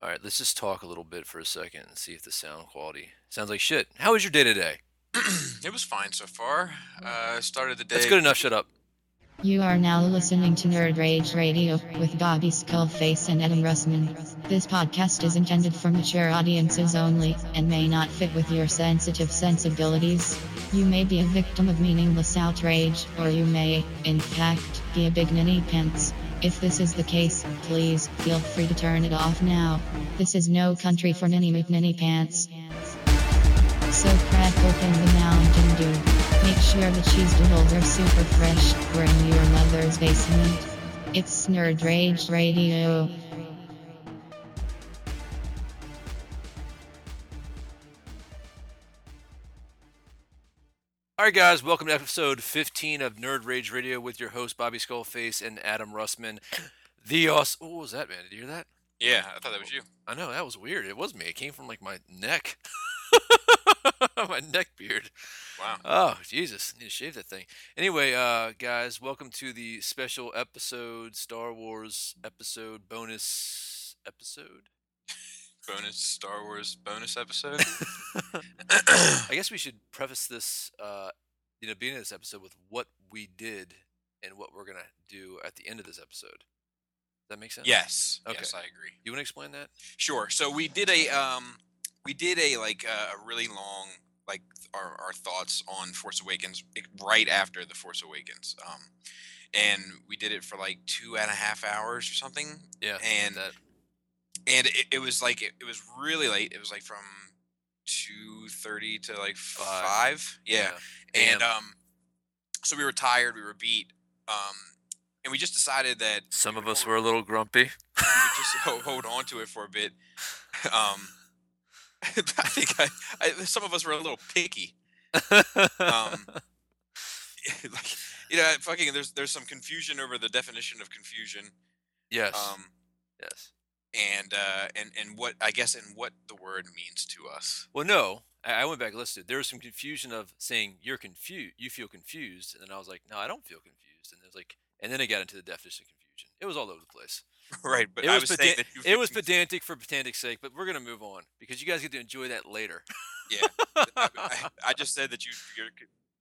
All right, let's just talk a little bit for a second and see if the sound quality sounds like shit. How was your day today? it was fine so far. Uh, started the day. That's good enough. Shut up. You are now listening to Nerd Rage Radio with Bobby Skullface and Adam Russman. This podcast is intended for mature audiences only and may not fit with your sensitive sensibilities. You may be a victim of meaningless outrage, or you may, in fact, be a big ninny pants. If this is the case, please feel free to turn it off now. This is no country for ninny McNinny pants. So crack open the Mountain Dew. Make sure the cheese doodles are super fresh. We're in your mother's basement. It's Nerd Rage Radio. All right, guys, welcome to episode 15 of Nerd Rage Radio with your host Bobby Skullface and Adam Russman. The os- what was that, man? Did you hear that? Yeah, I thought that was you. I know that was weird. It was me. It came from like my neck, my neck beard. Wow. Oh, Jesus. I Need to shave that thing. Anyway, uh, guys, welcome to the special episode, Star Wars episode, bonus episode. Bonus Star Wars bonus episode. I guess we should preface this, uh, you know, beginning of this episode with what we did and what we're going to do at the end of this episode. Does that make sense? yes. Okay. Yes, I agree. You want to explain that? Sure. So we did a um, we did a like uh, a really long like our, our thoughts on Force Awakens right after the Force Awakens. Um, and we did it for like two and a half hours or something. Yeah. And that. And it, it was like it, it was really late. It was like from two thirty to like Five. five. Yeah. and Damn. um, so we were tired, we were beat, um, and we just decided that Some of us would- were a little grumpy. we just hold, hold on to it for a bit. Um, I think I, I, some of us were a little picky. Um, like, you know, fucking. There's there's some confusion over the definition of confusion. yes. Um, yes. And uh, and and what I guess and what the word means to us. Well, no. I went back and listed. There was some confusion of saying you're confused, you feel confused, and then I was like, no, I don't feel confused, and it was like, and then I got into the definition of confusion. It was all over the place. right, but it I was, was pedan- saying that you it was pedantic for pedantic's sake, but we're gonna move on because you guys get to enjoy that later. Yeah, I, I, I just said that you you're,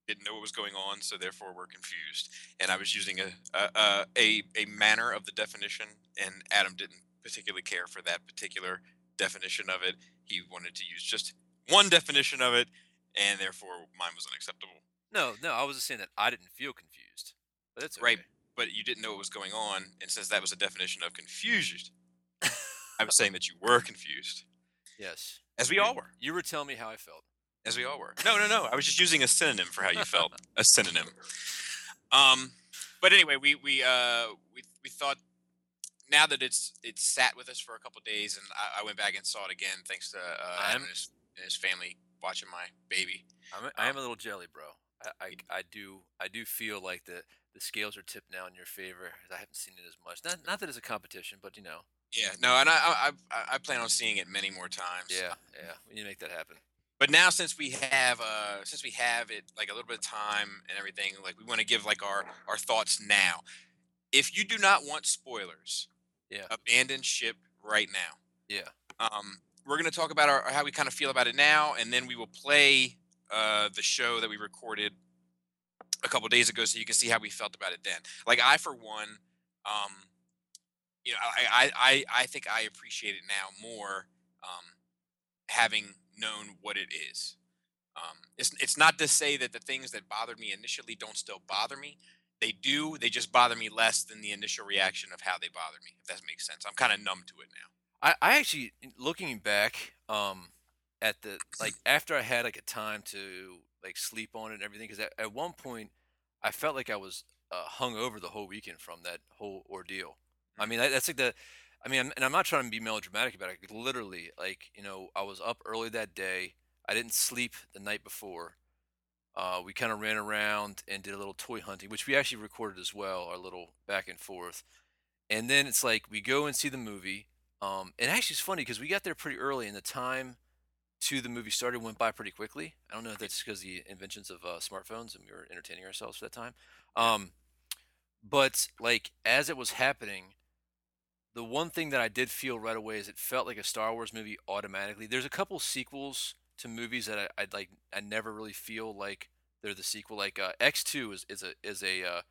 didn't know what was going on, so therefore we're confused. And I was using a a, a a a manner of the definition, and Adam didn't particularly care for that particular definition of it. He wanted to use just one definition of it, and therefore mine was unacceptable. no, no, I was just saying that I didn't feel confused, but that's Right. But you didn't know what was going on, and since that was a definition of confused, I was saying that you were confused, Yes, as we You- all were. You were telling me how I felt. as we all were. No, no, no. I was just using a synonym for how you felt. a synonym. Um, but anyway, we we uh we we thought now that it's it's sat with us for a couple days, and I, I went back and saw it again thanks to uh, Adam and his, and his family watching my baby. I'm a, I am a little jelly, bro. I, I, I do I do feel like the the scales are tipped now in your favor. I haven't seen it as much. Not not that it's a competition, but you know. Yeah, no, and I I I, I plan on seeing it many more times. Yeah, yeah. We need to make that happen. But now since we have uh since we have it like a little bit of time and everything, like we want to give like our our thoughts now. If you do not want spoilers, Yeah. abandon ship right now. Yeah. Um, we're going to talk about our, how we kind of feel about it now, and then we will play uh, the show that we recorded a couple days ago, so you can see how we felt about it then. Like I, for one, um, you know, I, I, I, I think I appreciate it now more, um, having known what it is. Um, it's, it's not to say that the things that bothered me initially don't still bother me. They do. They just bother me less than the initial reaction of how they bothered me. If that makes sense, I'm kind of numb to it now. I, I actually looking back um at the like after I had like a time to like sleep on it and everything because at, at one point I felt like I was uh, hung over the whole weekend from that whole ordeal. I mean that, that's like the I mean I'm, and I'm not trying to be melodramatic about it. Literally like you know I was up early that day. I didn't sleep the night before. Uh, we kind of ran around and did a little toy hunting, which we actually recorded as well, our little back and forth. And then it's like we go and see the movie. Um, and actually, it's funny because we got there pretty early, and the time to the movie started went by pretty quickly. I don't know if that's because the inventions of uh, smartphones and we were entertaining ourselves for that time. Um, but like as it was happening, the one thing that I did feel right away is it felt like a Star Wars movie automatically. There's a couple sequels to movies that I, I'd like. I never really feel like they're the sequel. Like uh, X2 is is a is a uh,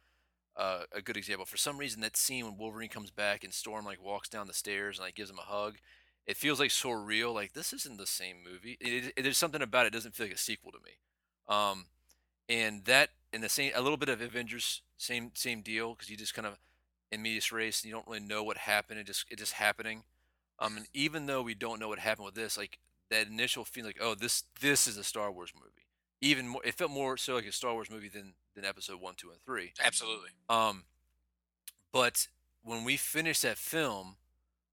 uh, a good example. For some reason, that scene when Wolverine comes back and Storm like walks down the stairs and like gives him a hug, it feels like so real. Like this isn't the same movie. It, it, there's something about it. it doesn't feel like a sequel to me. Um, and that and the same a little bit of Avengers, same same deal because you just kind of in medias res and you don't really know what happened. It just it just happening. Um, and even though we don't know what happened with this, like that initial feeling, like oh this this is a Star Wars movie. Even more, it felt more so like a Star Wars movie than than Episode one, two, and three. Absolutely. Um, but when we finished that film,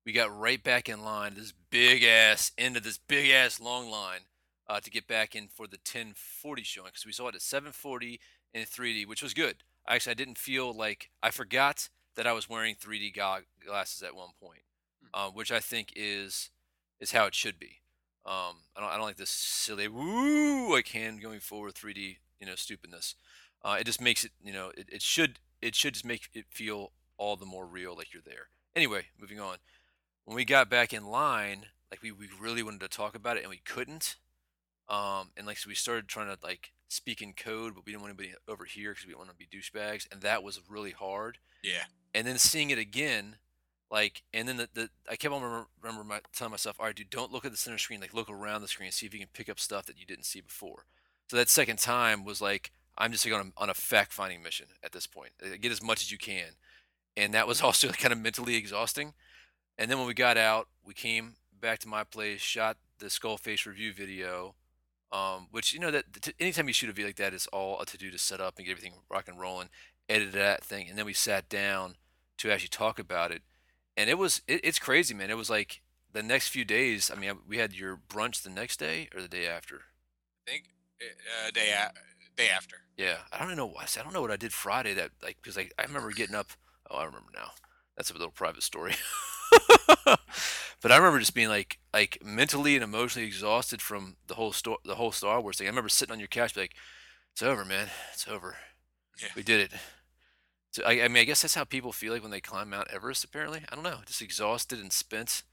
we got right back in line. This big ass into this big ass long line uh, to get back in for the 1040 showing because we saw it at 740 in 3D, which was good. Actually, I didn't feel like I forgot that I was wearing 3D go- glasses at one point, uh, which I think is is how it should be. Um, I don't I don't like this silly woo like hand going forward 3D you know stupidness. Uh, it just makes it you know it, it should it should just make it feel all the more real like you're there. Anyway, moving on. When we got back in line, like we, we really wanted to talk about it and we couldn't. Um, and like so we started trying to like speak in code, but we didn't want anybody over here because we didn't want to be douchebags, and that was really hard. Yeah. And then seeing it again, like, and then the, the I kept on remember, remember my, telling myself, all right, dude, don't look at the center screen, like look around the screen, see if you can pick up stuff that you didn't see before. So that second time was like, I'm just like on a, on a fact finding mission at this point. Uh, Get as much as you can, and that was also kind of mentally exhausting. And then when we got out, we came back to my place, shot the skull face review video, um, which you know that t- anytime you shoot a video like that, it's all a to do to set up and get everything rock and rolling, edit that thing, and then we sat down to actually talk about it, and it was it, it's crazy, man. It was like the next few days. I mean, we had your brunch the next day or the day after. I think uh, day a- day after. Yeah, I don't even know why. I don't know what I did Friday that like because like I remember getting up. Oh, I remember now. That's a little private story. but I remember just being like like mentally and emotionally exhausted from the whole sto- the whole Star Wars thing. I remember sitting on your couch, like, "It's over, man. It's over. Yeah. We did it." So I, I mean, I guess that's how people feel like when they climb Mount Everest. Apparently, I don't know, just exhausted and spent,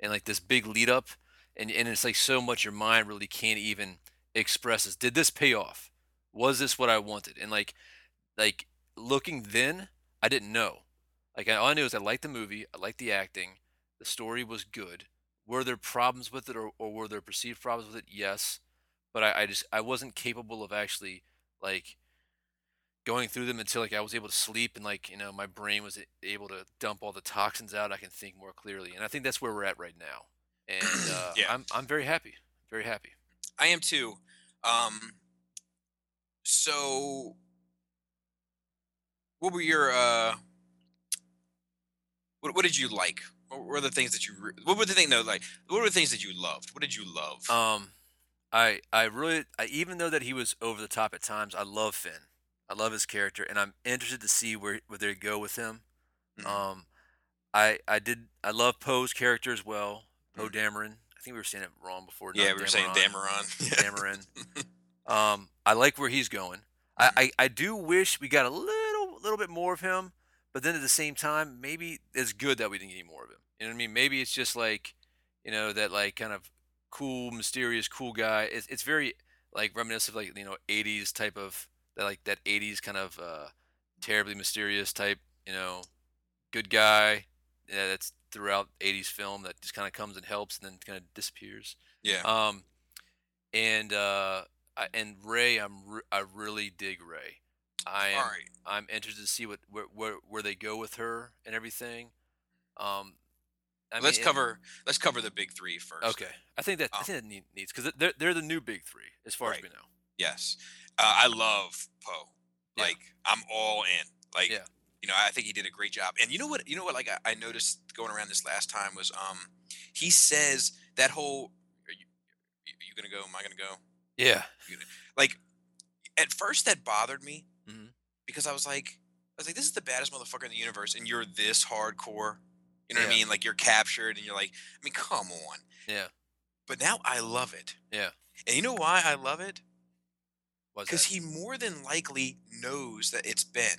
and like this big lead up, and and it's like so much your mind really can't even express this. Did this pay off? Was this what I wanted? And like, like looking then, I didn't know. Like all I knew is I liked the movie, I liked the acting, the story was good. Were there problems with it, or, or were there perceived problems with it? Yes, but I, I just I wasn't capable of actually like going through them until like I was able to sleep and like you know my brain was able to dump all the toxins out. I can think more clearly, and I think that's where we're at right now. And uh, Yeah. I'm I'm very happy, very happy. I am too. Um, so, what were your uh, what, what did you like? What were the things that you? Re- what were the thing though? Like, what were the things that you loved? What did you love? Um, I I really I, even though that he was over the top at times, I love Finn. I love his character, and I'm interested to see where where they go with him. Mhm. Um, I I did I love Poe's character as well, Poe Mhm. Dameron. I think we were saying it wrong before. yeah, we were saying Dameron. Dameron. Dameron. um, I like where he's going. I, I, I do wish we got a little little bit more of him, but then at the same time, maybe it's good that we didn't get any more of him. You know what I mean? Maybe it's just like, you know, that like kind of cool, mysterious, cool guy. It's, it's very like reminiscent of like you know '80s type of that like that '80s kind of uh, terribly mysterious type. You know, good guy. Yeah, that's throughout '80s film that just kind of comes and helps and then kind of disappears. yeah. Um, and uh, I, and Rey, I'm re- I really dig Rey. I am right. I'm interested to see what where, where where they go with her and everything. Um, I let's mean, it- cover let's cover the big three first. Okay, I think that I Um, think that needs because they're they're the new big three as far as we know. Yes. Uh, I love Poe. Yeah. Like I'm all in. Like Yeah. you know, I think he did a great job. And you know what? You know what? Like I, I noticed going around this last time was um he says that whole are you, you, you gonna go? Am I gonna go? Yeah, Like at first that bothered me Mhm. because I was like I was like this is the baddest motherfucker in the universe and you're this hardcore. You know what I mean? Like you're captured and you're like I mean come on. yeah, But now I love it. yeah. And you know why I love it? Because he more than likely knows that it's Ben.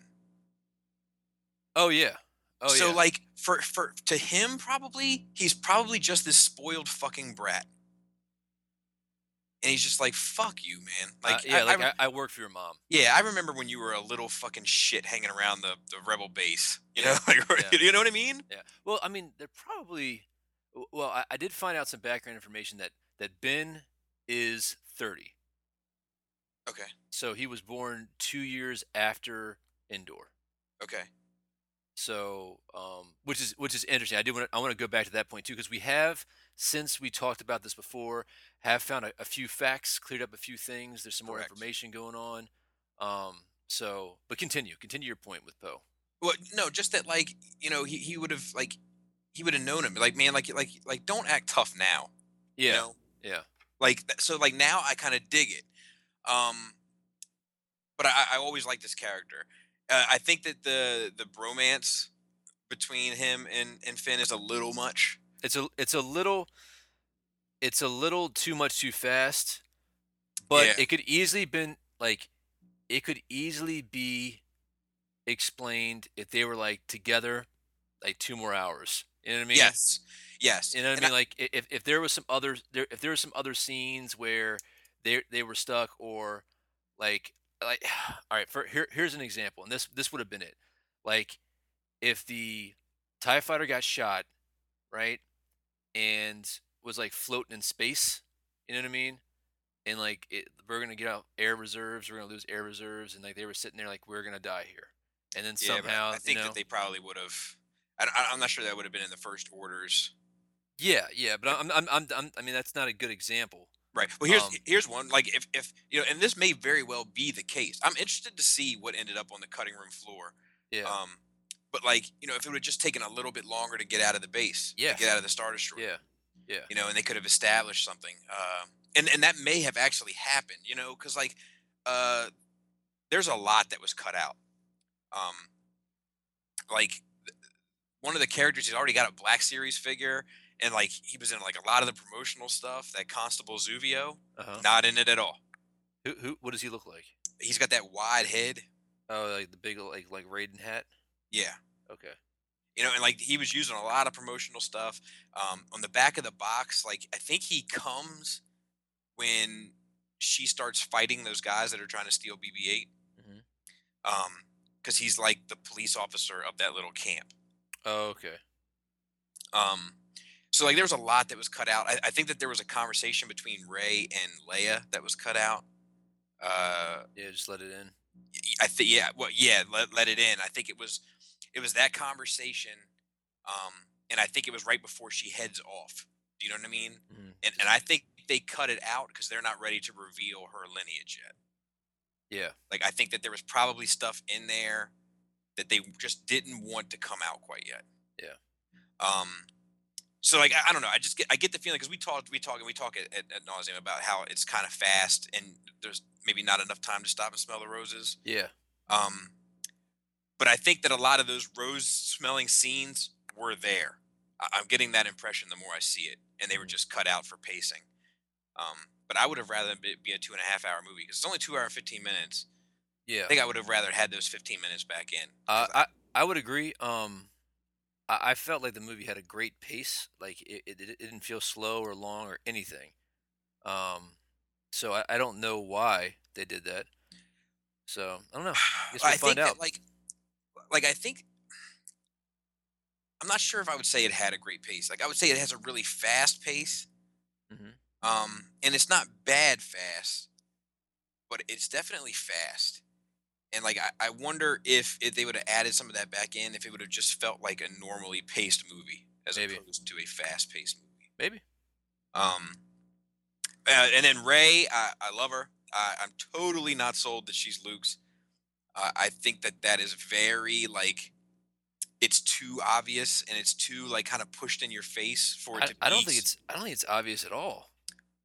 Oh yeah, Oh so yeah. like for for to him probably he's probably just this spoiled fucking brat. And he's just like, "Fuck you, man!" Uh, Like, yeah, I, like I, I, work for your mom. yeah, I remember when you were a little fucking shit hanging around the, the rebel base. You know, Yeah, like, yeah. you know what I mean? Yeah. Well, I mean, they're probably. Well, I, I did find out some background information that that Ben is 30. Okay, So he was born two years after Endor. okay, So, um, which is which is interesting. I do want to I want to go back to that point too because we have since we talked about this before have found a, a few facts, cleared up a few things. There's some more information going on. Um, so, but continue, continue your point with Poe. Well, no, just that like you know he, he would have like he would have known him. Like man, like like like don't act tough now. Yeah, You know? yeah, Like so like now I kind of dig it. Um, but I, I always like this character. Uh, I think that the the bromance between him and and Finn is a little much. it's a it's a little it's a little too much too fast, but Yeah. it could easily been like it could easily be explained if they were like together like two more hours. You know what I mean? yes, yes. You know what And I mean? Like if, if there was some other there if there were some other scenes where they they were stuck or like like all right for here here's an example and this this would have been it like if the tie fighter got shot right and was like floating in space you know what I mean and like it, we're gonna get out air reserves we're gonna lose air reserves and like they were sitting there like we're gonna die here and then Yeah, somehow I think you know, that they probably would have. I, I'm not sure that would have been in the first orders. yeah yeah but I'm, I'm I'm I'm I mean that's not a good example Right. Well, here's Um, here's one. Like if if you know, and this may very well be the case. I'm interested to see what ended up on the cutting room floor. yeah Um, but like you know, if it would have just taken a little bit longer to get out of the base, Yeah. to get out of the star destroyer, yeah yeah you know, and they could have established something. Uh, and and that may have actually happened, you know, because like uh, there's a lot that was cut out. Um, like th- one of the characters, he's already got a Black Series figure, and like he was in like a lot of the promotional stuff. That Constable Zuvio, uh-huh. not in it at all. Who, who, what does he look like? He's got that wide head. Oh, like the big, like, like Raiden hat. Yeah. Okay. You know, and like he was using a lot of promotional stuff. Um, on the back of the box, like I think he comes when she starts fighting those guys that are trying to steal BB-8. Mhm. Um, because he's like the police officer of that little camp. Oh, okay. Um, so like there was a lot that was cut out. I, I think that there was a conversation between Rey and Leia that was cut out. Uh, Yeah, just let it in. I think yeah, well yeah, let, let it in. I think it was it was that conversation, um, and I think it was right before she heads off. Do you know what I mean? Mhm. And and I think they cut it out because they're not ready to reveal her lineage yet. Yeah. Like I think that there was probably stuff in there that they just didn't want to come out quite yet. Yeah. Um. So like I, I don't know. I just get I get the feeling because we talked we talk and we talk at, at, ad nauseam about how it's kind of fast and there's maybe not enough time to stop and smell the roses. Yeah. Um, but I think that a lot of those rose smelling scenes were there. I- I'm getting that impression the more I see it, and they were Mhm. just cut out for pacing. Um, but I would have rather it be a two and a half hour movie because it's only two hour and 15 minutes. Yeah. I think I would have rather had those 15 minutes back in. Uh, I I would agree. Um, I, I felt like the movie had a great pace. Like it, it, it didn't feel slow or long or anything. Um, so I, I don't know why they did that. So I don't know. Guess we'll I find think out. that like, like I think I'm not sure if I would say it had a great pace. Like I would say it has a really fast pace. Mhm. Um, and it's not bad fast, but it's definitely fast. And like I, I wonder if, if they would have added some of that back in, if it would have just felt like a normally paced movie as Maybe. opposed to a fast paced movie. Maybe. Um, uh, and then Rey, I, I love her. I, I'm totally not sold that she's Luke's. Uh, I think that that is very like it's too obvious and it's too like kind of pushed in your face for it I, to. I don't think it's I don't think it's obvious at all.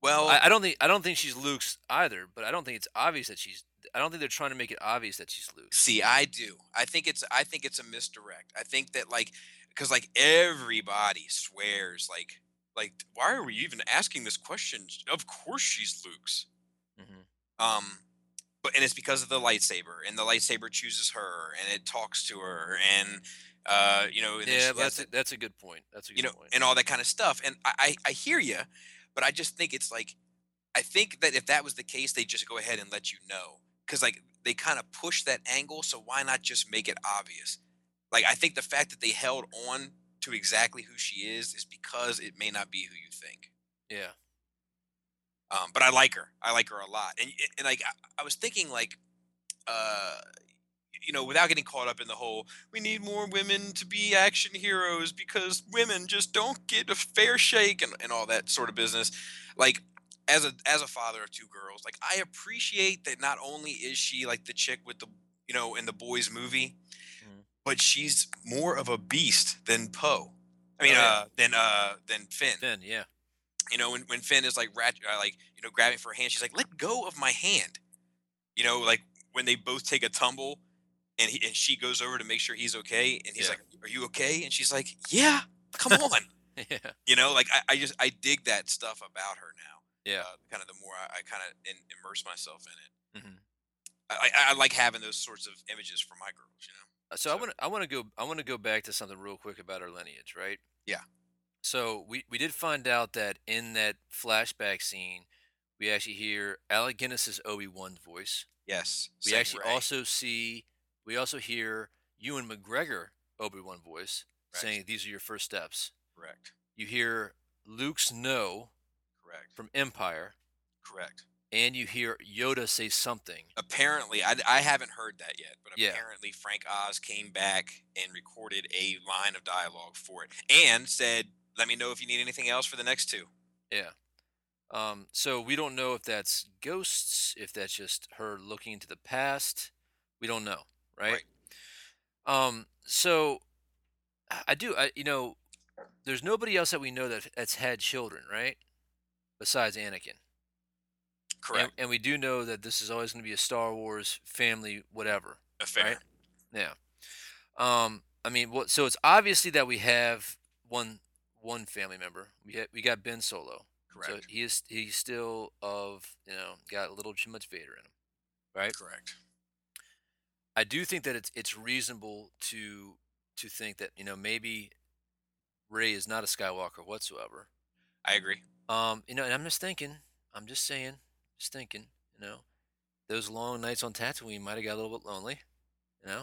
Well. I, I don't think I don't think she's Luke's either. But I don't think it's obvious that she's. I don't think they're trying to make it obvious that she's Luke. See, I do. I think it's I think it's a misdirect. I think that like because like everybody swears like like why are we even asking this question? Of course she's Luke's. hmm Um but and it's because of the lightsaber and the lightsaber chooses her and it talks to her and Uh, you know, Yeah, she but has that's a, that's a good point. That's a good you know, point. and all that kind of stuff. And I, I, I hear you, but I just think it's like, I think that if that was the case, they just go ahead and let you know, because like they kind of push that angle. So why not just make it obvious? Like I think the fact that they held on to exactly who she is is because it may not be who you think. yeah. Um, but I like her. I like her a lot. And and like I, I was thinking like, uh, you know, without getting caught up in the whole we need more women to be action heroes because women just don't get a fair shake and, and all that sort of business. Like as a as a father of two girls, like I appreciate that not only is she like the chick with the you know in the boys movie, Mhm. but she's more of a beast than Poe. I mean, Oh, yeah. uh, than uh, than Finn. Then yeah. You know, when, when Finn is like rat, uh, like you know, grabbing for her hand, she's like, "Let go of my hand." You know, like when they both take a tumble, and he and she goes over to make sure he's okay, and he's Yeah. like, "Are you okay?" And she's like, "Yeah, come on." yeah. you know, like I, I just I dig that stuff about her now. Yeah. Uh, kind of the more I, I kind of in, immerse myself in it, Mhm. I, I, like having those sorts of images for my girls. You know. Uh, So, I want to I want to go I want to go back to something real quick about our lineage, right? Yeah. So we we did find out that in that flashback scene, we actually hear Alec Guinness's Obi Wan voice. Yes. We actually Rey. also see we also hear Ewan McGregor Obi Wan voice Right. saying these are your first steps. correct, You hear Luke's no correct, from Empire, correct. and you hear Yoda say something. apparently I, I haven't heard that yet but Yeah. apparently frank oz came back and recorded a line of dialogue for it and said let me know if you need anything else for the next two Yeah. Um, so we don't know if that's ghosts, if that's just her looking into the past. We don't know, right? Um, so I- do, I, you know, there's nobody else that we know that that's had children, right? Besides Anakin. Correct and we do know that this is always going to be a Star Wars family, whatever. affair right? Yeah. Um, I mean, what? So it's obviously that we have one one family member. We ha- we got Ben Solo. So correct he is he's still of you know got a little too much Vader in him, right? correct I do think that it's it's reasonable to to think that you know maybe Rey is not a Skywalker whatsoever. i agree Um, you know, and I'm just thinking, I'm just saying, just thinking, you know, those long nights on Tatooine might have got a little bit lonely, you know,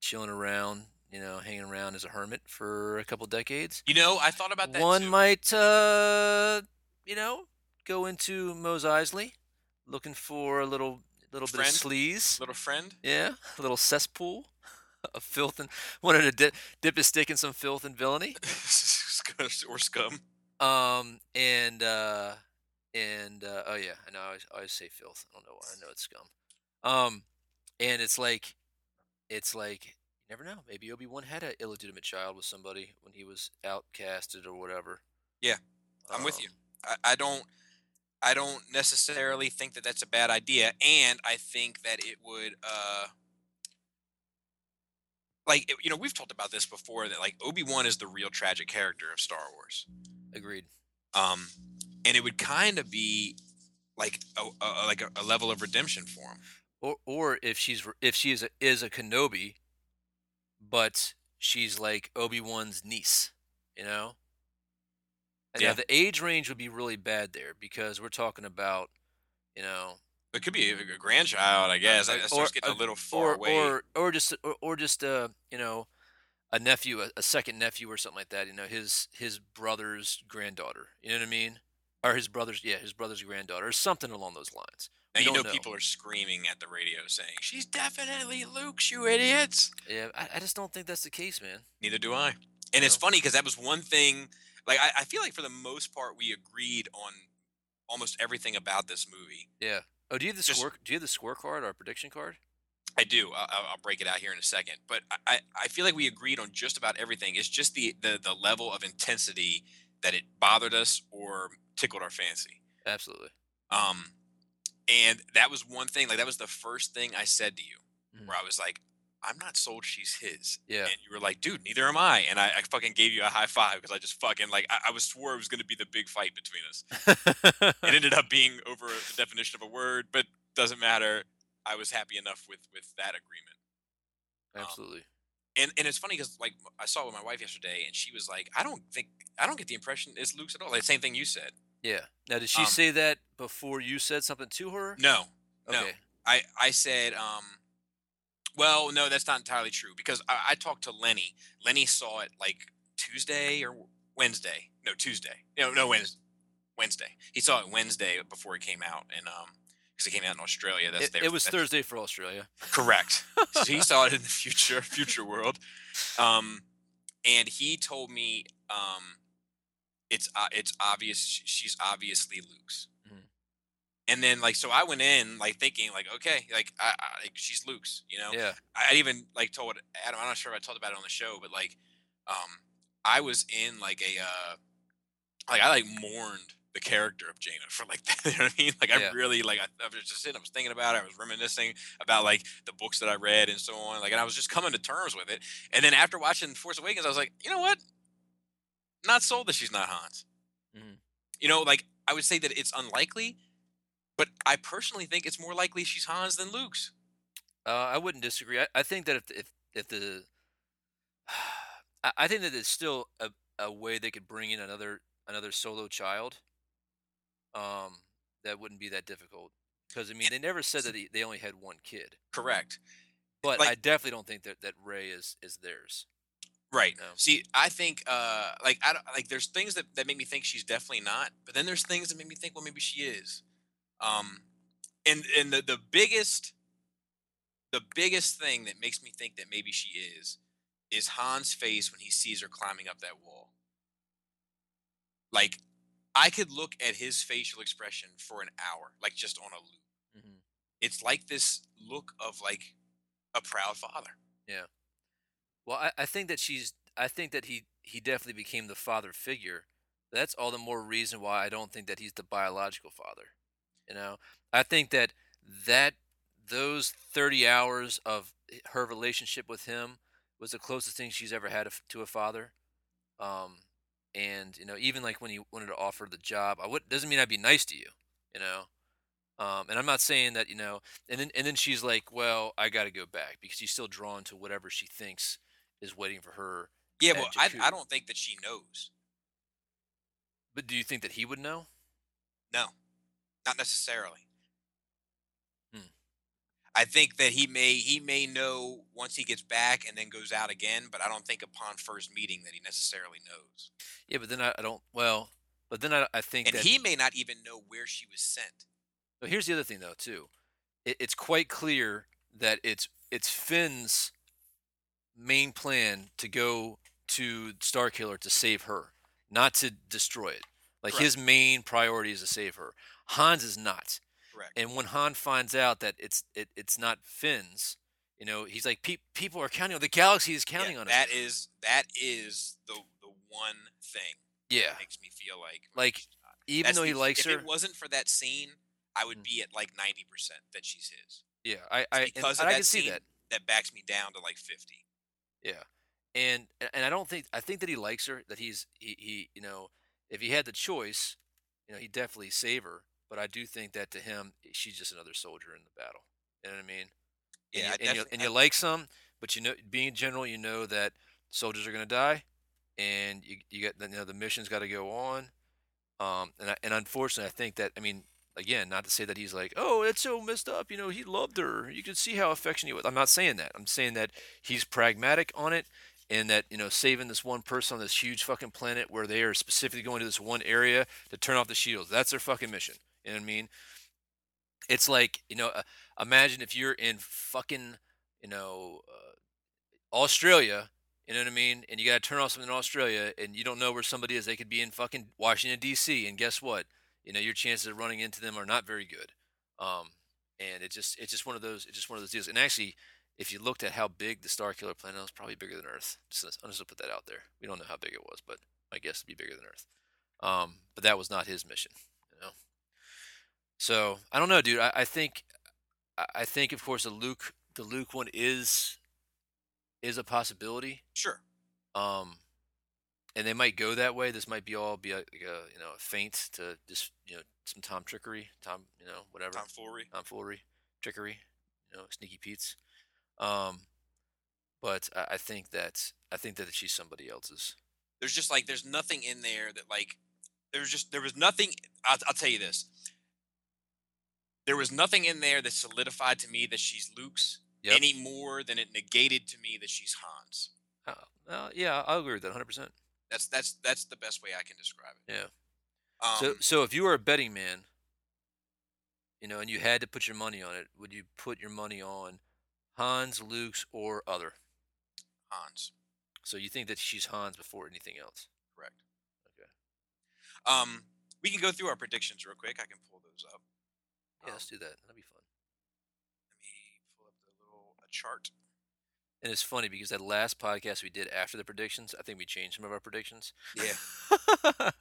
chilling around, you know, hanging around as a hermit for a couple decades. you know i thought about that One too. might, uh, you know, go into Mos Eisley, looking for a little, little bit of Friend? sleaze. little friend Yeah, a little cesspool of filth and wanted to dip, dip his stick in some filth and villainy. or scum Um, and uh, and uh, oh yeah, I know. I always, I always say filth. I don't know why. I know it's scum. Um, and it's like, it's like you never know. Maybe Obi Wan had an illegitimate child with somebody when he was outcasted or whatever. Yeah, I'm with you. Um, I, I don't i don't necessarily think that that's a bad idea and i think that it would uh like you know we've talked about this before that like obi-wan is the real tragic character of star wars Agreed. um and it would kind of be like a, a like a, a level of redemption for him Or or if she's if she is a, is a Kenobi, but she's like Obi Wan's niece, you know. Yeah. Now the age range would be really bad there because we're talking about, you know, it could be a, a grandchild i guess Uh, that starts getting a little far or away or or just or, or just uh you know a nephew a, a second nephew or something like that you know his his brother's granddaughter you know what i mean or his brother's yeah his brother's granddaughter or something along those lines now we you know, know. people are screaming at the radio saying she's definitely luke's you idiots yeah i, I just don't think that's the case man Neither do I. And it's know? funny because that was one thing. Like I, I feel like for the most part we agreed on almost everything about this movie. yeah oh do you have the Just- score do you have the scorecard or prediction card I do. I, I'll- I'll break it out here in a second. But I, I feel like we agreed on just about everything. It's just the, the the level of intensity that it bothered us or tickled our fancy. absolutely Um, and that was one thing. Like that was the first thing I said to you, Mhm. where I was like, "I'm not sold she's his." yeah And you were like, dude, neither am I. And I, I fucking gave you a high five because I just fucking like I, I was swore it was gonna be the big fight between us. It ended up being over the definition of a word, but doesn't matter. I was happy enough with with that agreement. absolutely and and it's funny because like I saw it with my wife yesterday, and she was like, "I don't think I don't get the impression it's Luke's at all." Like same thing you said. Yeah. Now, did she Um, say that before you said something to her? No, no. I I said, um, well, no, that's not entirely true because I, I talked to Lenny. Lenny saw it like Tuesday or Wednesday. No, Tuesday. No, no, Wednesday. Wednesday. He saw it Wednesday before it came out, and um, because it came out in Australia. That's It, their, it was that's- Thursday for Australia. Correct. so he saw it in the future, future world. Um, and he told me, um, it's uh, it's obvious she's obviously Luke's. And then like so I went in like thinking like okay like I, I like she's Luke's you know Yeah. I even like told Adam I'm not sure if I talked about it on the show but like um I was in like a uh like I like mourned the character of Jaina for like that you know what I mean like Yeah. I really like I, I was just sitting I was thinking about it I was reminiscing about like the books that I read and so on like and I was just coming to terms with it and then after watching Force Awakens I was like you know what not sold that she's not Han's Mhm. you know like I would say that it's unlikely but I personally think it's more likely she's Han's than Luke's Uh, I wouldn't disagree. I, I think that if if if the I, think that there's still a, a way they could bring in another another solo child. Um, that wouldn't be that difficult because I mean they never said that he, they only had one kid, correct but Like- I definitely don't think that that Rey is is theirs. Right. See, I think uh like I don't like there's things that, that make me think she's definitely not, but then there's things that make me think well maybe she is. Um and and the, the biggest the biggest thing that makes me think that maybe she is is Han's face when he sees her climbing up that wall. Like I could look at his facial expression for an hour, like just on a loop. hmm It's like this look of like a proud father. Yeah. Well, I, I think that she's. I think that he he definitely became the father figure. That's all the more reason why I don't think that he's the biological father. You know, I think that that those thirty hours of her relationship with him was the closest thing she's ever had to a father. Um, and you know, even like when he wanted to offer the job, I would doesn't mean I'd be nice to you. You know. Um, and I'm not saying that you know, and then and then she's like, "Well, I got to go back because she's still drawn to whatever she thinks is waiting for her. Yeah, well, I, I don't think that she knows. But do you think that he would know? No, not necessarily. Hmm. I think that he may he may know once he gets back and then goes out again, but I don't think upon first meeting that he necessarily knows. Yeah, but then I, I don't. Well, but then I, I think And that he may not even know where she was sent. But here's the other thing, though, too. It, it's quite clear that it's it's Finn's main plan to go to Starkiller to save her, not to destroy it. Like Correct. his main priority is to save her. Han's is not. Correct. And when Han finds out that it's it, it's not Finn's, you know, he's like, "Pe- people are counting on the galaxy is counting Yeah, on us. that is that is the the one thing yeah, that makes me feel like Like, even That's though he the- likes if her. If it wasn't for that scene, I would Mm. be at like ninety percent that she's his. yeah, I I, and, because of and I that can see scene. that. That backs me down to like fifty. Yeah, and and I don't think I think that he likes her. That he's he, he you know if he had the choice, you know he'd definitely save her. But I do think that to him she's just another soldier in the battle. You know what I mean? Yeah, and you, and, you, and you like some, but you know being general, you know that soldiers are going to die, and you you got you know the mission's got to go on. Um, and I, and unfortunately, I think that I mean again, not to say that he's like, oh, it's so messed up. You know, he loved her. You could see how affectionate he was. I'm not saying that. I'm saying that he's pragmatic on it, and that you know, saving this one person on this huge fucking planet where they are specifically going to this one area to turn off the shields. That's their fucking mission. You know what I mean? It's like you know, uh, imagine if you're in fucking you know uh, Australia. You know what I mean? And you got to turn off something in Australia, and you don't know where somebody is. They could be in fucking Washington D.C. And guess what? you know your chances of running into them are not very good um, and it just it's just one of those it's just one of those deals and actually if you looked at how big the star killer planet was probably bigger than earth just i'm just gonna put that out there we don't know how big it was but i guess it'd be bigger than earth um, but that was not his mission so i don't know dude i, I think I- think of course the luke the luke one is is a possibility Sure. um, and they might go that way. This might be all be a, like a you know a feint to just you know some Tom trickery, Tom you know whatever foolery Tomfoolery. tomfoolery, trickery, you know sneaky Pete's. Um, but I, I think that I think that she's somebody else's. There's just like there's nothing in there that like there's just there was nothing. I'll, I'll tell you this. There was nothing in there that solidified to me that she's Luke's Yep. any more than it negated to me that she's Han's. Oh, uh, yeah, I agree with that 100. percent That's that's that's the best way I can describe it. Yeah. Um, So so if you were a betting man, you know, and you had to put your money on it, would you put your money on Han's, Luke's, or other? Han's, So you think that she's Hans before anything else? correct. Okay. Um, we can go through our predictions real quick. I can pull those up. Yeah, Um, let's do that. That'd be fun. Let me pull up the little a chart. And it's funny because that last podcast we did after the predictions, I think we changed some of our predictions. Yeah.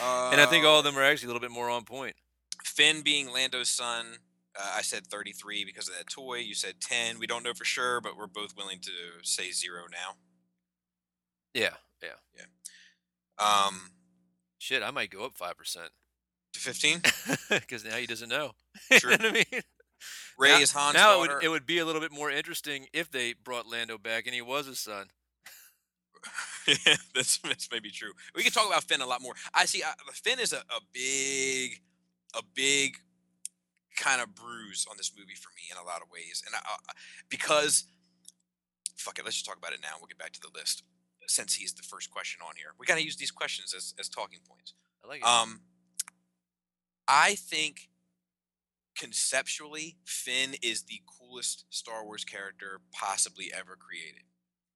and I think all of Uh, them are actually a little bit more on point. Finn being Lando's son. Uh, I said 33 because of that toy. You said 10. We don't know for sure, but we're both willing to say zero now. Yeah, yeah, yeah. Um, Shit, I might go up five percent to 15. because now he doesn't know. True. you know I mean? Rey now, is Han's now it would, it would be a little bit more interesting if they brought Lando back and he was his son. yeah, that's that's maybe true. We can talk about Finn a lot more. I see. I, Finn is a, a big, a big kind of bruise on this movie for me in a lot of ways, and I, I, because fuck it, let's just talk about it now. We'll get back to the list since he's the first question on here. We got to use these questions as as talking points. I like it. Um, I think conceptually, Finn is the coolest Star Wars character possibly ever created.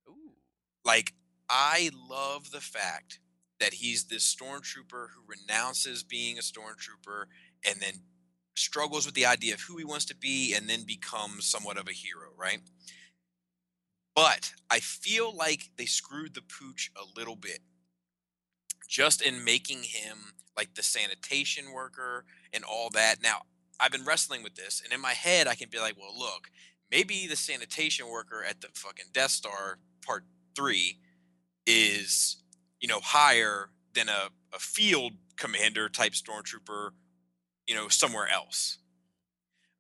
Ooh. Like, I love the fact that he's this stormtrooper who renounces being a stormtrooper and then struggles with the idea of who he wants to be and then becomes somewhat of a hero, right? But I feel like they screwed the pooch a little bit just in making him like the sanitation worker and all that. Now, I've been wrestling with this, and in my head, I can be like, well, look, maybe the sanitation worker at the fucking Death Star Part 3 is, you know, higher than a, a field commander type stormtrooper, you know, somewhere else.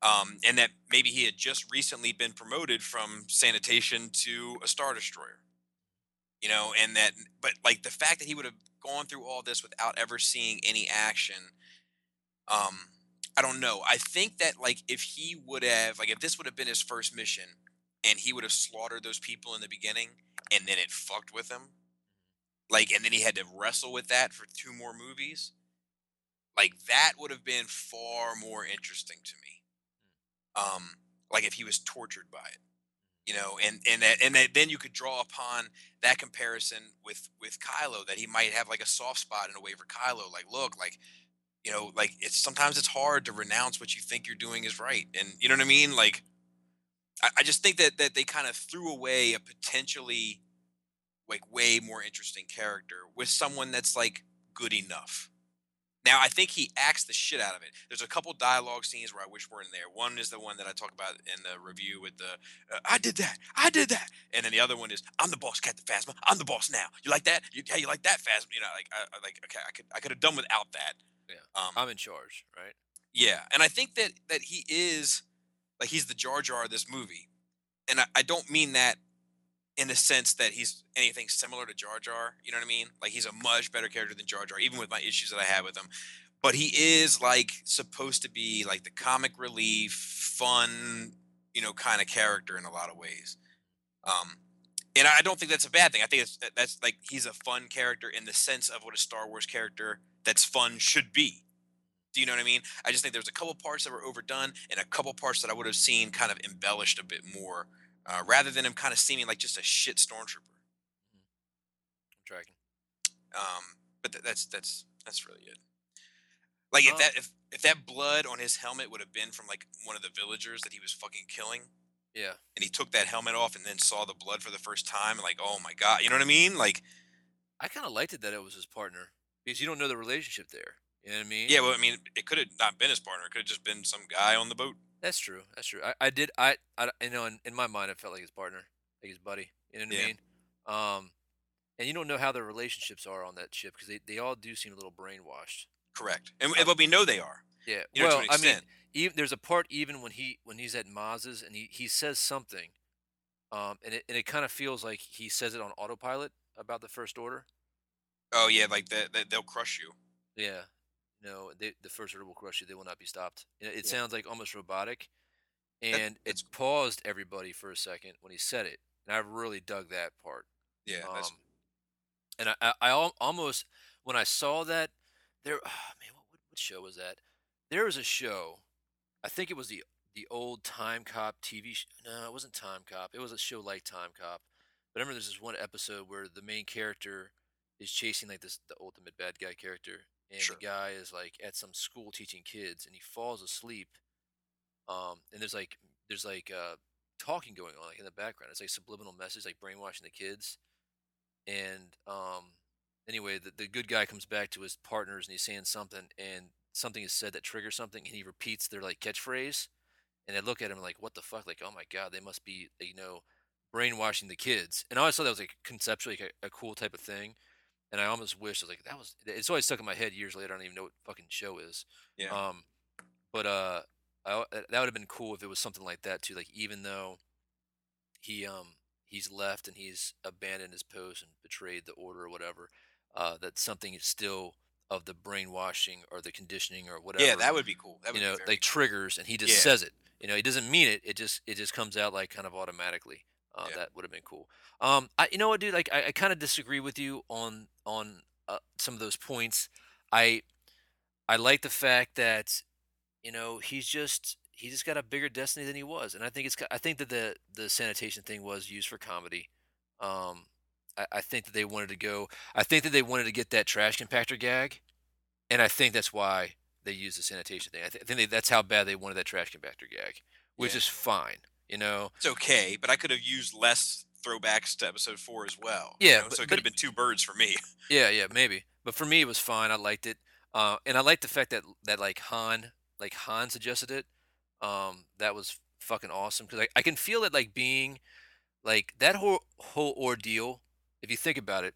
Um, and that maybe he had just recently been promoted from sanitation to a star destroyer you know and that but like the fact that he would have gone through all this without ever seeing any action um i don't know. I think that like if he would have like if this would have been his first mission and he would have slaughtered those people in the beginning and then it fucked with him like and then he had to wrestle with that for two more movies like that would have been far more interesting to me um like if he was tortured by it you know and and that, and that then you could draw upon that comparison with with Kylo that he might have like a soft spot in a way for Kylo like look like you know like it's sometimes it's hard to renounce what you think you're doing is right and you know what I mean? Like I, I just think that that they kind of threw away a potentially like way more interesting character with someone that's like good enough now I think he acts the shit out of it. There's a couple dialogue scenes where I wish we were in there. One is the one that I talk about in the review with the uh, "I did that, I did that," and then the other one is "I'm the boss, Captain Phasma. I'm the boss now. You like that? You, yeah, you like that, Phasma? You know, like, I, I like, okay, I could, I could have done without that. Yeah. Um, I'm in charge, right? yeah, and I think that that he is like he's the Jar Jar of this movie, and I, I don't mean that in the sense that he's anything similar to Jar Jar. You know what I mean? Like he's a much better character than Jar Jar, even with my issues that I have with him. But he is like supposed to be like the comic relief, fun, you know, kind of character in a lot of ways. Um, and I don't think that's a bad thing. I think that's like he's a fun character in the sense of what a Star Wars character that's fun should be. Do you know what I mean? I just think there's a couple parts that were overdone and a couple parts that I would have seen kind of embellished a bit more, uh, rather than him kind of seeming like just a shit stormtrooper. I'm tracking. Um, but th- that's that's that's really it. Like if that if if that blood on his helmet would have been from like one of the villagers that he was fucking killing, Yeah. and he took that helmet off and then saw the blood for the first time, and like oh my god, you know what I mean? Like I kind of liked it that it was his partner because you don't know the relationship there. You know what I mean? yeah, well I mean it could have not been his partner, it could have just been some guy on the boat. That's true. That's true. I, I did. I, I, you know, in, in my mind, it felt like his partner, like his buddy. You know what Yeah. I mean? Um, and you don't know how their relationships are on that ship because they, they all do seem a little brainwashed. Correct, and, and but we know they are. Yeah. You know, well, to an I mean, even there's a part even when he when he's at Maz's and he he says something, Um, and it and it kind of feels like he says it on autopilot about the First Order. Oh yeah, like that the, they'll crush you. Yeah. No, they, the First Order will crush you. They will not be stopped. You It Yeah. sounds like almost robotic, and it paused everybody for a second when he said it, and I really dug that part. yeah. Um, and I, I, I almost when I saw that there, ah, man, what, what what show was that? There was a show, I think it was the the old Time Cop TV. Sh- no, it wasn't Time Cop. It was a show like Time Cop. But I remember there's this one episode where the main character is chasing like this the ultimate bad guy character, and Sure. the guy is like at some school teaching kids, and he falls asleep. Um, and there's like there's like uh talking going on like in the background. It's like subliminal message, like brainwashing the kids and um anyway the, the good guy comes back to his partners and he's saying something and something is said that triggers something and he repeats their like catchphrase and they look at him like what the fuck like oh my god they must be you know brainwashing the kids and i always thought that was like conceptually like a, a cool type of thing and i almost wish i was like that was it's always stuck in my head years later i don't even know what fucking show is yeah. um, but uh, I, that would have been cool if it was something like that too. Like even though he um he's left and he's abandoned his post and betrayed the order or whatever, uh, that something is still of the brainwashing or the conditioning or whatever. yeah, that would be cool. That would you know like triggers and he just Yeah. says it. You know he doesn't mean it. It just it just comes out like kind of automatically. Uh, Yeah. That would have been cool. Um, I you know what, dude? Like I, I kind of disagree with you on on uh, some of those points. I I like the fact that you know he's just he just got a bigger destiny than he was, and I think it's I think that the the sanitation thing was used for comedy. Um, I, I think that they wanted to go. I think that they wanted to get that trash compactor gag, and I think that's why they used the sanitation thing. I, th- I think they, that's how bad they wanted that trash compactor gag, which Yeah. is fine. You know, It's okay, but I could have used less throwbacks to episode four as well. Yeah, you know, but- so it could have been two birds for me. Yeah, yeah, maybe. But for me, it was fine. I liked it, uh, and I liked the fact that that like Han, like Han suggested it. Um, that was fucking awesome because I, I can feel it like being like that whole whole ordeal. If you think about it,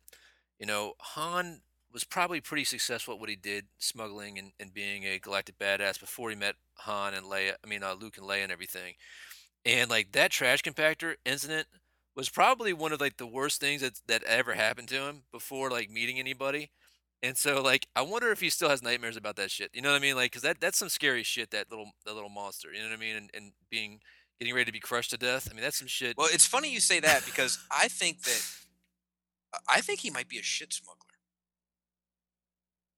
you know, Han was probably pretty successful at what he did, smuggling and, and being a galactic badass before he met Han and Leia. I mean, uh, Luke and Leia and everything. And like that trash compactor incident was probably one of like the worst things that that ever happened to him before like meeting anybody. And so like I wonder if he still has nightmares about that shit. You know what I mean? Like cuz that that's some scary shit that little that little monster, you know what I mean? And and being getting ready to be crushed to death. I mean, that's some shit. Well, it's funny you say that because I think that I think he might be a shit smuggler,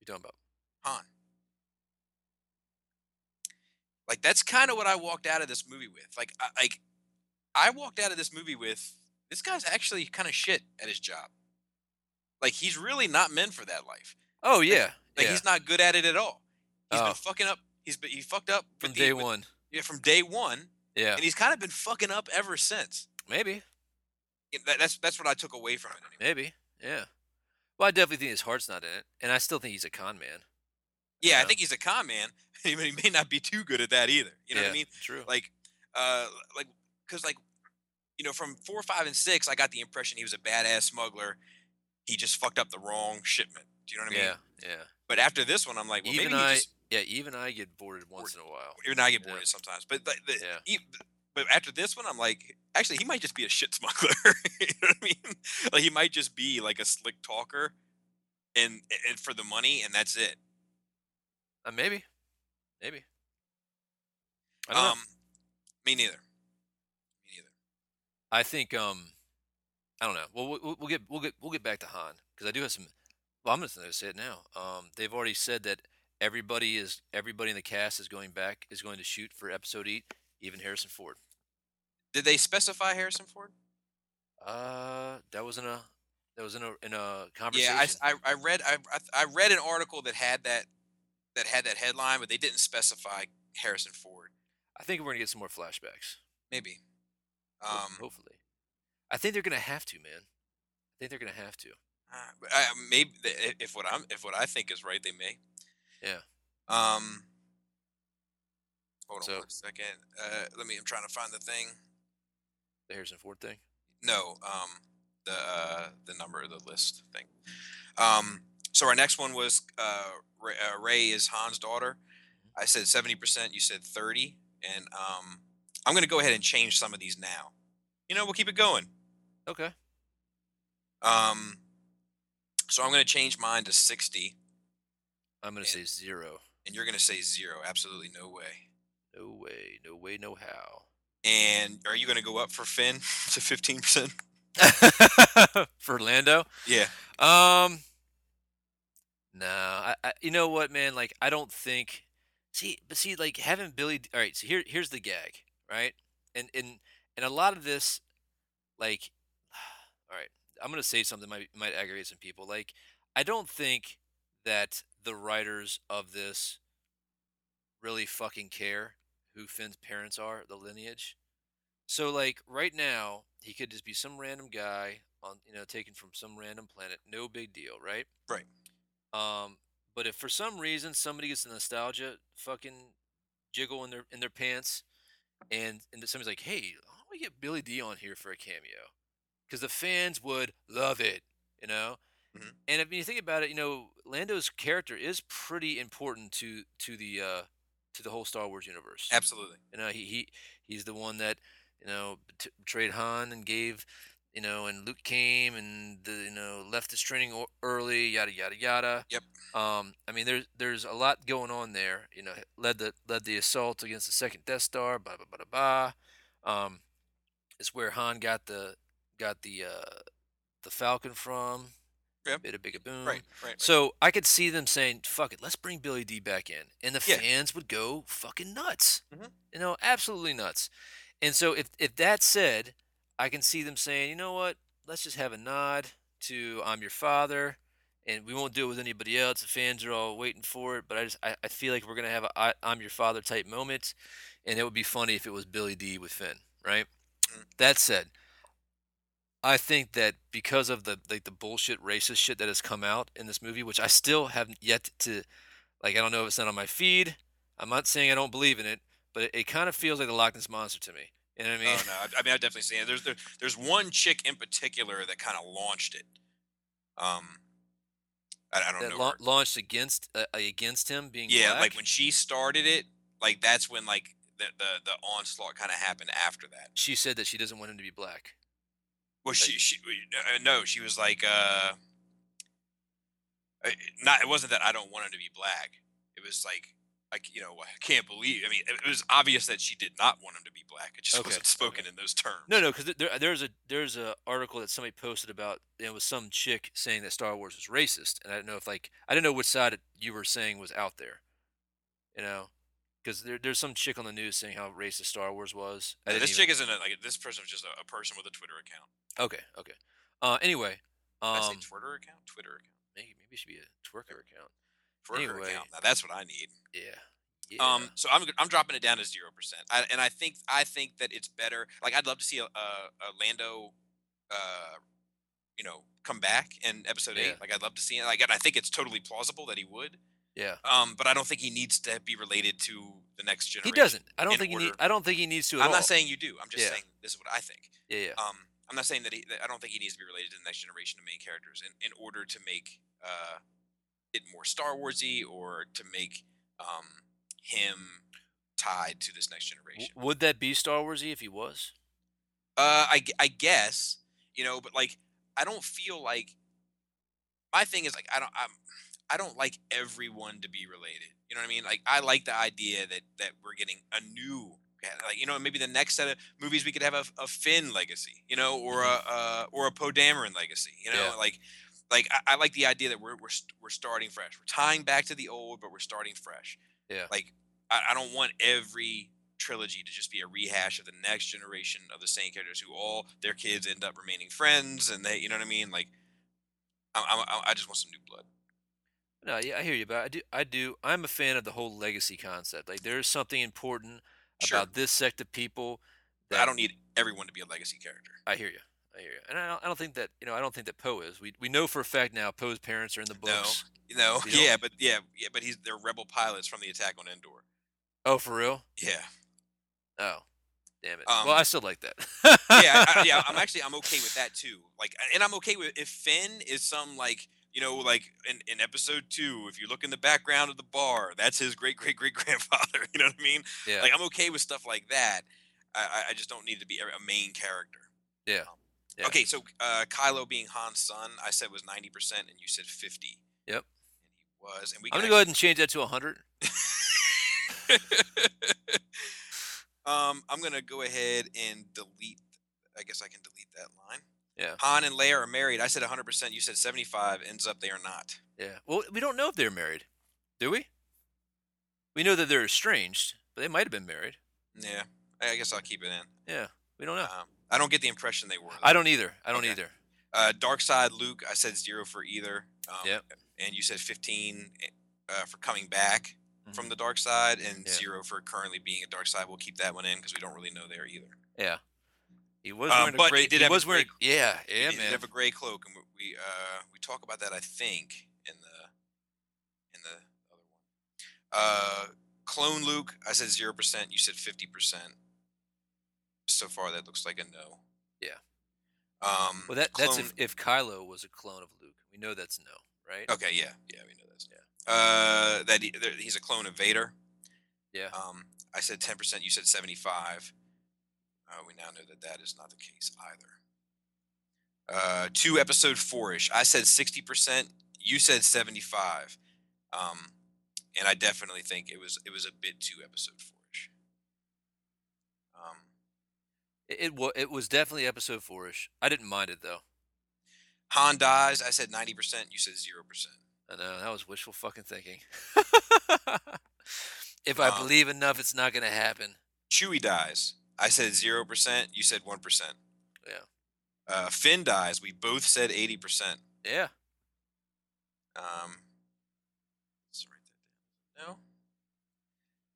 you're talking about. Han. Like that's kind of what I walked out of this movie with. Like, I, like I walked out of this movie with this guy's actually kind of shit at his job. Like he's really not meant for that life. Oh yeah. Like yeah. he's not good at it at all. He's Oh. been fucking up. He's been he fucked up from the- day with- one. Yeah, from day one, Yeah. and he's kind of been fucking up ever since. Maybe. Yeah, That, that's that's what I took away from it. Anyway. Maybe. Yeah. Well, I definitely think his heart's not in it, and I still think he's a con man. Yeah, I think he's a con man. He may he may not be too good at that either. You know what I mean? True. Like, uh, like, cause like, you know, from four, five, and six, I got the impression he was a badass smuggler. He just fucked up the wrong shipment. Do you know what I mean? yeah. Yeah. But after this one, I'm like, well, even maybe I. just, Yeah. Even I get bored once in a while. even I get Yeah. bored sometimes. But the, the, Yeah. he- but after this one, I'm like, actually, he might just be a shit smuggler. you know what I mean? Like he might just be like a slick talker, and and for the money, and that's it. Uh, maybe. Maybe. I don't know. Um, me neither. Me neither. I think um, I don't know. Well, we'll, we'll- get we'll get we'll get back to Han because I do have some. Well, I'm just going to say it now. Um, they've already said that everybody is everybody in the cast is going back is going to shoot for episode eight, even Harrison Ford. Did they specify Harrison Ford? Uh, that was in a that was in a in a conversation. Yeah, I, I, I read I I read an article that had that that had that headline, but they didn't specify Harrison Ford. I think we're gonna get some more flashbacks. Maybe. Um, hopefully, I think they're gonna have to, man. I think they're gonna have to. uh, I, maybe if what I'm if what I think is right, they may. Yeah. Um. Hold on So- one second. Uh, let me. I'm trying to find the thing. The Harrison Ford thing. No. Um. The uh, the number of the list thing. Um. So our next one was uh, Rey, uh, Rey is Han's daughter. I said seventy percent. You said thirty, and um, I'm gonna go ahead and change some of these now. you know, we'll keep it going. Okay. Um, so I'm going to change mine to 60, I'm gonna say zero. and you're going to say zero. Absolutely no way. No way. No way. No how. And are you going to go up for Finn to 15%? For Lando. Yeah. Um. No, I, I. You know what, man? Like, I don't think. See, but see, like having Billy. All right. So here, here's the gag, right? And and and a lot of this, like, all right. I'm gonna say something might might aggravate some people. Like, I don't think that the writers of this really fucking care who Finn's parents are, the lineage. So like right now, he could just be some random guy on you know taken from some random planet, no big deal, right? Right. Um, but if for some reason somebody gets the nostalgia fucking jiggle in their in their pants, and and somebody's like, hey, why don't we get Billy Dee on here for a cameo? Because the fans would love it, you know. Mhm. And if you think about it, you know, Lando's character is pretty important to to the uh, to the whole Star Wars universe. Absolutely. You know, he, he he's the one that you know bet- betrayed Han and gave you know, and Luke came and the, you know left his training early, yada yada yada. Yep. Um, I mean, there's there's a lot going on there. You know, led the led the assault against the second Death Star. Blah blah blah blah. blah. Um, it's where Han got the got the uh the Falcon from. Yep. Bit of big boom. Right. Right. right. So I could see them saying, "Fuck it, let's bring Billy Dee back in," and the Yeah. fans would go fucking nuts. Mhm. You know, absolutely nuts. And so if if that said, I can see them saying, "You know what? Let's just have a nod to I'm your father." And we won't do it with anybody else. The fans are all waiting for it, but I just I, I feel like we're gonna have a I, I'm your father type moment, and it would be funny if it was Billy Dee with Finn, right? Mm. That said, I think that because of the like the bullshit racist shit that has come out in this movie, which I still have yet to like I don't know if it's not on my feed. I'm not saying I don't believe in it, but it, it kind of feels like the Loch Ness monster to me. You know what I mean? Oh no! I, I mean, I definitely seen it. There's there, there's one chick in particular that kind of launched it. Um, I, I don't that know. la- launched against uh, against him being yeah, black. like when she started it, like that's when like the the, the onslaught kind of happened after that. she said that she doesn't want him to be black. Well, she she uh, no, she was like uh, uh, not. It wasn't that I don't want him to be black. It was like. Like you know, I can't believe. I mean, it was obvious that she did not want him to be black. It just Okay, wasn't spoken okay. in those terms. No, no, because there, there's a there's a article that somebody posted about it was some chick saying that Star Wars was racist, and I don't know if like I didn't know which side you were saying was out there, you know, because there, there's some chick on the news saying how racist Star Wars was. I this even- chick isn't a, like this person was just a, a person with a Twitter account. Okay, okay. Uh, anyway, Did I say um, Twitter account, Twitter account, maybe maybe it should be a twerker account. Twitter anyway. account. Now that's what I need. Yeah. yeah. Um, so I'm I'm dropping it down to zero percent, and I think I think that it's better. Like I'd love to see a, a, a Lando, uh, you know, come back in Episode Yeah. Eight. Like I'd love to see it. Like and I think it's totally plausible that he would. yeah. Um, but I don't think he needs to be related to the next generation. He doesn't. I don't in think he need, I don't think he needs to I'm all. not saying you do. I'm just Yeah. saying this is what I think. Yeah, yeah. Um, I'm not saying that, he, that I don't think he needs to be related to the next generation of main characters in, in order to make uh, it more Star Warsy or to make um, him tied to this next W- generation. would that be Star Warsy if he was? Uh, I, I guess you know, but like I don't feel like my thing is like I don't I'm I don't like everyone to be related. You know what I mean? Like I like the idea that that we're getting a new like you know maybe the next set of movies we could have a, a Finn legacy, you know, or a uh, or a Poe Dameron legacy. You know, Mm-hmm. Yeah. like like I, I like the idea that we're we're we're starting fresh. We're tying back to the old, but we're starting fresh. Yeah. Like I, I don't want every trilogy to just be a rehash of the next generation of the same characters who all their kids end up remaining friends and they you know what I mean like I, I, I just want some new blood No, yeah, I hear you, but I do, I do, I'm a fan of the whole legacy concept. Like, there is something important Sure. about this sect of people. but I don't need everyone to be a legacy character I hear you. I hear you, and I don't, I don't think that you know, I don't think that Poe is. We we know for a fact now Poe's parents are in the books. No, You don't- yeah but yeah yeah but he's they're rebel pilots from the attack on Endor Oh, for real? yeah Oh, damn it. Um, well, I still like that. yeah, I, yeah. I'm actually I'm okay with that too. Like, and I'm okay with if Finn is some like you know like in, in episode two, if you look in the background of the bar, that's his great great great grandfather. You know what I mean? yeah. Like, I'm okay with stuff like that. I, I- just don't need to be a a main character. Yeah. Yeah. Okay, so uh, Kylo being Han's son, I said was ninety percent, and you said fifty. Yep. And he was, and we. I'm gonna go ahead and change that to 100. um, I'm gonna go ahead and delete. I guess I can delete that line. Yeah. Han and Leia are married. I said 100. percent You said 75. Ends up they are not. Yeah. Well, we don't know if they're married, do we? We know that they're estranged, but they might have been married. Yeah, I I guess I'll keep it in. Yeah. We don't know. Um, I don't get the impression they were. though. I don't either. I don't Okay. either. Uh, Dark Side Luke, I said zero for either. Um, Yep. And you said 15 uh, for coming back from Mhm. the dark side, and Yeah. zero for currently being a dark side. We'll keep that one in because we don't really know there either. Yeah. He was Um, wearing but a he did he have was wearing. great- Yeah. Yeah, He did have a gray cloak, and we uh, we talk about that. I think in the in the other one. Uh, clone Luke, I said zero percent. You said fifty percent. So far, that looks like a no. Yeah. Um, Well, that that's if, if Kylo was a clone of Luke. We know that's no, right? Okay, yeah, yeah, we know that's yeah. Uh, that he, there- he's a clone of Vader. Yeah. Um, I said ten percent. You said seventy-five. Uh, we now know that that is not the case either. Uh, two episode four-ish. I said sixty percent. You said seventy-five. Um, and I definitely think it was it was a bit too episode four-ish. Um, It, was it was definitely episode four-ish. I didn't mind it though. Han dies. I said ninety percent. You said zero percent. I know that was wishful fucking thinking. if I Um, believe enough, it's not gonna happen. Chewie dies. I said zero percent. You said one percent. Yeah. Uh, Finn dies. We both said eighty percent. Yeah. Um, let's write that down.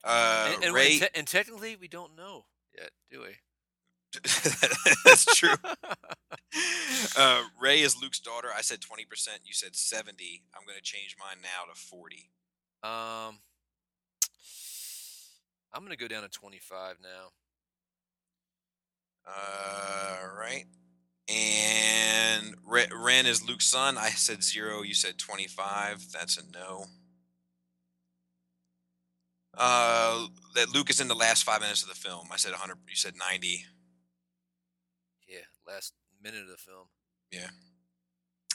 No. Uh, and, and, Rey. te- and technically, we don't know yet, do we? That's true. uh, Rey is Luke's daughter. I said twenty percent. You said seventy. I'm going to change mine now to forty. Um, I'm gonna go down to 25 now. Uh, right. And Re- Ren is Luke's son. I said zero. You said twenty-five. That's a no. Uh, that Luke is in the last five minutes of the film. I said 100. You said 90. Last minute of the film. Yeah.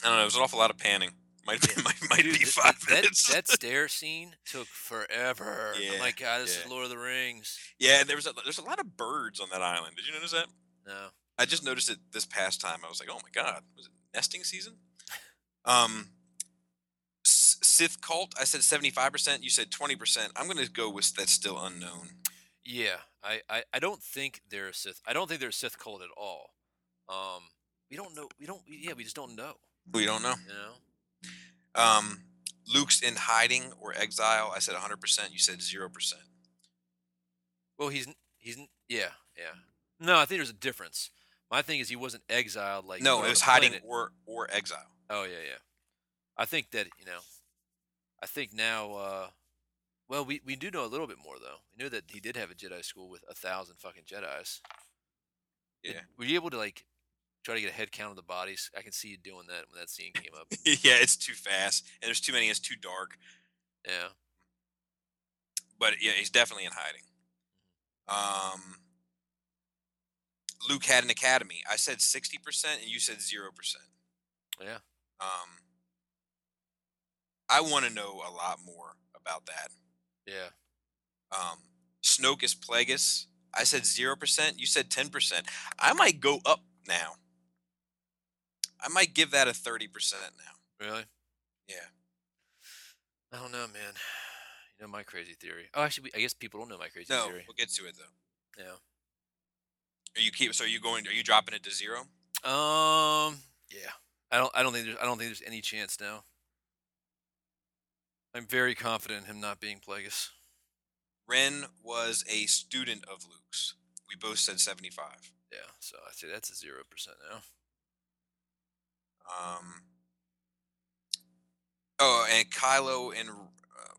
I don't know. It was an awful lot of panning. Might be, Yeah. might, might Dude, be five that, minutes. that stair scene took forever. Yeah, oh my god, this yeah. is Lord of the Rings. yeah, there was a, there's a lot of birds on that island. Did you notice that? No. I just noticed it this past time. I was like, oh my god, was it nesting season? Um, Sith cult. I said 75%. You said 20%. I'm gonna go with that's still unknown. Yeah, I, I, I don't think they're a Sith. I don't think they're a Sith cult at all. Um, we don't know. We don't. Yeah, we just don't know. We don't know. You know. Um, Luke's in hiding or exile. I said 100%. You said 0%. Well, he's he's yeah yeah. No, I think there's a difference. My thing is he wasn't exiled like No, it was hiding planet. or or exile. Oh yeah yeah. I think that you know. I think now. uh Well, we we do know a little bit more though. We knew that he did have a Jedi school with a thousand fucking Jedi's. Did- Yeah. Were you able to like try to get a head count of the bodies? I can see you doing that when that scene came up. yeah, it's too fast, and there's too many. It's too dark. Yeah. But yeah, he's definitely in hiding. Um, Luke had an academy. I said 60%, and you said 0%. Yeah. Um, I want to know a lot more about that. Yeah. Um, Snoke is Plagueis. I said 0%. You said 10%. I might go up now. I might give that a 30% now. Really? Yeah. I don't know, man. You know my crazy theory. Oh, actually, we- I guess people don't know my crazy No, theory. we'll get to it though. Yeah. Are you keep? So are you going? Are you dropping it to zero? Um. Yeah. I don't. I don't think there's. I don't think there's any chance now. I'm very confident in him not being Plagueis. Ren was a student of Luke's. We both said 75. Yeah. So I say that's a zero percent now. Um, oh, and Kylo and uh,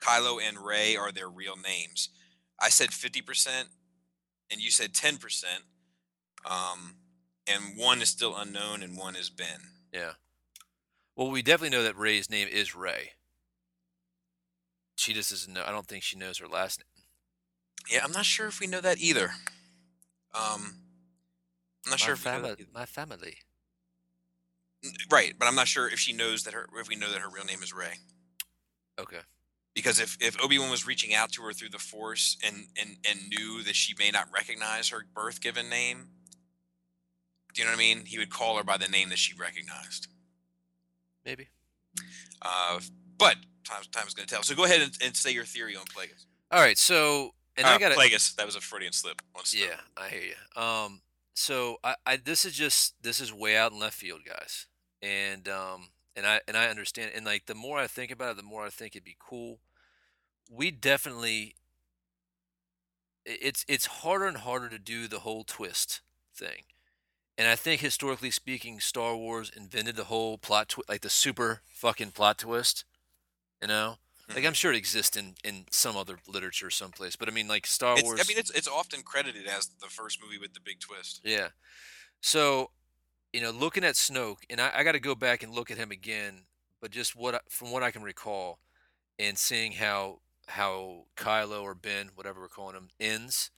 Kylo and Rey are their real names. I said 50%, and you said 10%. Um, and one is still unknown, and one is Ben. Yeah. Well, we definitely know that Rey's name is Rey. She just doesn't know. I don't think she knows her last name. Yeah, I'm not sure if we know that either. Um, I'm not My sure if we know that My family. Right, but I'm not sure if she knows that her if we know that her real name is Rey. Okay. Because if, if Obi Wan was reaching out to her through the Force and, and and knew that she may not recognize her birth given name, do you know what I mean? He would call her by the name that she recognized. Maybe. Uh, but time time's going to tell. So go ahead and, and say your theory on Plagueis. All right. So, and uh, I got Plagueis. That was a Freudian slip. On Yeah, I hear you. Um, so I, I this is just this is way out in left field, guys, and um, and I and I understand, and like the more I think about it, the more I think it'd be cool. We definitely, it's it's harder and harder to do the whole twist thing, and I think historically speaking, Star Wars invented the whole plot twist, like the super fucking plot twist. You know, like I'm sure it exists in in some other literature someplace, but I mean, like Star It's, Wars. I mean, it's it's often credited as the first movie with the big twist. Yeah. So, you know, looking at Snoke, and I, I got to go back and look at him again, but just what from what I can recall, and seeing how how Kylo or Ben, whatever we're calling him, ends,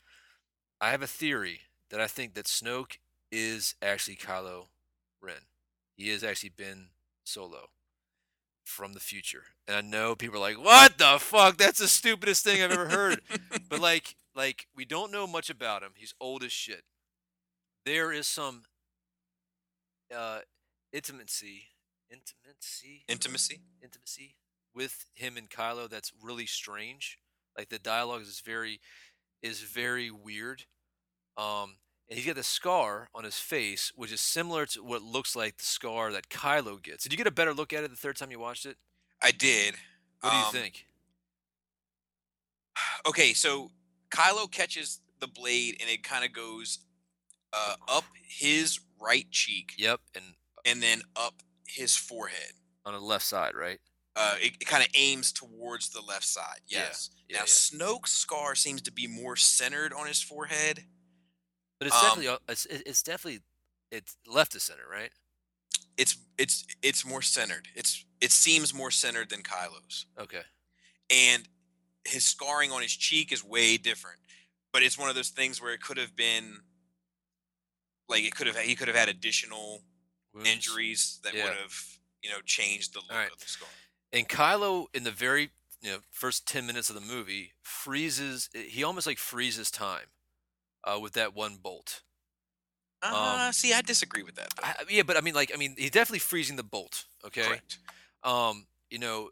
I have a theory that I think that Snoke is actually Kylo Ren. He is actually Ben Solo from the future, and I know people are like, "What the fuck? That's the stupidest thing I've ever heard." but like like we don't know much about him. He's old as shit. There is some uh intimacy intimacy Intimacy. intimacy with him and Kylo that's really strange. Like the dialogue is very is very weird. Um and he's got the scar on his face, which is similar to what looks like the scar that Kylo gets. Did you get a better look at it the third time you watched it? I did. What do you Um, think? Okay, so Kylo catches the blade and it kind of goes uh, up his right cheek Yep, and and then up his forehead. on the left side, right? Uh, it, it kind of aims towards the left side. Yes. yeah, now yeah. Snoke's scar seems to be more centered on his forehead. But it's Um, definitely uh, it's it's definitely it's left to center, right? It's it's it's more centered. It's it seems more centered than Kylo's. Okay. and his scarring on his cheek is way different. But it's one of those things where it could have been like it could have he could have had additional injuries that Yeah. would have you know changed the look Alright. of the scar. And Kylo in the very you know first ten minutes of the movie freezes. He almost like freezes time uh, with that one bolt. Uh, see, I disagree with that. I- yeah, but I mean, like, I mean, he's definitely freezing the bolt. Okay. Correct. Um, you know,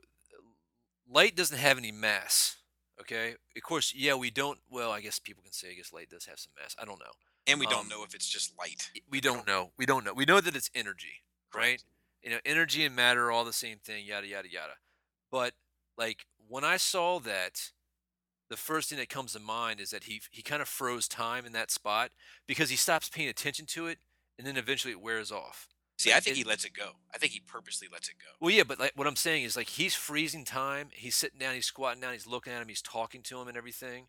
light doesn't have any mass. Okay. Of course, yeah, we don't. Well, I guess people can say, I guess light does have some mass. I don't know. And we don't um, know if it's just light. We don't know. We don't know. We know that it's energy, right? Correct. You know, energy and matter are all the same thing, yada yada yada. But like when I saw that, the first thing that comes to mind is that he he kind of froze time in that spot because he stops paying attention to it, and then eventually it wears off. See, I think it- he lets it go. I think he purposely lets it go. Well, yeah, but like what I'm saying is like he's freezing time. He's sitting down. He's squatting down. He's looking at him. He's talking to him and everything.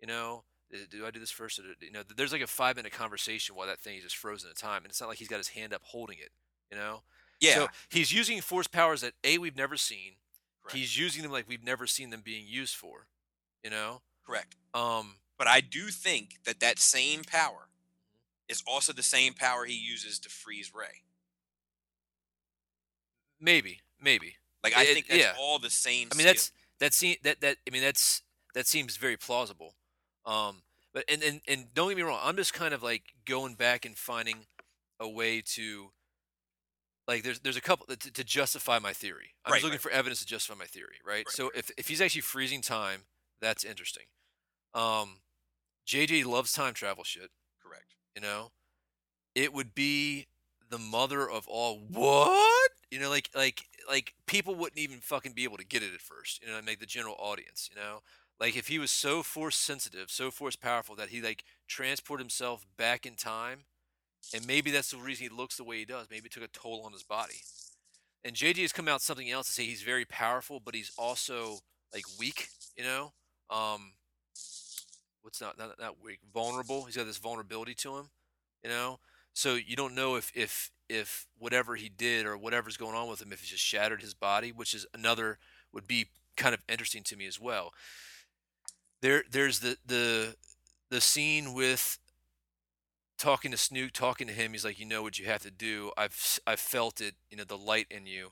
You know, do I do this first? Or do, you know, there's like a five minute conversation while that thing is just frozen in time, and it's not like he's got his hand up holding it. You know. Yeah. So he's using force powers that a we've never seen. correct. He's using them like we've never seen them being used for. You know. correct. Um. But I do think that that same power Mm-hmm. is also the same power he uses to freeze Rey. Maybe. Maybe. Like I It- think that's yeah. all the same. I mean, that's that seem that that I mean that's that seems very plausible. Um, but and and and don't get me wrong, I'm just kind of like going back and finding a way to like there's there's a couple to, to justify my theory. I'm Right, just looking right. for evidence to justify my theory, right? Right, so if if he's actually freezing time, that's interesting. Um, JJ loves time travel shit. correct. You know, it would be the mother of all what you know like like like people wouldn't even fucking be able to get it at first you know like the general audience you know like if he was so force sensitive so force powerful that he like transport himself back in time and maybe that's the reason he looks the way he does maybe it took a toll on his body. And jj has come out something else to say he's very powerful but he's also like weak you know? Um what's not not, not weak vulnerable. He's got this vulnerability to him you know? So you don't know if if if whatever he did or whatever's going on with him if he just shattered his body which is another would be kind of interesting to me as well there there's the the the scene with talking to Snoke, talking to him, he's like, you know what you have to do. I've I've felt it, you know, the light in you,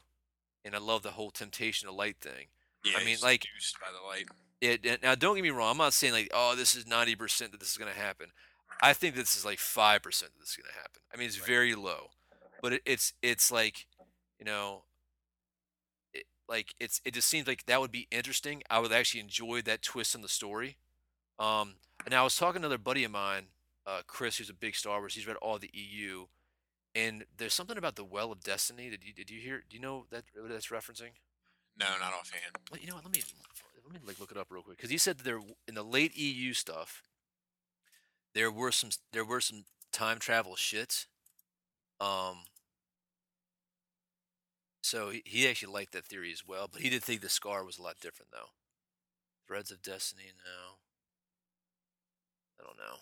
and I love the whole temptation of light thing. Yeah, I mean, like- seduced by the light. It now don't get me wrong. I'm not saying like, oh, this is ninety percent that this is gonna happen. I think this is like five percent that this is gonna happen. I mean, it's Right. very low, but it, it's it's like, you know, like it's it just seems like that would be interesting. I would actually enjoy that twist in the story. Um, and I was talking to another buddy of mine, uh, Chris, who's a big Star Wars. He's read all the EU, and there's something about the Well of Destiny. Did you did you hear? Do you know that what that's referencing? No, not offhand. Well, you know what? Let me let me like look it up real quick because he said that there in the late EU stuff, there were some there were some time travel shits. Um. So he, he actually liked that theory as well, but he did think the scar was a lot different though. Threads of Destiny. No. I don't know.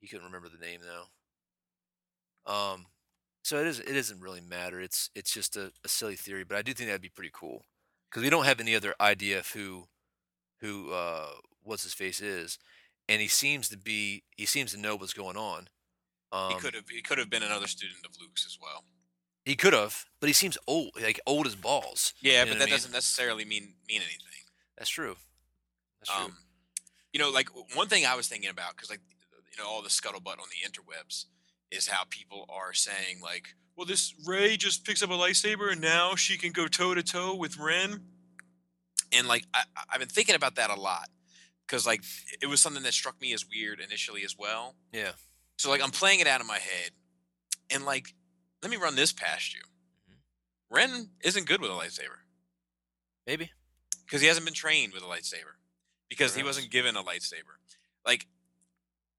He couldn't remember the name though. Um. So it is. It doesn't really matter. It's it's just a, a silly theory, but I do think that'd be pretty cool because we don't have any other idea of who who uh what's his face is, and he seems to be he seems to know what's going on. Um, he could have he could have been another student of Luke's as well. He could have, but he seems old, like old as balls. Yeah, You know but what I that mean? doesn't necessarily mean mean anything. That's true. That's true. Um, you know, like one thing I was thinking about because like you know all the scuttlebutt on the interwebs is how people are saying like, well, this Rey just picks up a lightsaber and now she can go toe to toe with Ren. And like I, I- I've been thinking about that a lot because like it was something that struck me as weird initially as well. yeah. So like I'm playing it out of my head, and like let me run this past you. Mhm. Ren isn't good with a lightsaber Maybe. because he hasn't been trained with a lightsaber because he wasn't given a lightsaber. Like,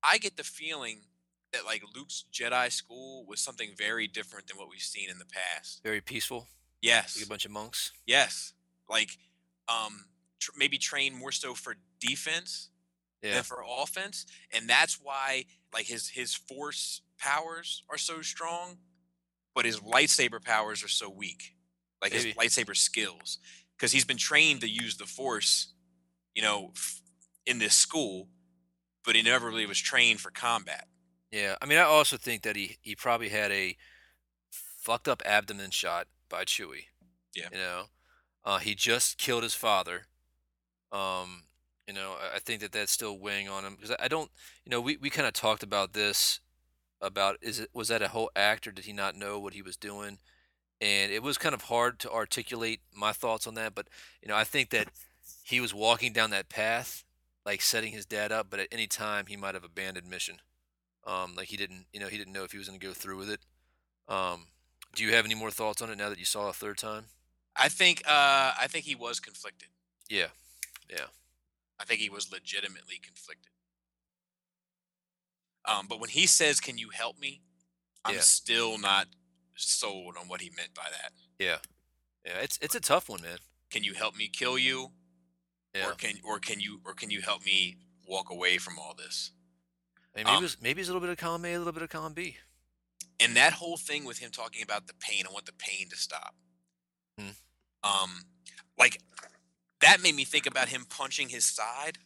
I get the feeling that like Luke's Jedi school was something very different than what we've seen in the past. Very peaceful. Yes, Like a bunch of monks. yes, like um, tr- maybe train more so for defense Yeah. than for offense, and that's why like his his force powers are so strong, but his lightsaber powers are so weak. Like Maybe. his lightsaber skills, because he's been trained to use the force, you know, f- in this school, but he never really was trained for combat. Yeah, I mean, I also think that he he probably had a fucked up abdomen shot by Chewie. Yeah. You know, uh, he just killed his father. Um, you know, I, think that that's still weighing on him because I, I don't, you know, we we kind of talked about this about is it was that a whole act or did he not know what he was doing? And it was kind of hard to articulate my thoughts on that, but you know, I think that he was walking down that path, like setting his dad up, but at any time he might have abandoned mission. Um, like he didn't, you know, he didn't know if he was going to go through with it. Um, do you have any more thoughts on it now that you saw a third time? I think uh, I think he was conflicted. Yeah, yeah, I think he was legitimately conflicted. Um, but when he says, "Can you help me?" I'm Yeah. still not sold on what he meant by that. yeah, yeah. It's it's a tough one, man. Can you help me kill you? Yeah, or can or can you or can you help me walk away from all this I mean, maybe um, it's, maybe it's a little bit of column A, a little bit of column B. and that whole thing with him talking about the pain i want the pain to stop Hmm. um like that made me think about him punching his side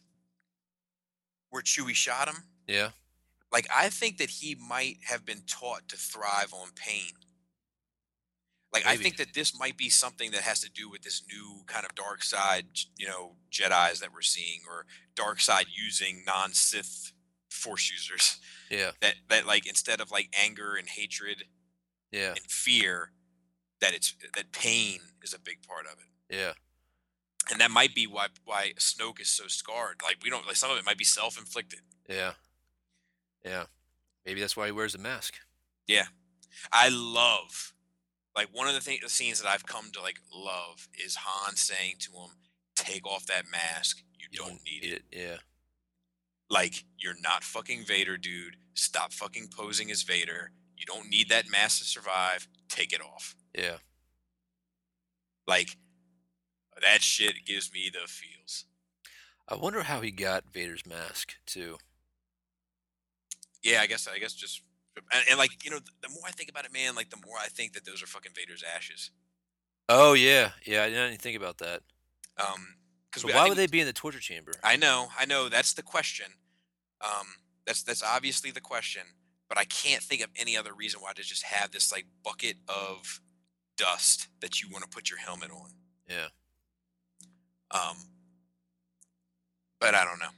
where chewie shot him Yeah, like i think that he might have been taught to thrive on pain. Like i think that this might be something that has to do with this new kind of dark side you know jedis that we're seeing or dark side using non-sith force users yeah, that that like instead of like anger and hatred yeah, and fear that it's that pain is a big part of it. Yeah, and that might be why why snoke is so scarred. Like we don't like some of it might be self-inflicted. Yeah, yeah. Maybe that's why he wears a mask. Yeah. I love like one of the things the scenes that i've come to like love is han saying to him take off that mask you, You don't, need it. Yeah, like you're not fucking vader dude stop fucking posing as vader you don't need that mask to survive take it off yeah. like that shit gives me the feels I wonder how he got Vader's mask too. Yeah, I guess I guess just and, and like you know, the, more I think about it, man, like the more I think that those are fucking Vader's ashes. Oh yeah, yeah. I didn't even think about that. Um, because But why would they be in the torture chamber? I know, I know. That's the question. Um, That's that's obviously the question, but I can't think of any other reason why to just have this like bucket of dust that you want to put your helmet on. Yeah. Um, but I don't know.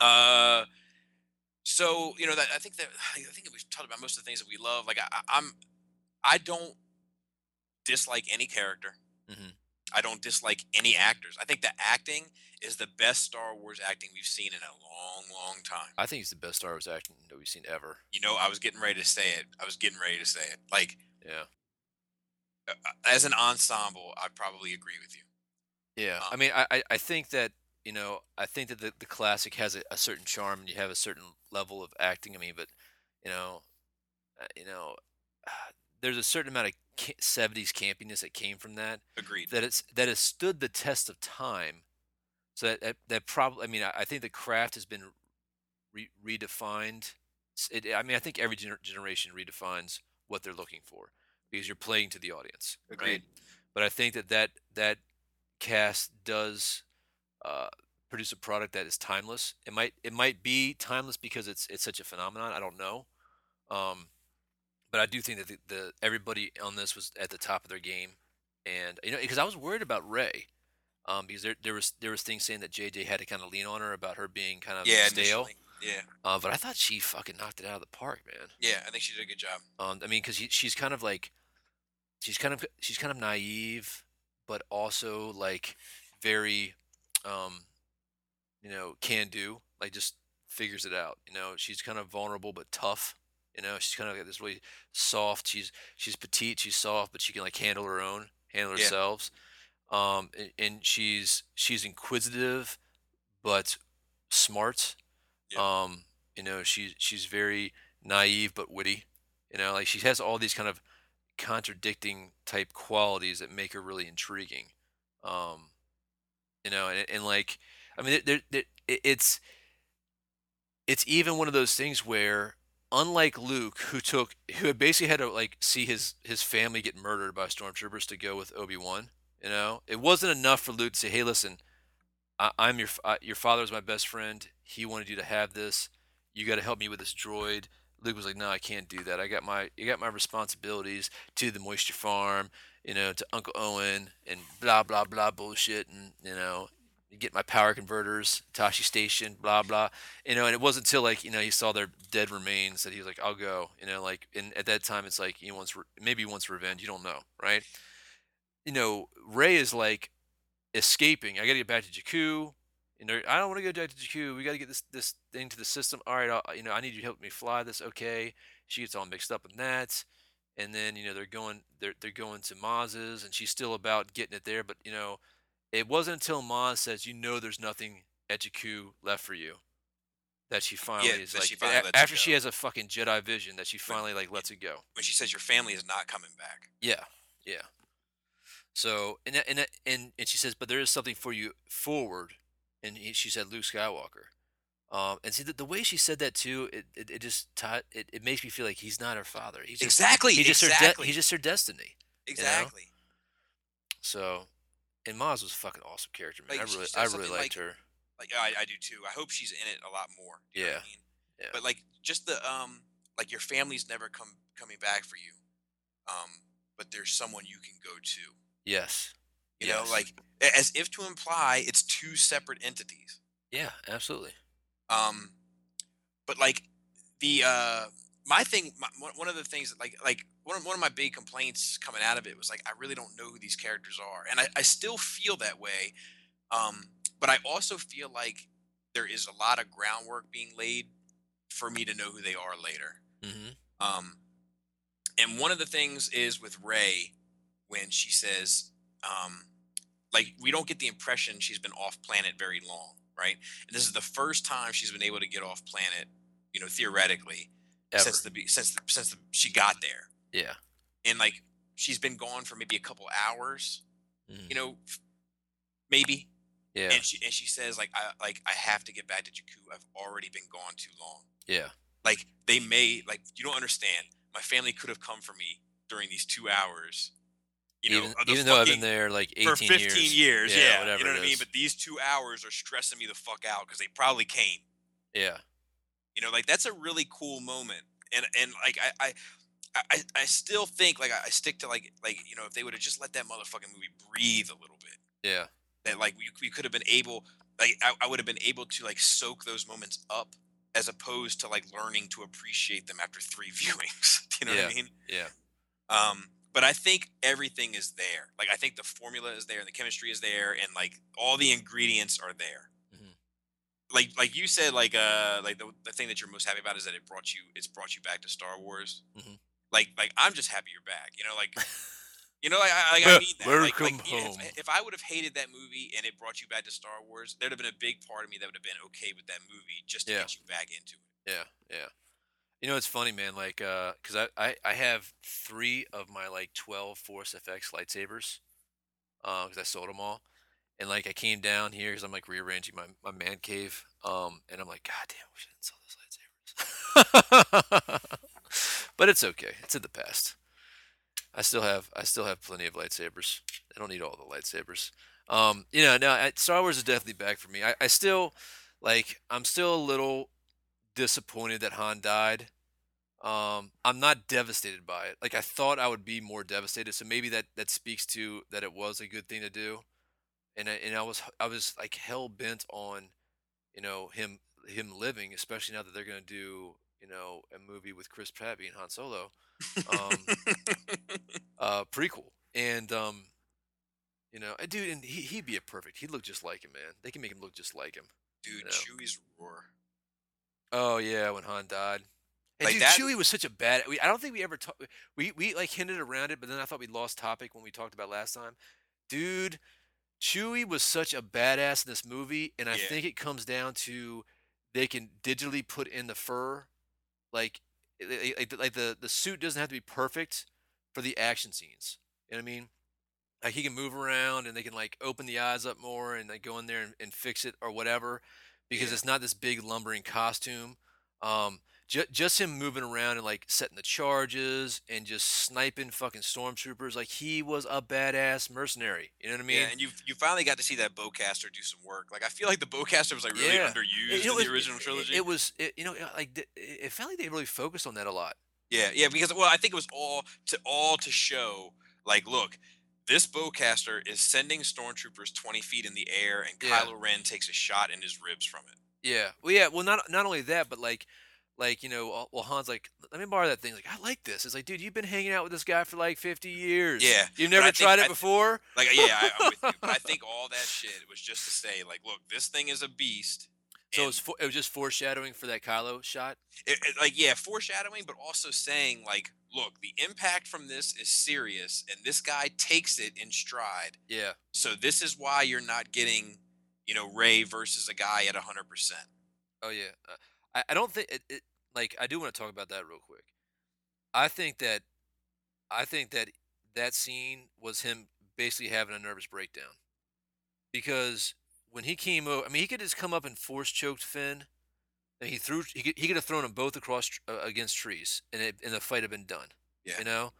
Uh, so you know that I think that I think we've talked about most of the things that we love. Like I, I'm, I don't dislike any character. Mhm. I don't dislike any actors. I think the acting is the best Star Wars acting we've seen in a long, long time. I think he's the best Star Wars acting that we've seen ever. You know, I was getting ready to say it. I was getting ready to say it. Like Yeah. uh, as an ensemble, I probably agree with you. Yeah, I Um, mean, I, I- I think that you know, I think that the, the classic has a, a certain charm, and you have a certain level of acting. I mean, but you know, uh, you know, there's a certain amount of ca- '70s campiness that came from that Agreed. that it's that has stood the test of time. So that that, that probably, I mean, I, I think the craft has been re- redefined. It, I mean, I think every gener- generation redefines what they're looking for because you're playing to the audience. right? Agreed. but I think that that that cast does uh, produce a product that is timeless. It might it might be timeless because it's it's such a phenomenon. I don't know, um, but I do think that the, the everybody on this was at the top of their game, and you know because I was worried about Rey. Um, because there, there was there was things saying that JJ had to kind of lean on her about her being kind of Yeah, stale, initially. Yeah, uh, but I thought she fucking knocked it out of the park, man. yeah. I think she did a good job. Um, I mean, because she's kind of like, she's kind of she's kind of naive, but also like very, um, you know, can do. Like just figures it out. You know, she's kind of vulnerable but tough. You know, she's kind of got this really soft. She's she's petite. She's soft, but she can like handle her own, handle Yeah. herself. Um, and, and she's she's inquisitive, but smart. Yeah. Um, you know, she's she's very naive but witty. You know, like she has all these kind of contradicting type qualities that make her really intriguing. Um, you know, and, and like, I mean, there, it's it's even one of those things where, unlike Luke, who took who had basically had to like see his his family get murdered by stormtroopers to go with Obi Wan. You know, it wasn't enough for Luke to say, "Hey, listen, I, I'm your uh, your father's my best friend. He wanted you to have this. You got to help me with this droid." Luke was like, "No, I can't do that. I got my I got my responsibilities to the moisture farm, you know, to Uncle Owen and blah blah blah bullshit, and you know, get my power converters, Tosche Station, blah blah, you know." And it wasn't until like you know he saw their dead remains that he was like, "I'll go," you know, like. And at that time, it's like he wants re- maybe he wants revenge. You don't know, right? You know, Rey is like escaping. I got to get back to Jakku. You know, I don't want to go back to Jakku. We got to get this this thing to the system. All right, I'll, you know, I need you to help me fly this. Okay. She gets all mixed up in that, and then you know they're going they're they're going to Maz's, and she's still about getting it there. But you know, it wasn't until Maz says, "You know, there's nothing at Jakku left for you," that she finally is like she finally a- after she has a fucking Jedi vision that she finally like lets it go. When she says your family is not coming back. Yeah, yeah. So and and and and she says, but there is something for you forward, and he, she said Luke Skywalker. Um, and see the, the way she said that too, it it, it just taught, it, it makes me feel like he's not her father. He's just Exactly. he's just her exactly. de- he's just her destiny. exactly. So, and Maz was a fucking awesome character, man. Like, I really I really liked like- her. Like I, I do too. I hope she's in it a lot more. you know what I Yeah. mean? Yeah. But like just the um like your family's never come coming back for you. Um, but there's someone you can go to. Yes. You know, like as if to imply it's two separate entities. Yeah, absolutely. Um, but like the uh, my thing, my, one of the things that like like one of, one of my big complaints coming out of it was like I really don't know who these characters are, and I, I still feel that way. Um, but I also feel like there is a lot of groundwork being laid for me to know who they are later. hmm Um, and one of the things is with Rey when she says, um, like, we don't get the impression she's been off planet very long, right? And this is the first time she's been able to get off planet, you know, theoretically, Ever. since the since the, since the, she got there, Yeah. and like she's been gone for maybe a couple hours, Mhm. you know, maybe. Yeah. And she and she says like I like I have to get back to Jakku. I've already been gone too long. Yeah. like they may like you don't understand my family could have come for me during these two hours you know even even though I've been there like 18 for 15 years, yeah, whatever you know what i mean but these two hours are stressing me the fuck out because they probably came Yeah. You know, like that's a really cool moment. And and like I I I, I still think like I, stick to like like you know if they would have just let that motherfucking movie breathe a little bit Yeah. that like we, we could have been able like I, I would have been able to like soak those moments up as opposed to like learning to appreciate them after three viewings you know what i mean Yeah. um but i think everything is there like i think the formula is there and the chemistry is there and like all the ingredients are there Mhm. like like you said like uh like the, the thing that you're most happy about is that it brought you it's brought you back to star wars Mhm. like like i'm just happy you're back you know like you know, like, I, like, I mean that. Like, Welcome like, yeah, home. if, if I would have hated that movie and it brought you back to Star Wars, there'd have been a big part of me that would have been okay with that movie just to Yeah. get you back into it. Yeah, yeah. You know, it's funny, man. Like, uh, cause I, I, I have three of my like twelve Force FX lightsabers, um, cause I sold them all, and like I came down here because I'm like rearranging my, my man cave, um, and I'm like, God damn, we shouldn't sell those lightsabers. but it's okay. It's in the past. I still have I still have plenty of lightsabers. I don't need all the lightsabers. Um, you know, now Star Wars is definitely back for me. I, I still like I'm still a little disappointed that Han died. Um, I'm not devastated by it. Like I thought I would be more devastated. So maybe that that speaks to that it was a good thing to do. And I, and I was I was like hell bent on, you know, him him living, especially now that they're gonna do you know a movie with Chris Pratt being Han Solo, um, uh, prequel. And um, you know, dude, and he he'd be a perfect. He'd look just like him, man. They can make him look just like him. Dude, No. Chewie's roar. Oh yeah, when Han died. And Like dude, that- Chewie was such a bad. We, I don't think we ever talked. We we like hinted around it, but then I thought we lost topic when we talked about last time. Dude, Chewie was such a badass in this movie, and I Yeah. think it comes down to they can digitally put in the fur, like like, like, like the the suit doesn't have to be perfect for the action scenes. You know what I mean? Like he can move around and they can like open the eyes up more and like go in there and, and fix it or whatever because Yeah. it's not this big lumbering costume. Um, ju- just him moving around and like setting the charges and just sniping fucking stormtroopers. Like he was a badass mercenary. You know what I mean? yeah, and you you finally got to see that bowcaster do some work. Like I feel like the bowcaster was like really Yeah. underused It- it in was- the original it- trilogy. It, was, it, you know, like it it felt like they really focused on that a lot. Yeah, yeah, because well, I think it was all to all to show like, look, this bowcaster is sending stormtroopers twenty feet in the air, and Yeah. Kylo Ren takes a shot in his ribs from it. Yeah. Well, yeah. Well, not not only that, but like, like you know, well, Han's like, let me borrow that thing. Like, I like this. It's like, dude, you've been hanging out with this guy for like fifty years. Yeah, You've never tried I it th- before. Like, yeah, I, I'm with you, but I think all that shit was just to say, like, look, this thing is a beast. So it was, fo- it was just foreshadowing for that Kylo shot. it, it- like, yeah, foreshadowing, but also saying, like, look, the impact from this is serious, and this guy takes it in stride. Yeah. So this is why you're not getting, you know, Rey versus a guy at hundred percent. Oh yeah. Uh, I I don't think it, it. Like, I do want to talk about that real quick. I think that, I think that that scene was him basically having a nervous breakdown, because when he came over, I mean, he could just come up and force choked Finn. And he threw. He could, he could have thrown them both across uh, against trees, and it, and the fight had been done. Yeah. You know,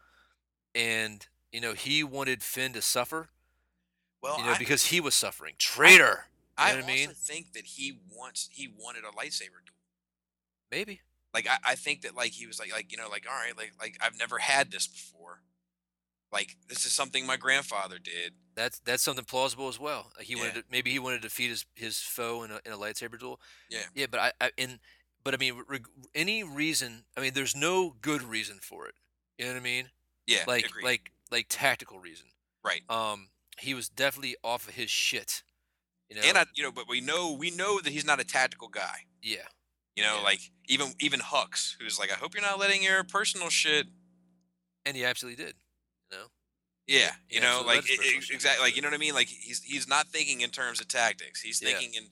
and you know he wanted Finn to suffer. Well, You know, I, because he was suffering. Traitor. You I know what I mean? think that he wants he wanted a lightsaber duel. Maybe. Like I, I think that like he was like like you know like all right like like I've never had this before. Like this is something my grandfather did. That's that's something plausible as well. Like he wanted to, maybe he wanted to defeat his, his foe in a, in a lightsaber duel. Yeah. Yeah, but I, I in but I mean reg, any reason. I mean, there's no good reason for it. You know what I mean? Yeah, Like agreed. like like tactical reason. right. Um, he was definitely off of his shit. You know. And I you know but we know we know that he's not a tactical guy. yeah. You know Yeah. like even even Hux who's like I hope you're not letting your personal shit. And he absolutely did. You. Yeah, you know absolutely like it, exactly like you know what I mean like he's he's not thinking in terms of tactics. He's Yeah. thinking in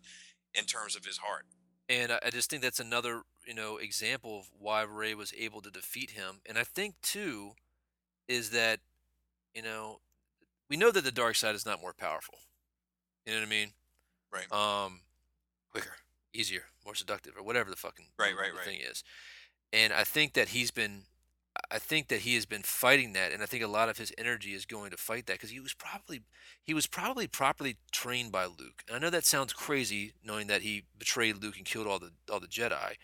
in terms of his heart. And I, I just think that's another, you know, example of why Rey was able to defeat him. And I think too, is that, you know, we know that the dark side is not more powerful. You know what I mean? Right. Um, quicker, easier, more seductive, or whatever the fucking Right, right, right. thing is. And I think that he's been, I think that he has been fighting that, and I think a lot of his energy is going to fight that because he was probably, he was probably properly trained by Luke. And I know that sounds crazy, knowing that he betrayed Luke and killed all the all the Jedi,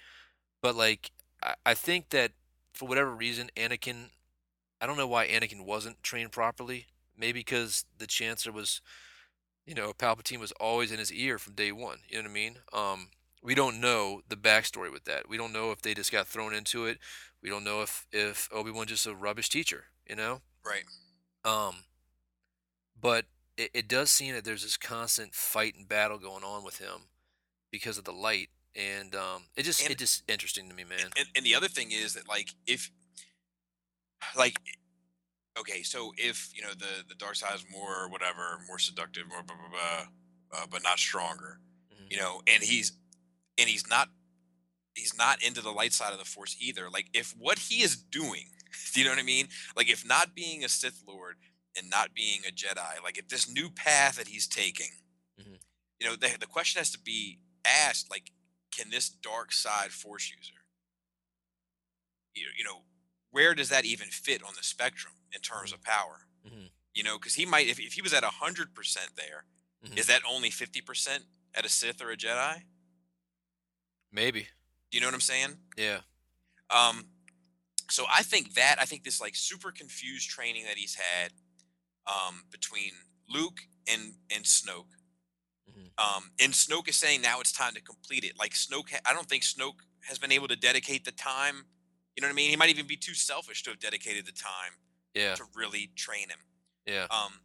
but like I, I think that for whatever reason, Anakin, I don't know why Anakin wasn't trained properly. Maybe because the Chancellor was, you know, Palpatine was always in his ear from day one. You know what I mean? Um, we don't know the backstory with that. We don't know if they just got thrown into it. We don't know if if Obi Wan just a rubbish teacher. You know? Right. Um, but it, it does seem that there's this constant fight and battle going on with him because of the light, and um, it just And- it just interesting to me, man. And, and the other thing is that like if like okay, so if you know the the dark side is more whatever, more seductive, more blah blah blah, uh, but not stronger, Mhm. you know, and he's and he's not he's not into the light side of the force either. Like if what he is doing, do you know what I mean? Like if not being a Sith Lord and not being a Jedi, like if this new path that he's taking, Mhm. you know, the the question has to be asked, like, can this dark side force user, you, you know, where does that even fit on the spectrum in terms of power? Mhm. You know, because he might, if, if he was at hundred percent there, is Mhm. that only fifty percent at a Sith or a Jedi? Maybe, Do you know what I'm saying? yeah, Um, so I think that I think this like super confused training that he's had um, between Luke and and Snoke. Mhm. Um, and Snoke is saying now it's time to complete it. Like Snoke, ha- I don't think Snoke has been able to dedicate the time. You know what I mean? He might even be too selfish to have dedicated the time yeah, to really train him. yeah, Um,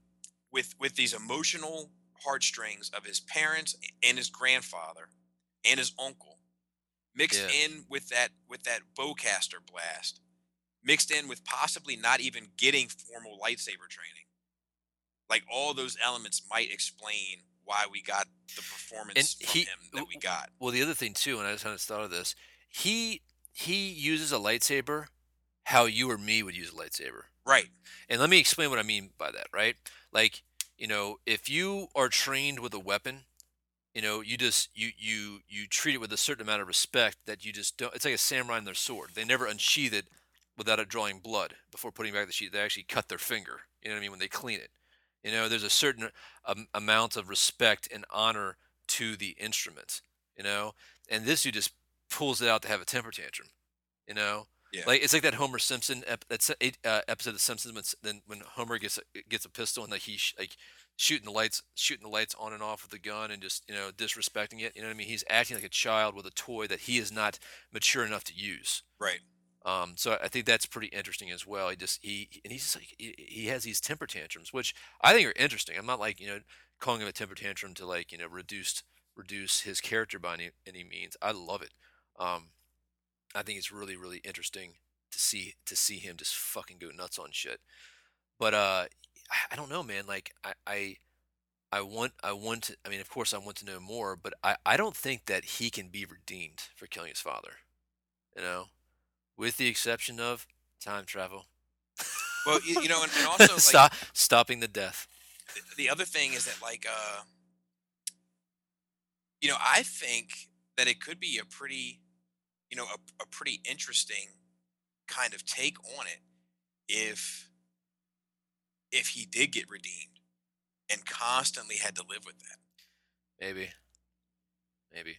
with with these emotional heartstrings of his parents and his grandfather and his uncle mixed Yeah. in with that with that bowcaster blast mixed in with possibly not even getting formal lightsaber training like all those elements might explain why we got the performance from he- him that we got Well, the other thing too, and I just kind of thought of this, he he uses a lightsaber how you or me would use a lightsaber. right And let me explain what I mean by that, right? Like, you know, if you are trained with a weapon, you know, you just you you you treat it with a certain amount of respect that you just don't. It's like a samurai and their sword. They never unsheath it without it drawing blood before putting back the sheath. They actually cut their finger. You know what I mean when they clean it. You know, there's a certain um, amount of respect and honor to the instrument. You know, and this dude just pulls it out to have a temper tantrum. You know, Yeah. like it's like that Homer Simpson ep- eight, uh, episode of Simpsons when then when Homer gets a, gets a pistol and like he's sh- like shooting the lights shooting the lights on and off with the gun and just you know disrespecting it. You know what I mean? He's acting like a child with a toy that he is not mature enough to use. right Um, so I think that's pretty interesting as well. He just he and he's just like he, he has these temper tantrums, which I think are interesting. I'm not like you know calling him a temper tantrum to like you know reduce reduce his character by any any means. I love it. Um, I think it's really really interesting to see to see him just fucking go nuts on shit. But uh, I- don't know, man. Like I. I I want, I want to, I mean, of course, I want to know more, but I, I don't think that he can be redeemed for killing his father. You know, with the exception of time travel. well you, you know and, and also like Stop, stopping the death. th- the other thing is that like uh you know i think that it could be a pretty you know a, a pretty interesting kind of take on it if if he did get redeemed and constantly had to live with that Maybe, maybe.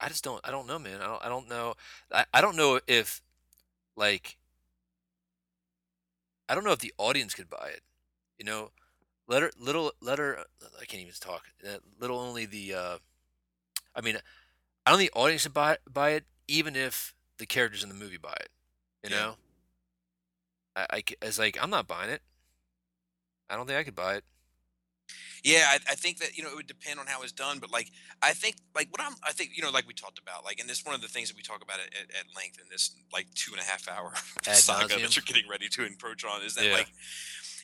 I just don't. I don't know, man. I don't. I don't know. I, I don't know if, like, I don't know if the audience could buy it. You know, let her, little, let her. I can't even talk. Little only the. uh I mean, I don't think the audience should buy buy it, even if the characters in the movie buy it. You Yeah. know. I, I it's like I'm not buying it. I don't think I could buy it. yeah I, I think that you know it would depend on how it's done but like i think like what i'm i think you know like we talked about like and this one of the things that we talk about at, at, length in this like two and a half hour saga that you're getting ready to encroach on is that Yeah. like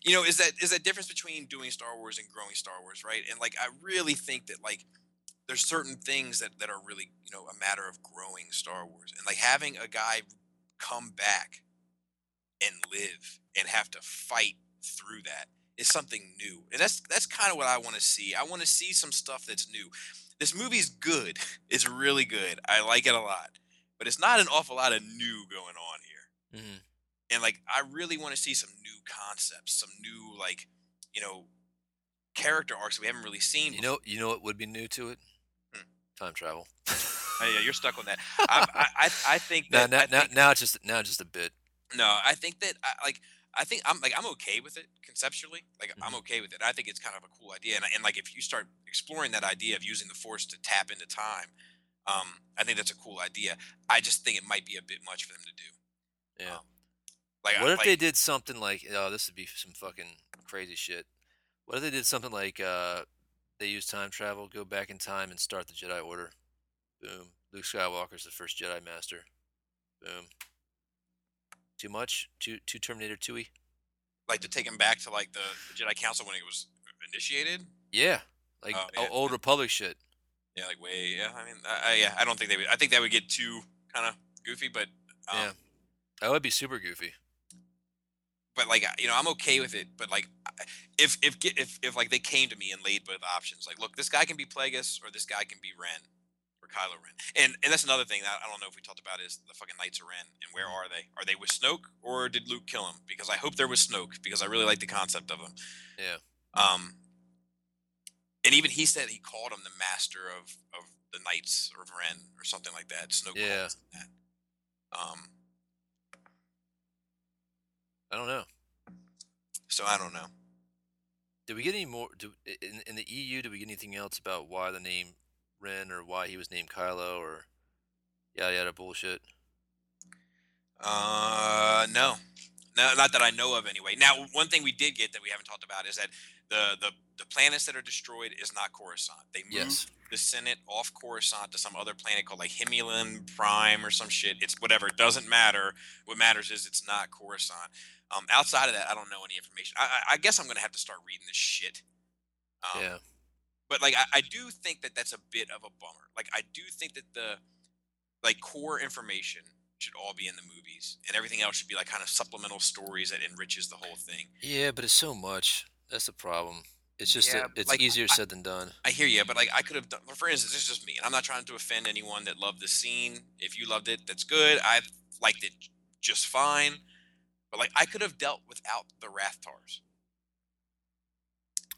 you know is that is that difference between doing star wars and growing star wars right and like i really think that like there's certain things that that are really you know a matter of growing star wars and like having a guy come back and live and have to fight through that is something new and that's that's kind of what i want to see i want to see some stuff that's new this movie's good it's really good i like it a lot but it's not an awful lot of new going on here hmm and like I really want to see some new concepts, some new like you know character arcs we haven't really seen. You know, you know what would be new to it? Hmm. Time travel. Uh, yeah, you're stuck on that. I, I, I, I think now, that. now, now, think- now it's just now it's just a bit. No, I think that I, like I think I'm like I'm okay with it conceptually. Like I'm Mhm. okay with it. I think it's kind of a cool idea, and, and like if you start exploring that idea of using the force to tap into time, um, I think that's a cool idea. I just think it might be a bit much for them to do. Yeah. Um, Like, I- What if like, they did something like oh this would be some fucking crazy shit. What if they did something like uh they use time travel, go back in time and start the Jedi Order. Boom. Luke Skywalker's the first Jedi Master. Boom. Too much? Too too Terminator 2 like to take him back to like the, the Jedi Council when it was initiated? Yeah. Like Oh, old Republic shit. Yeah, like way. Yeah, I mean, I, I, yeah, I don't think they would. I think that would get too kind of goofy, but um, Yeah. That would be super goofy. but like you know i'm okay with it but like if if if if like they came to me and laid both options like look this guy can be plagueis or this guy can be ren kylo ren. And and that's another thing that i don't know if we talked about is the fucking knights of ren and where are they? Are they with snoke or did luke kill him? Because i hope they're with snoke because i really like the concept of him. Yeah. um and even he said he called him the master of of the knights of ren or something like that. Snoke Yeah. him that. Um I don't know. so i don't know. Did we get any more do, in in the EU did we get anything else about why the name Ren or why he was named Kylo or yada yada bullshit? Uh, no, no, not that I know of anyway. Now, one thing we did get that we haven't talked about is that the the the planets that are destroyed is not Coruscant. They moved Yes. the Senate off Coruscant to some other planet called like Himulan Prime or some shit. It's whatever. It doesn't matter. What matters is it's not Coruscant. Um, outside of that, I don't know any information. I, I, I guess I'm gonna have to start reading this shit. Um, yeah. But like I, I do think that that's a bit of a bummer like i do think that the like core information should all be in the movies and everything else should be like kind of supplemental stories that enriches the whole thing Yeah, but it's so much. That's the problem. It's just Yeah, that it's like, easier I- said than done. i hear you but like i could have done for instance this is just me and i'm not trying to offend anyone that loved the scene if you loved it that's good i liked it just fine but like i could have dealt without the rathtars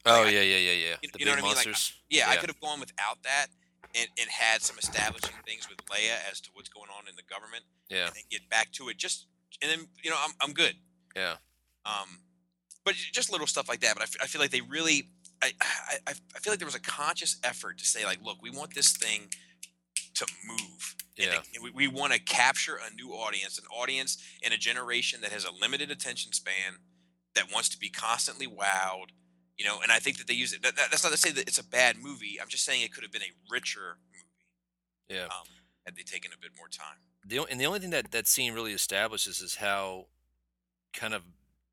Oh I- yeah, yeah, yeah, yeah. you- the you know what I mean? Like, monsters. yeah, I could have gone without that and, and had some establishing things with Leia as to what's going on in the government yeah, and then get back to it just and then you know I'm I'm good. yeah. Um, but just little stuff like that. But I, f- I feel like they really, I, I, I feel like there was a conscious effort to say like, look, we want this thing to move. and Yeah. to- we, we want to capture a new audience, an audience in a generation that has a limited attention span, that wants to be constantly wowed. You know, and I think that they use it. That, that- that's not to say that it's a bad movie. I'm just saying it could have been a richer movie Yeah. um, had they taken a bit more time. The and the only thing that that scene really establishes is how kind of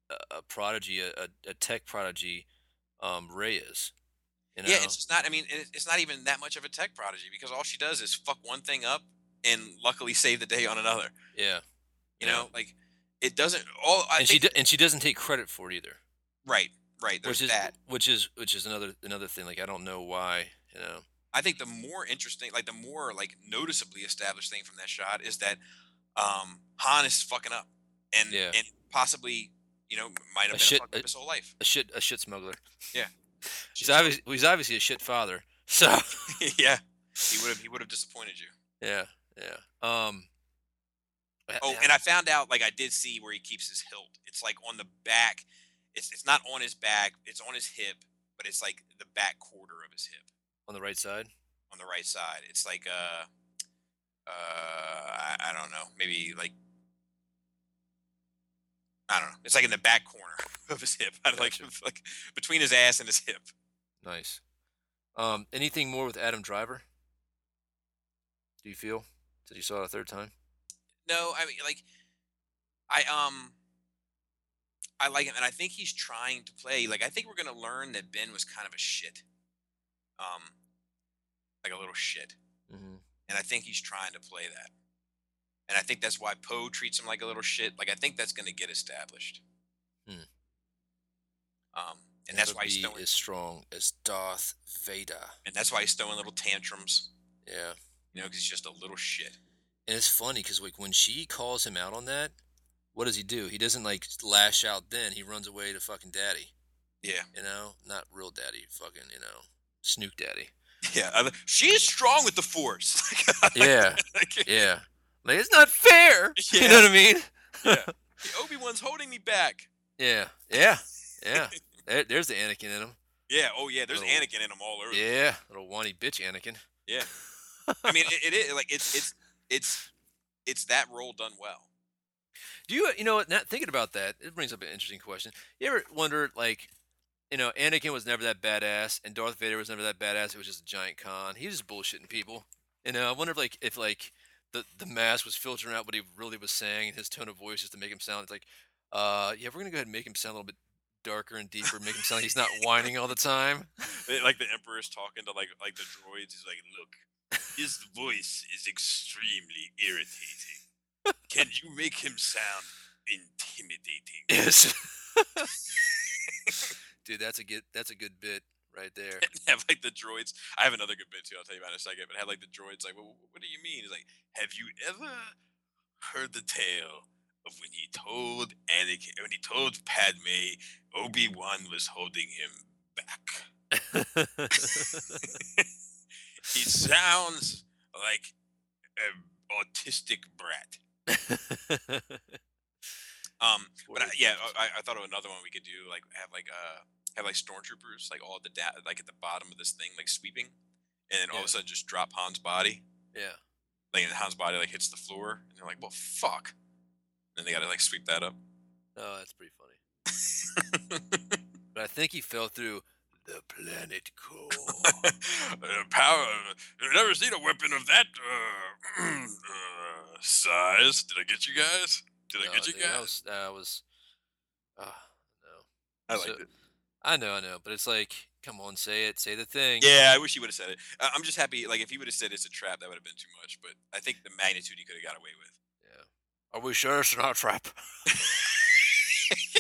a, a prodigy, a, a, tech prodigy, um, Rey is. You know? Yeah, it's not. I mean, it's not even that much of a tech prodigy because all she does is fuck one thing up and luckily save the day on another. yeah. You Yeah. know, like it doesn't. All I and she do, and she doesn't take credit for it either. right, right. There's which is that. which is which is another another thing. Like I don't know why. You know. I think the more interesting, like the more like noticeably established thing from that shot is that um Han is fucking up and Yeah. and possibly you know might have A been shit- a fuck up a- his whole life. A shit a shit smuggler. Yeah. He's obviously he's obviously a shit father. So yeah, he would have he would have disappointed you. yeah yeah. Um. Oh, and I found out like I did see where he keeps his hilt. It's like on the back. It's it's not on his back. It's on his hip, but it's like the back quarter of his hip on the right side. on the right side. It's like uh uh I, I don't know, maybe like I don't know. It's like in the back corner of his hip. I like Gotcha. like between his ass and his hip. Nice. Um. Anything more with Adam Driver? Do you feel that you saw it a third time? No, I mean like I um I like him and I think he's trying to play like I think we're gonna learn that Ben was kind of a shit. Um like a little shit. Mm-hmm. And I think he's trying to play that. And I think that's why Poe treats him like a little shit. Like I think that's gonna get established. Hmm. Um and that's why he's throwing as strong as Darth Vader. and that's why he's throwing little tantrums, Yeah. you know, because he's just a little shit. And it's funny because like when she calls him out on that, what does he do? He doesn't like lash out. Then he runs away to fucking daddy. Yeah. You know, not real daddy, fucking you know, Snoke daddy. Yeah, I- she is strong with the force. Yeah, yeah. Like it's not fair. You know what I mean? yeah. Obi Wan's holding me back. Yeah, yeah, yeah. There, there's the Anakin in him. Yeah. Oh yeah. There's Little- Anakin in him all over. Yeah, little whiny bitch Anakin. Yeah. I mean, it, it is like it's it's it's it's that role done well. Do you, you know, what? Not thinking about that, it brings up an interesting question. You ever wonder, like, you know, Anakin was never that badass, and Darth Vader was never that badass. It was just a giant con. He was just bullshitting people. You know, I wonder if, like, if like the the mask was filtering out what he really was saying, and his tone of voice just to make him sound it's like, uh, yeah, we're gonna go ahead and make him sound a little bit darker and deeper, make him sound like he's not whining all the time. Like the Emperor's talking to like like the droids. He's like, "Look, his voice is extremely irritating. Can you make him sound intimidating?" Yes. Dude, that's a good that's a good bit right there. have like the droids. I have another good bit too. I'll tell you about it in a second. But have like the droids like, well, what do you mean? He's like, have you ever heard the tale of when he told Anakin, when he told Padme, Obi Wan was holding him back? he sounds like an autistic brat. Um, but I, yeah. I, I thought of another one we could do. Like have like uh have like stormtroopers like all at the da- like at the bottom of this thing like sweeping, and then all of a sudden just drop Han's body. yeah. Like and Han's body like hits the floor, and they're like, "Well, fuck." And they gotta like sweep that up. Oh, that's pretty funny. But I think he fell through the planet core. uh, power. I've never seen a weapon of that uh, uh, size. Did I get you guys? Did I get you dude, guys? was that was. ah, no. I liked so- it. I know, I know, but it's like, come on, say it, say the thing. Yeah, I wish he would have said it. I- I'm just happy. Like if he would have said it's a trap, that would have been too much. But I think the magnitude he could have got away with. Yeah. Are we sure it's not a trap?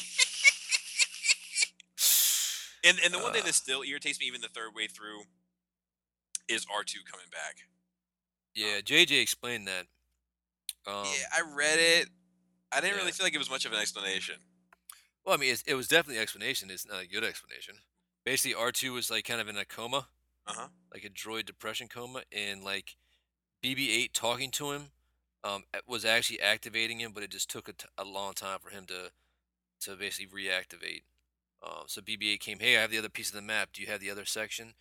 And and the one thing Uh. that still irritates me even the third way through is R2 coming back. Yeah, JJ explained that. Um, yeah, I read it. I didn't really feel like it was much of an explanation. Well, I mean, it was definitely an explanation. It's not a good explanation. Basically, R2 was like kind of in a coma, Uh huh. like a droid depression coma, and like BB-8 talking to him um, was actually activating him, but it just took a, t- a long time for him to to basically reactivate. Um, so BB-8 came, hey, I have the other piece of the map. Do you have the other section?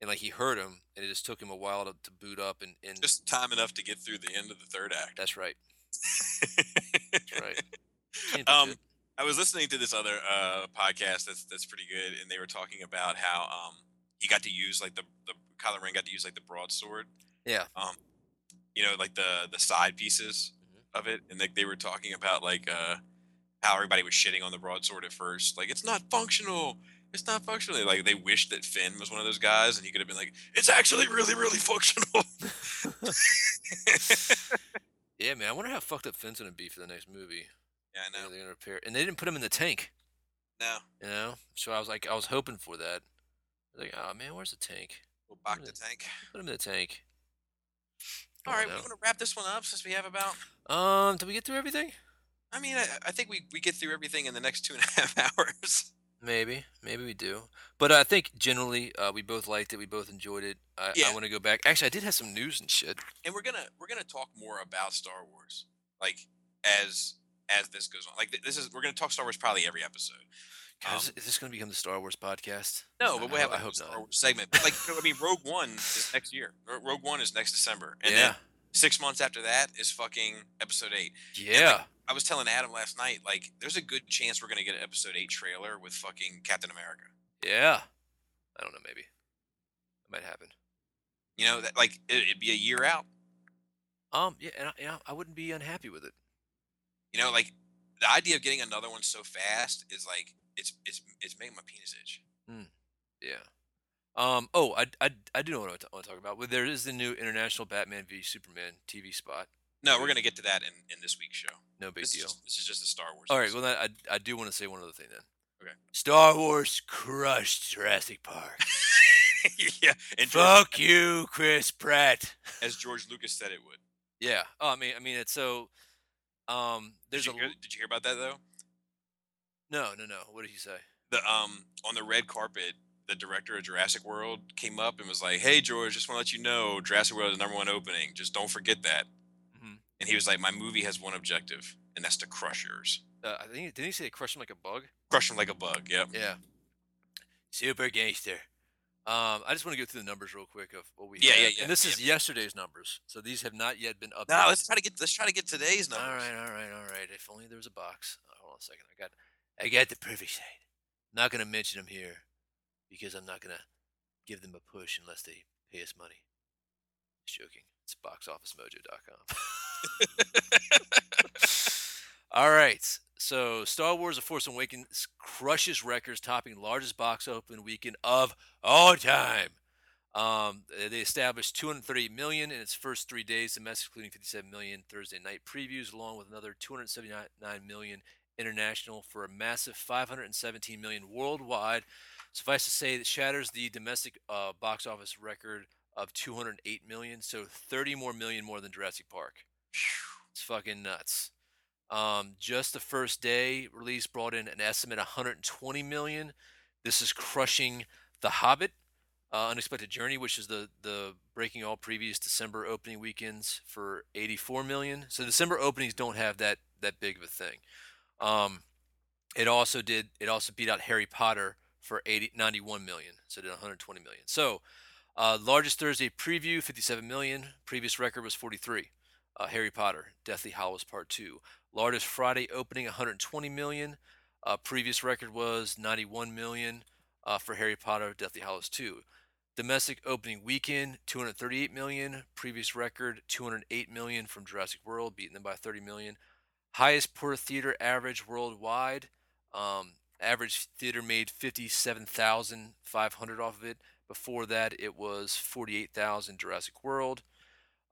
And like he heard him, and it just took him a while to, to boot up. And, and Just time enough to get through the end of the third act. that's right. That's right. Um. I was listening to this other uh, podcast that's that's pretty good, and they were talking about how um, he got to use like the the Kylo Ren got to use like the broadsword. Yeah. Um, you know, like the the side pieces Mhm. of it, and like they were talking about like uh, how everybody was shitting on the broadsword at first, like it's not functional. It's not functional. Like they wished that Finn was one of those guys, and he could have been like, "It's actually really, really functional." Yeah, man. I wonder how fucked up Finn's gonna be for the next movie. yeah, I know, they're gonna repair, and they didn't put him in the tank. No, You know, so I was like, I was hoping for that. Like, oh man, where's the tank? we'll back the tank. Put him in the tank. All right, we want to wrap this one up since we have about. Um, did we get through everything? I mean, I, I think we, we get through everything in the next two and a half hours. Maybe, maybe we do. But I think generally, uh, we both liked it. We both enjoyed it. I, Yeah. I want to go back. Actually, I did have some news and shit. And we're gonna we're gonna talk more about Star Wars, like as as this goes on. Like this is we're gonna talk Star Wars probably every episode. God, is- Um, is this going to become the Star Wars podcast? No, but we have I hope Star not. Wars segment. But like I mean, Rogue One is next year. Rogue One is next December, and yeah, then six months after that is fucking Episode Eight. yeah. I was telling Adam last night, like, there's a good chance we're gonna get an Episode Eight trailer with fucking Captain America. Yeah. I don't know. Maybe it might happen. You know that like it, it'd be a year out. Um. Yeah. And I, yeah, I wouldn't be unhappy with it. You know, like the idea of getting another one so fast is like it's it's it's making my penis itch. Yeah. Um. Oh, I, I, I do know what I want to talk about. Well, there is the new International Batman v Superman TV spot. No, we're gonna get to that in, in this week's show. No big This deal. is, just, this is just a Star Wars. All right. episode. Well, then I, I do want to say one other thing then. Okay. Star Wars crushed Jurassic Park. yeah, and George, Fuck you, Chris Pratt. as George Lucas said it would. Yeah. Oh, I mean, I mean, it's so. Um. There's did a you, hear, did you hear about that though? no, no, no. What did he say? The um on the red carpet, the director of Jurassic World came up and was like, "Hey George, just want to let you know Jurassic World is the number one opening. Just don't forget that." And he was like, "My movie has one objective, and that's to crush yours. Uh, I think didn't he say crush him like a bug? Crush him like a bug." Yep. Yeah. Super gangster. Um, I just want to go through the numbers real quick of what we Yeah, have. yeah, yeah, And this yeah. is yesterday's numbers, so these have not yet been updated. Now let's try to get let's try to get today's numbers. All right, all right, all right. If only there was a box. Uh, hold on a second. I got, I got the privy site. Not gonna mention them here because I'm not gonna give them a push unless they pay us money. Just joking. It's boxofficemojo.com. all right. So Star Wars: The Force Awakens crushes records, topping largest box open weekend of all time. Um, they established 238 million in its first three days, domestic, including 57 million Thursday night previews, along with another 279 million international for a massive 517 million worldwide. Suffice to say, it shatters the domestic uh, box office record of 208 million, so 30 more million more than Jurassic Park. It's fucking nuts. Um, just the first day release brought in an estimate 120 million. This is crushing The Hobbit, uh, Unexpected Journey, which is the the breaking all previous December opening weekends for 84 million. So December openings don't have that that big of a thing. Um, it also did. It also beat out Harry Potter for 80, 91 million. So did 120 million. So uh, largest Thursday preview 57 million. Previous record was 43. Uh, Harry Potter, Deathly Hallows Part Two. Largest Friday opening 120 million. Uh, previous record was 91 million uh, for Harry Potter, Deathly Hallows 2. Domestic opening weekend 238 million. Previous record 208 million from Jurassic World, beating them by 30 million. Highest per theater average worldwide. Um, average theater made 57,500 off of it. Before that, it was 48,000 Jurassic World.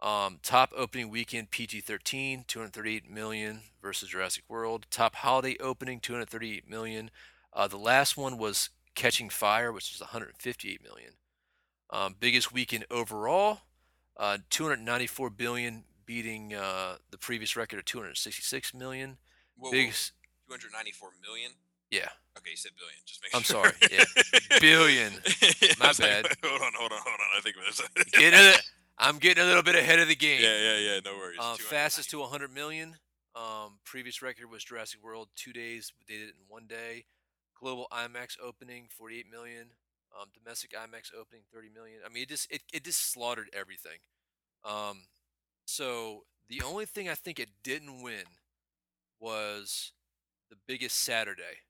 Um, top opening weekend PG-13, 238 million versus Jurassic World. Top holiday opening, 238 million. Uh, the last one was Catching Fire, which is 158 million. Um, biggest weekend overall, uh, 294 billion, beating uh, the previous record of 266 million. Whoa, Biggest, 294 million. yeah, Okay, you said billion. Just make I'm sure. sorry, yeah. billion. My was like, bad. hold on, hold on, hold on. I think there's Getting a, I'm getting a little bit ahead of the game. Yeah, yeah, yeah. No worries. Uh, fastest to 100 million. Um, previous record was Jurassic World, two days. They did it in one day. Global IMAX opening, 48 million. Um, domestic IMAX opening, 30 million. I mean, it just it, it just slaughtered everything. Um, so the only thing I think it didn't win was the biggest Saturday.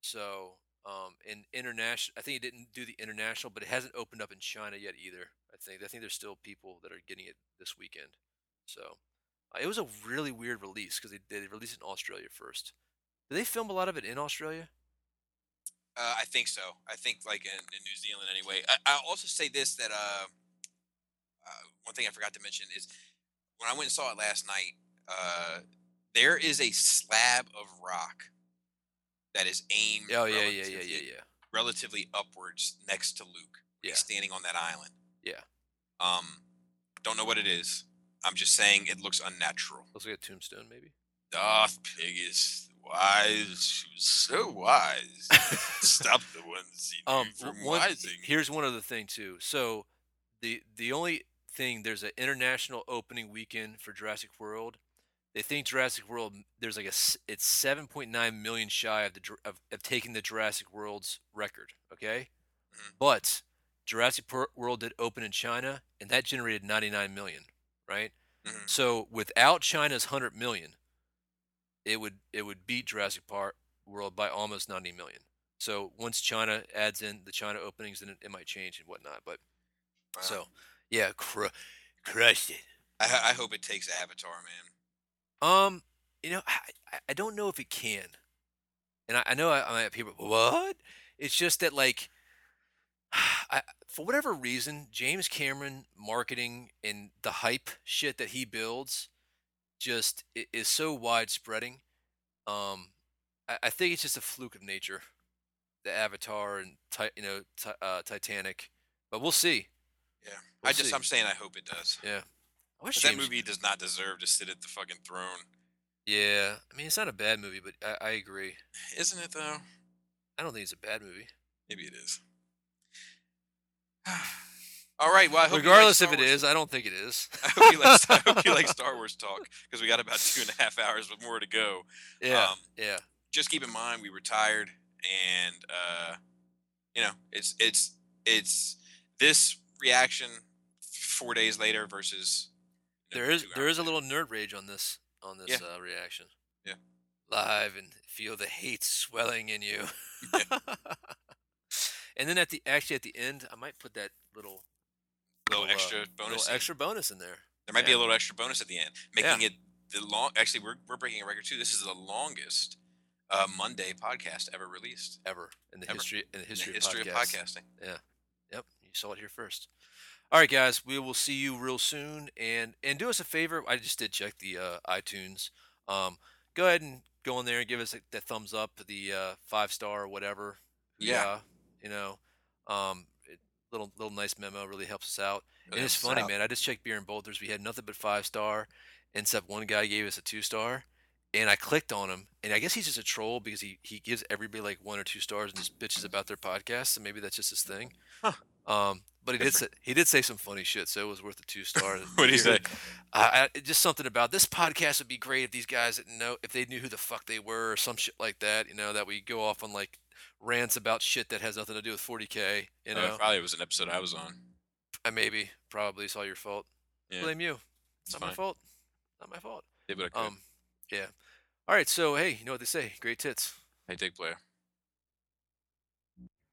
So um, in international, I think it didn't do the international, but it hasn't opened up in China yet either. I think I think there's still people that are getting it this weekend. So uh, it was a really weird release because they, they released it in Australia first. Did they film a lot of it in Australia? Uh, I think so. I think like in, in New Zealand anyway. I, I'll also say this that uh, uh, one thing I forgot to mention is when I went and saw it last night, uh, there is a slab of rock that is aimed. Oh yeah, yeah, yeah, relatively- yeah, yeah. Relatively upwards next to Luke. Yeah. Standing on that island. Yeah. Um, don't know what it is. I'm just saying it looks unnatural. Looks like a tombstone, maybe. Darth Pig is wise. She was so wise. Stop the ones he Um, from one, wising. here's one other thing too. So, the the only thing there's an international opening weekend for Jurassic World. They think Jurassic World there's like a it's 7.9 million shy of the of, of taking the Jurassic World's record. Okay, Mhm. but Jurassic World did open in China and that generated 99 million, right? Mhm. So without China's 100 million, it would it would beat Jurassic Park World by almost 90 million. So once China adds in the China openings, then it, it might change and whatnot. But Wow. so yeah, cru- crushed it. I, I hope it takes Avatar, man. Um, you know, I, I- don't know if it can, and I, I know I, I have people. What? It's just that like, I, for whatever reason, James Cameron marketing and the hype shit that he builds, just is so widespreading. Um, I, I think it's just a fluke of nature, the Avatar and you know uh, Titanic, but we'll see. Yeah. We'll I just see. I'm saying I hope it does. Yeah, I wish 'Cause that movie does not deserve to sit at the fucking throne, Yeah, I mean it's not a bad movie, but I, I agree. isn't it though? I don't think it's a bad movie. Maybe it is. All right. Well, I hope you like Regardless if it Wars- is, I don't think it is. I hope you like. I hope you like Star Wars talk because we got about two and a half hours with more to go. yeah, Um, yeah. just keep in mind we were tired and uh you know it's it's it's this reaction four days later versus you know, There is there is a little nerd rage on this on this Yeah. uh, reaction. Yeah. Live and feel the hate swelling in you. Yeah. And then at the actually at the end, I might put that little little uh, extra bonus little extra bonus in there. there might be a little extra bonus at the end making it the long actually we're, we're breaking a record too this is the longest uh monday podcast ever released ever in the Ever. history in the in history, the history of, of podcasting. Yeah, Yep, you saw it here first. All right, guys, we will see you real soon, and and do us a favor. I just did check the uh, iTunes. Um, go ahead and go in there and give us that thumbs up, the uh, five star or whatever. Yeah. You know, um, it, little little nice memo really helps us out. It and it's funny, out. man. I just checked Beer and Bolters. We had nothing but five star, except one guy gave us a two star. And I clicked on him, and I guess he's just a troll because he, he gives everybody like one or two stars and just bitches about their podcast, and maybe that's just his thing. Huh. Um, but he Good did say, he did say some funny shit, so it was worth a two star. What'd he say? I, I, just something about this podcast would be great if these guys didn't know if they knew who the fuck they were or some shit like that. You know that we go off on like rants about shit that has nothing to do with 40k. You Uh, know, probably was an episode i was on I maybe probably it's all your fault. Yeah. Blame you. It's It's not my fault. Not my fault. Yeah, but I could. Um, yeah. All right. So hey, you know what they say? Great tits. hey take player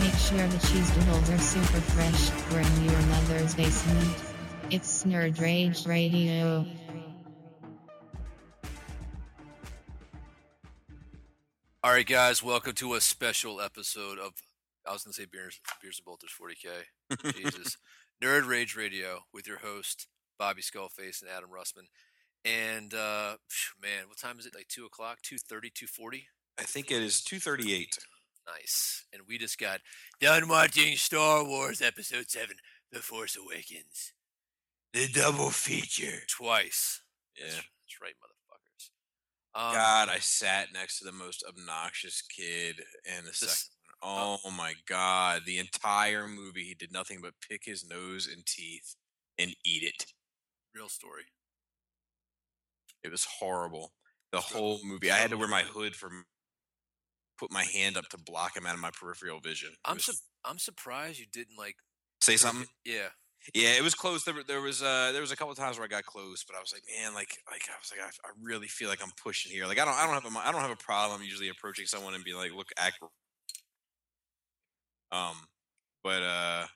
Make sure the cheese doodles are super fresh. We're in your mother's basement. It's Nerd Rage Radio. All right, guys. Welcome to a special episode of I was gonna say beers, beers and bolters 40k. Jesus, Nerd Rage Radio with your host Bobby Skullface and Adam Russman. And uh, man, what time is it? Like two o'clock, 2.30, 2.40? i think it is 238 Nice. And we just got done watching Star Wars Episode 7 The Force Awakens. The double feature. Twice. yeah That's, that's right, motherfuckers. Um, God, I sat next to the most obnoxious kid in the This- second one. Oh my God. The entire movie, he did nothing but pick his nose and teeth and eat it. Real story. It was horrible. The whole movie. I had to wear my hood for put my hand up to block him out of my peripheral vision. It I'm was- su- I'm surprised you didn't like say something. Yeah. Yeah, it was close. There, there was uh, there was a couple times where I got close, but I was like, man, like, like I was like, I, I really feel like I'm pushing here. Like, I don't, I don't have a, I don't have a problem usually approaching someone and being like, look, act. Um, but uh,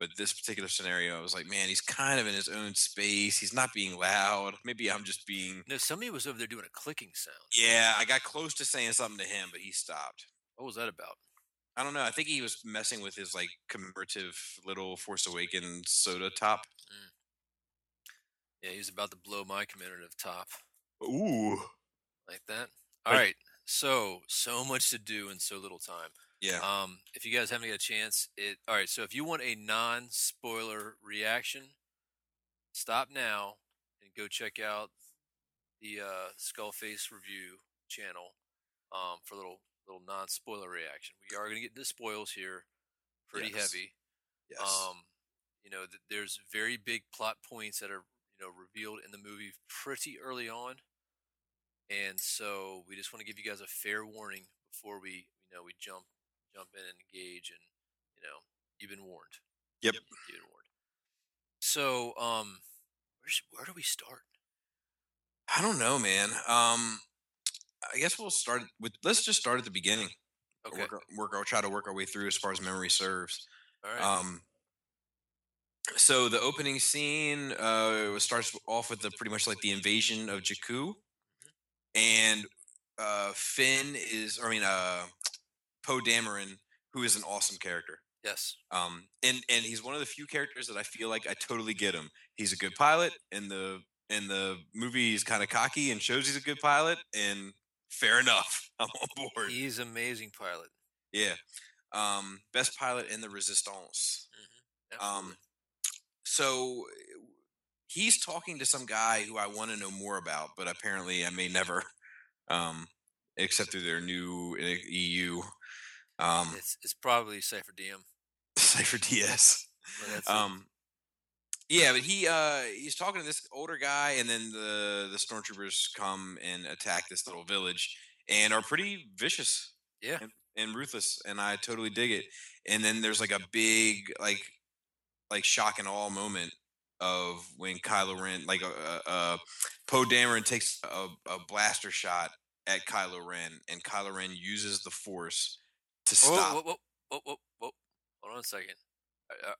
but this particular scenario, I was like, man, he's kind of in his own space. He's not being loud. Maybe I'm just being. No, somebody was over there doing a clicking sound. Yeah, I got close to saying something to him, but he stopped. What was that about? I don't know. I think he was messing with his like commemorative little Force Awakens soda top. Mm. Yeah, he was about to blow my commemorative top Ooh. like that. All right. So, so much to do in so little time. Yeah. Um, if you guys haven't got a chance, it all right. So if you want a non-spoiler reaction, stop now and go check out the uh, Skullface review channel um, for a little little non-spoiler reaction. We are going to get into spoils here, pretty Yes. heavy. yes. Um, you know, th- there's very big plot points that are you know revealed in the movie pretty early on, and so we just want to give you guys a fair warning before we you know we jump jump in and engage, and you know you've been warned. Yep. You've been warned. So, um, where where do we start? I don't know, man. Um, I guess we'll start with. Let's just start at the beginning. Okay. Work, work. Our, try to work our way through as far as memory serves. All right. Um, so the opening scene uh, starts off with the pretty much like the invasion of Jakku, and uh, Finn is, I mean, uh, Poe Dameron, who is an awesome character. Yes. Um, and and he's one of the few characters that I feel like I totally get him. He's a good pilot, and the in the movie he's kind of cocky and shows he's a good pilot, and fair enough, I'm on board. He's amazing pilot. Yeah. Um, best pilot in the Resistance. Absolutely. Um, so he's talking to some guy who I want to know more about, but apparently I may never, um, except through their new uh, EU. Um, it's it's probably Cypher DM. Cypher DS. But that's it. Um, yeah, but he uh he's talking to this older guy, and then the the stormtroopers come and attack this little village, and are pretty vicious. Yeah. and, and ruthless, and I totally dig it. And then there's like a big like like shock and awe moment of when Kylo Ren, like uh, uh, Poe Dameron takes a, a blaster shot at Kylo Ren, and Kylo Ren uses the Force to stop. whoa, whoa, whoa, whoa. Hold on a second.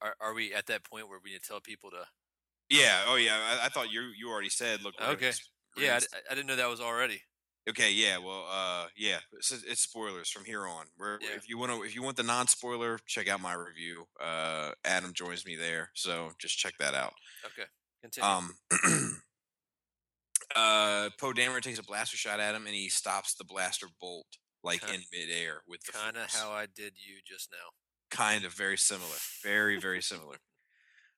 Are, are, we at that point where we need to tell people to? Yeah. Oh, yeah. I, I thought you you already said. Look. Okay. Yeah, I, gonna d- I didn't know that was already. Okay, yeah, well, uh, yeah, it's, spoilers from here on. Where if you want to, if you want the non-spoiler, check out my review. Uh, Adam joins me there, so just check that out. Okay, continue. Um, uh, Poe Dameron takes a blaster shot at him, and he stops the blaster bolt like Ki- in midair with the kind of how I did you just now. kind of very similar, very very similar.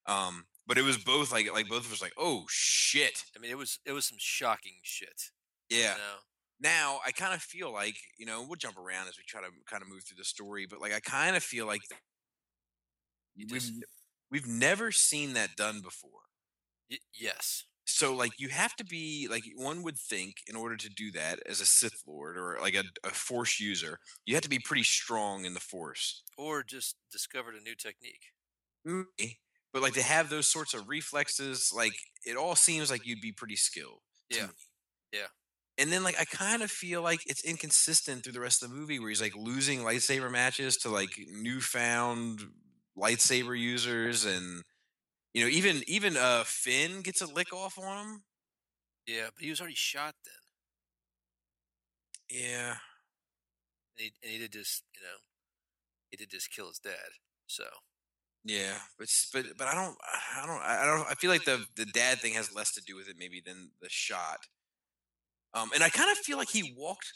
Um, but it was both like like both of us like, oh shit, I mean, it was it was some shocking shit. yeah. You know? now I kind of feel like you know we'll jump around as we try to kind of move through the story, but like I kind of feel like we've we've never seen that done before. Y- yes. So like you have to be like one would think in order to do that as a Sith Lord or like a, a Force user, you have to be pretty strong in the Force. Or just discovered a new technique. Maybe. But like to have those sorts of reflexes, like it all seems like you'd be pretty skilled. Yeah. me. Yeah. And then like I kind of feel like it's inconsistent through the rest of the movie where he's like losing lightsaber matches to like newfound lightsaber users and you know even even uh Finn gets a lick off on him. Yeah, but he was already shot then, Yeah. and he, and he did just you know, he did just kill his dad. So Yeah, but but but I don't I don't I don't I feel like the the dad thing has less to do with it maybe than the shot. Um, and I kind of feel like he walked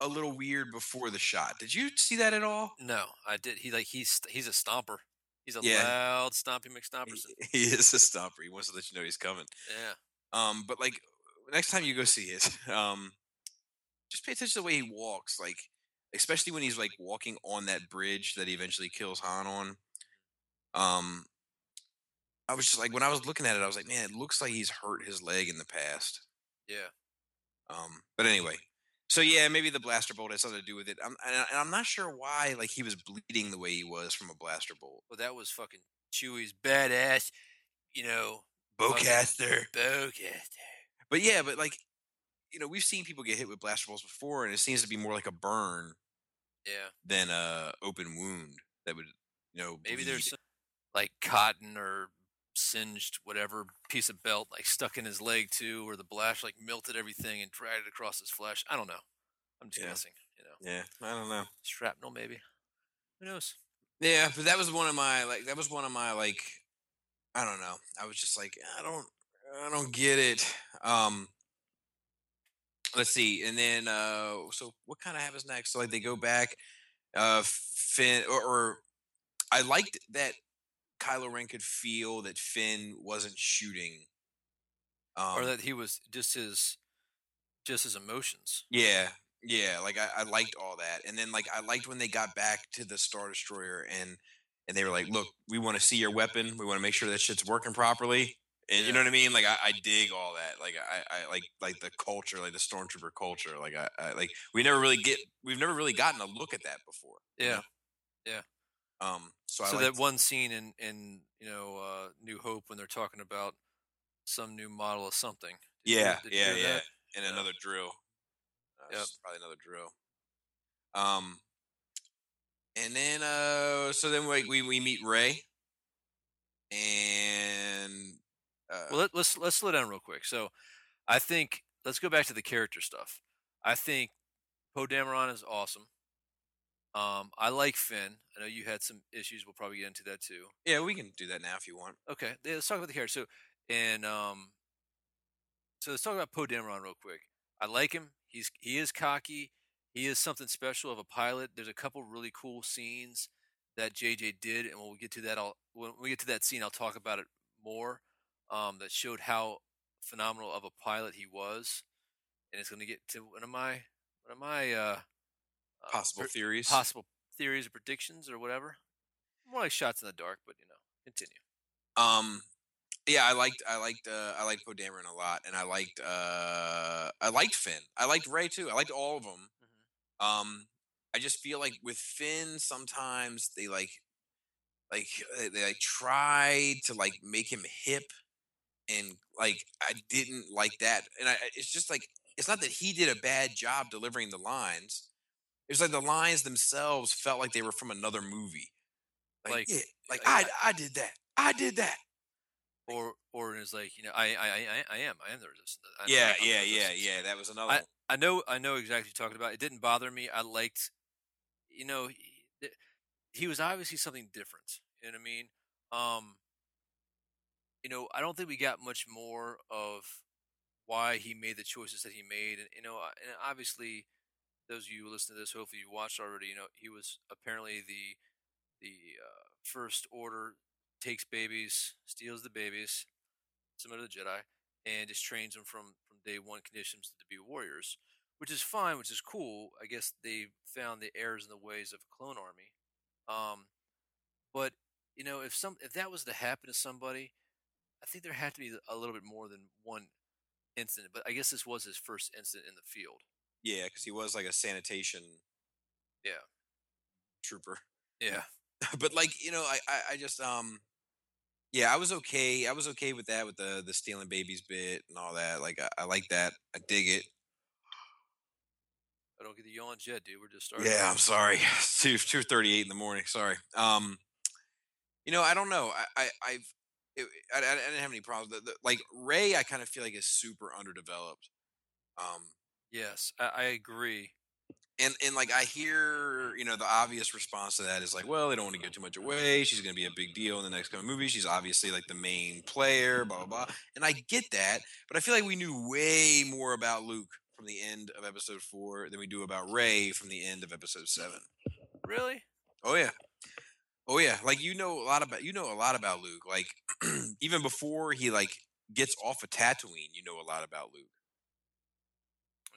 a little weird before the shot. Did you see that at all? no, I did. He like he's he's a stomper. He's a Yeah. loud stompy McStomperson. He is a stomper. He wants to let you know he's coming. Yeah. Um, but like next time you go see it, um, just pay attention to the way he walks. Like especially when he's like walking on that bridge that he eventually kills Han on. Um, I was just like when I was looking at it, I was like, man, it looks like he's hurt his leg in the past. Yeah. Um, but anyway, so yeah, maybe the blaster bolt has something to do with it. I'm, and, I- and I'm not sure why, like he was bleeding the way he was from a blaster bolt. Well, that was fucking Chewie's badass. You know, Bowcaster. bowcaster. But yeah, but like, you know, we've seen people get hit with blaster bolts before, and it seems to be more like a burn Yeah. than a open wound that would, you know, Maybe bleed. there's some like cotton or singed whatever piece of belt like stuck in his leg too, or the blast like melted everything and dragged it across his flesh. I don't know. I'm just Yeah. guessing. You know, Yeah, I don't know. shrapnel maybe. Who knows? Yeah, but that was one of my like that was one of my like I don't know. I was just like I don't I don't get it. Um let's see. And then uh so what kind of happens next? So like they go back uh Finn or, or I liked that Kylo Ren could feel that Finn wasn't shooting. Um or that he was just his, just his emotions. yeah, yeah. Like I, I liked all that, and then like I liked when they got back to the Star Destroyer and and they were like, "Look, we want to see your weapon. We want to make sure that shit's working properly." And you know what I mean? Like I, I dig all that. Like I, I like like the culture, like the stormtrooper culture. Like I, I like we never really get we've never really gotten a look at that before. you Yeah. know? Yeah. Um. So, so that one scene in in you know uh, New Hope when they're talking about some new model of something. Did Yeah, you yeah, yeah. that? And another drill. Uh, Yep. Probably another drill. Um, and then uh, so then we we, we meet Rey, and uh, Well, let, let's let's slow down real quick. So, I think let's go back to the character stuff. I think Poe Dameron is awesome. Um, I like Finn. I know you had some issues. We'll probably get into that too. Yeah, we can do that now if you want. Okay, yeah, let's talk about the character. So, and um, so let's talk about Poe Dameron real quick. I like him. He's he is cocky. He is something special of a pilot. There's a couple really cool scenes that JJ did, and when we get to that, I'll when we get to that scene, I'll talk about it more. Um, that showed how phenomenal of a pilot he was, and it's going to get to one of my one of my uh, uh, Possible per- theories. possible theories or predictions or whatever. More like shots in the dark, but you know, continue. Um, yeah, I liked I liked uh, I liked Poe Dameron a lot, and I liked uh, I liked Finn. I liked Rey too. I liked all of them. Um, I just feel like with Finn, sometimes they like like they, they like tried to like make him hip, and like I didn't like that. And I, it's just like it's not that he did a bad job delivering the lines. It's like the lines themselves felt like they were from another movie. Like, Like- yeah, like I- I I did that. I did that. Or or it's like you know, I I I, I am I am the resistance. I- Yeah, I'm yeah, yeah, resistance. yeah. That was another one. I know I know exactly what you're talking about. It didn't bother me. I liked, you know, he, he was obviously something different. You know what I mean? Um, you know, I don't think we got much more of why he made the choices that he made, and you know, uh, and obviously, those of you who listen to this, hopefully you watched already. You know, he was apparently the the uh, first order takes babies, steals the babies, similar to the Jedi, and just trains them from from day one, conditions to be warriors, which is fine, which is cool. I guess they found the errors in the ways of a clone army. Um, but you know, if some if that was to happen to somebody, I think there had to be a little bit more than one incident. But I guess this was his first incident in the field. Yeah, because he was like a sanitation Yeah. trooper. Yeah. but like you know, I, I I just um yeah, I was okay. I was okay with that with the the stealing babies bit and all that. Like I, I like that. I dig it. I don't get the yawns yet, dude. We're just starting. Yeah, I'm sorry. It's two two thirty eight in the morning. Sorry. Um, you know, I don't know. I I I've it, I, I didn't have any problems. The, the, like Rey, I kind of feel like is super underdeveloped. Um, Yes, I, I agree. and and like I hear, you know, the obvious response to that is like, well, they don't want to give too much away. She's going to be a big deal in the next coming movie. She's obviously like the main player, blah blah blah. And I get that, but I feel like we knew way more about Luke from the end of Episode Four than we do about Rey from the end of Episode Seven. Really? Oh yeah. Oh yeah. Like you know a lot about you know a lot about Luke. Like even before he like gets off of Tatooine, you know a lot about Luke.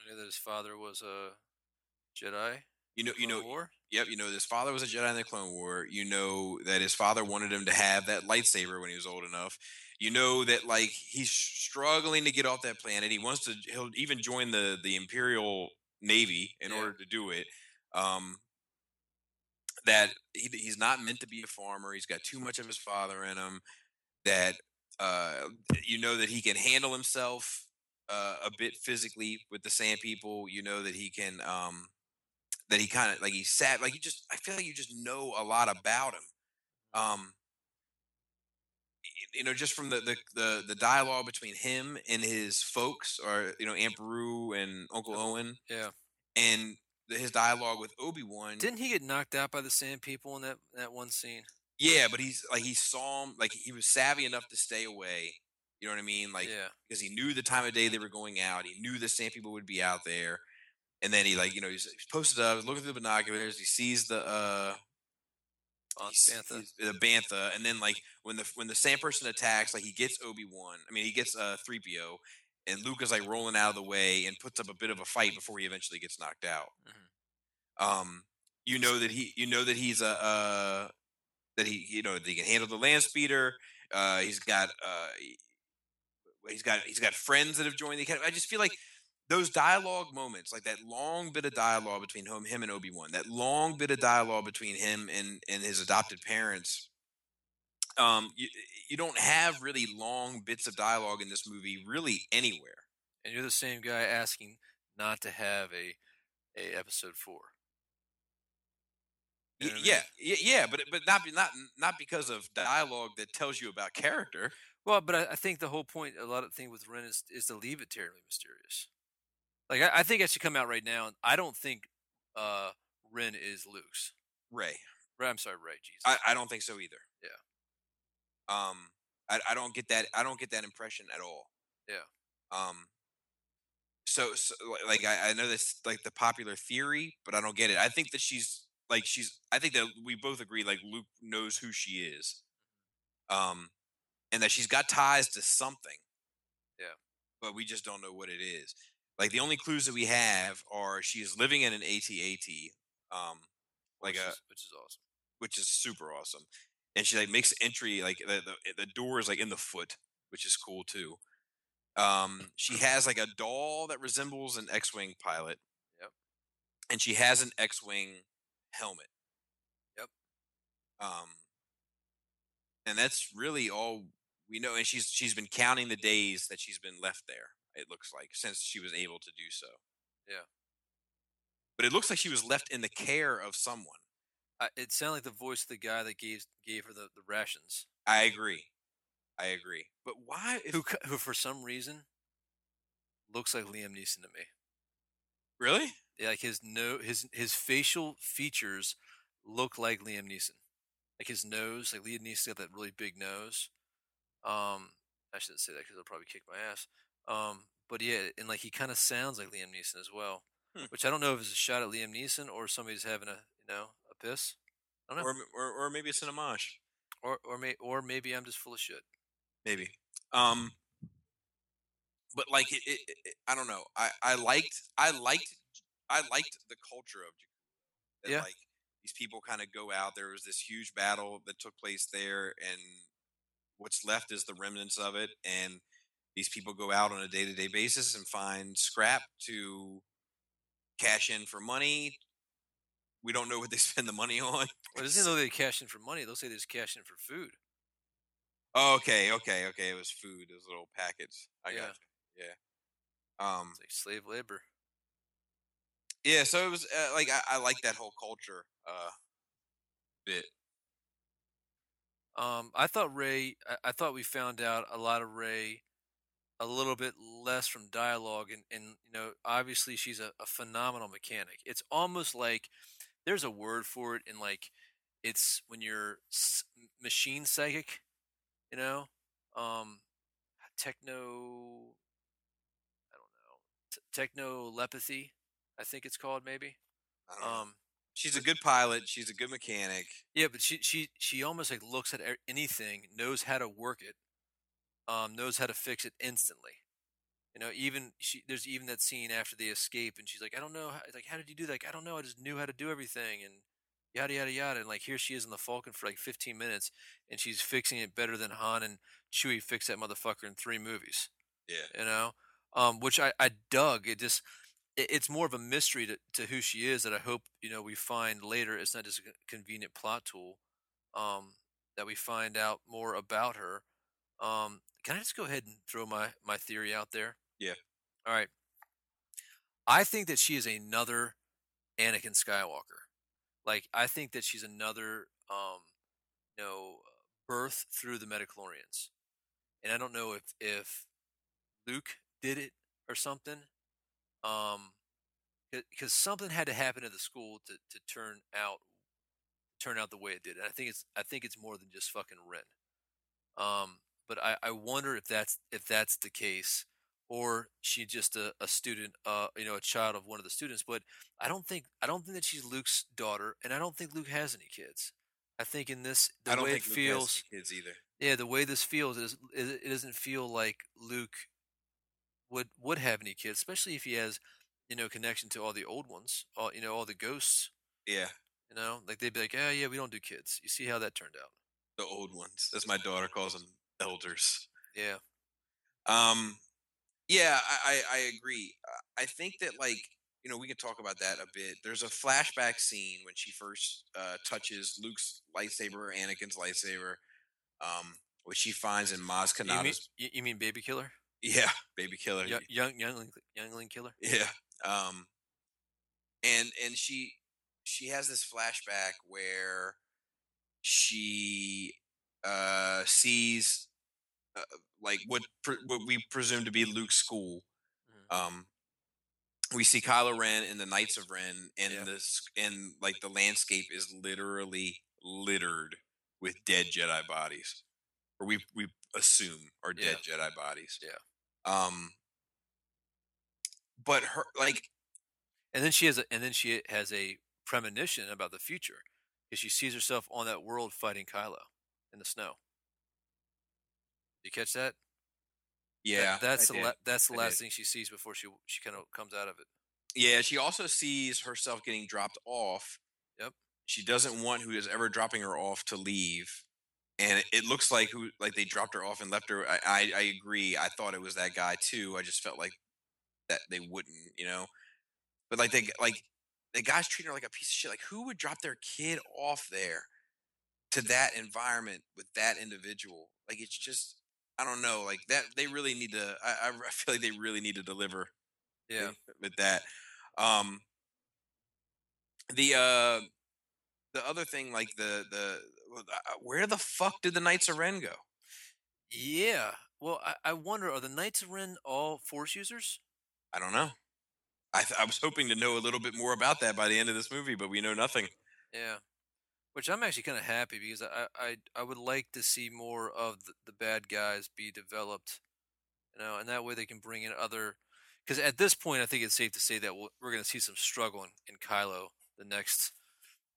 Knew that his father was a Jedi. You know you know War. Yep, you know his father was a Jedi in the Clone War. You know that his father wanted him to have that lightsaber when he was old enough. You know that like he's struggling to get off that planet. He wants to. He'll even join the the Imperial Navy in Yeah. order to do it. Um, that he, he's not meant to be a farmer. He's got too much of his father in him. That uh, you know that he can handle himself uh, a bit physically with the Sand People. You know that he can. Um, that he kind of like he sat like you just I feel like you just know a lot about him. Um you know, just from the the the, the dialogue between him and his folks, or you know, Aunt Beru and Uncle Owen, Yeah. and the, his dialogue with Obi Wan. Didn't he get knocked out by the Sand People in that that one scene? Yeah, but he's like he saw him, like he was savvy enough to stay away. You know what I mean? Like yeah. because he knew the time of day they were going out. He knew the same people would be out there. And then he like, you know, he's, he's posted up, he's looking through the binoculars, he sees the uh Bantha. the bantha, and then like when the when the sand person attacks, like he gets Obi Wan. I mean, he gets uh three PO, and Luke is like rolling out of the way and puts up a bit of a fight before he eventually gets knocked out. Um, you know that he, you know that he's a uh that he, you know, that he can handle the land speeder. Uh, he's got uh, he's got he's got friends that have joined the academy. I just feel like those dialogue moments, like that long bit of dialogue between him, him and Obi Wan, that long bit of dialogue between him and and his adopted parents. Um, you you don't have really long bits of dialogue in this movie, really anywhere. And you're the same guy asking not to have a a episode four. You know what I mean? yeah, yeah, but but not not not because of dialogue that tells you about character. Well, but I, I think the whole point, a lot of the thing with Ren is is to leave it terribly mysterious. Like I, I think I should come out right now. I don't think uh, Ren is Luke's. Rey. Rey, I'm sorry, Rey. Jesus. I, I don't think so either. Yeah. Um, I, I don't get that. I don't get that impression at all. Yeah. Um. So, so like I, I know this like the popular theory, but I don't get it. I think that she's like she's. I think that we both agree like Luke knows who she is. Um, and that she's got ties to something. Yeah. But we just don't know what it is. Like the only clues that we have are she is living in an AT-AT. Um, like which a is, which is awesome. which is super awesome. And she like makes entry like the, the the door is like in the foot, which is cool too. Um, she has like a doll that resembles an X-wing pilot. Yep. And she has an X-wing helmet. Yep. Um, and that's really all we know. And she's she's been counting the days that she's been left there. It looks like since she was able to do so. Yeah. But it looks like she was left in the care of someone. I, it sounded like the voice of the guy that gave gave her the, the rations. I agree. I agree. But why? If, Who, who for some reason looks like Liam Neeson to me. really? Yeah, like his no his his facial features look like Liam Neeson. Like his nose, like Liam Neeson got that really big nose. Um, I shouldn't say that because it'll probably kick my ass. Um, but yeah, and like he kind of sounds like Liam Neeson as well, Hmm. which I don't know if it's a shot at Liam Neeson or somebody's having a you know a piss. I don't know, Or, or or maybe it's an homage. or or, may, or maybe I'm just full of shit. Maybe. Um. But like it, it, it, I don't know. I I liked I liked I liked the culture of. That Yeah. like these people kind of go out. There was this huge battle that took place there, and what's left is the remnants of it. And these people go out on a day to day basis and find scrap to cash in for money. We don't know what they spend the money on. Well, it doesn't like they cash in for money. They'll say they just cash in for food. Oh, okay, okay, okay. It was food. Those little packets. I Yeah. got you. Yeah. Um. It's like slave labor. Yeah. So it was uh, like I, I like that whole culture. Uh. Bit. Um, I thought Rey. I, I thought we found out a lot of Rey, a little bit less from dialogue, and and you know, obviously she's a, a phenomenal mechanic. It's almost like there's a word for it, in like it's when you're s- machine psychic, you know, um, techno. I don't know, t- technolepathy. I think it's called maybe. I don't know. Um, She's a good pilot. She's a good mechanic. Yeah, but she she she almost like looks at anything, knows how to work it, um, knows how to fix it instantly. You know, even she there's even that scene after they escape, and she's like, I don't know, how, like how did you do that? Like, I don't know, I just knew how to do everything, and yada yada yada. And like here she is in the Falcon for like 15 minutes, and she's fixing it better than Han and Chewie fixed that motherfucker in three movies. Yeah. You know, um, which I I dug. It just it's more of a mystery to, to who she is that I hope you know we find later. It's not just a convenient plot tool. Um, that we find out more about her. Um, can I just go ahead and throw my my theory out there? Yeah. All right. I think that she is another Anakin Skywalker. Like I think that she's another um, you know, birth through the midi-chlorians. And I don't know if if Luke did it or something. Um, because something had to happen at the school to, to turn out turn out the way it did. And I think it's I think it's more than just fucking Ren. Um, but I, I wonder if that's if that's the case, or she's just a, a student, uh, you know, a child of one of the students. But I don't think I don't think that she's Luke's daughter, and I don't think Luke has any kids. I think in this the I don't way think it Luke feels, has any kids either. yeah, the way this feels is it doesn't feel like Luke would would have any kids, especially if he has, you know, connection to all the old ones, all you know, all the ghosts. Yeah. You know, like they'd be like, oh yeah, we don't do kids. You see how that turned out? The old ones. As my daughter calls them, elders. Yeah, Um, yeah, I, I, I agree. I think that like you know we can talk about that a bit. There's a flashback scene when she first uh, touches Luke's lightsaber, Anakin's lightsaber, um, which she finds in Maz you mean Kanata's. you, you mean baby killer, Yeah, baby killer. young young youngling, youngling killer? Yeah. Um and and she she has this flashback where she uh sees uh, like what pre- what we presume to be Luke's school Mhm. um we see Kylo Ren in the Knights of Ren, and Yeah. this and like the landscape is literally littered with dead Jedi bodies, or we we assume are dead Jedi bodies. Yeah. Um. But her like And then she has a and then she has a premonition about the future because she sees herself on that world fighting Kylo in the snow. You catch that? That- yeah that's I the la- that's the I last did. thing she sees before she she kind of comes out of it. Yeah, she also sees herself getting dropped off. Yep. She doesn't want who is ever dropping her off to leave. And it, looks like who like they dropped her off and left her. I, I I agree. I thought it was that guy too. I just felt like that they wouldn't, you know. But like they like the guys treating her like a piece of shit. Like who would drop their kid off there to that environment with that individual? Like it's just I don't know. Like that they really need to. I I feel like they really need to deliver Yeah. with that. Um, the uh, the other thing, like the the Uh, where the fuck did the Knights of Ren go? Yeah. Well, I, I wonder are the Knights of Ren all Force users? I don't know. I th- I was hoping to know a little bit more about that by the end of this movie, but we know nothing. Yeah. Which I'm actually kind of happy because I, I I would like to see more of the, the bad guys be developed, you know, and that way they can bring in other. Because at this point, I think it's safe to say that we'll, we're going to see some struggle in, in Kylo the next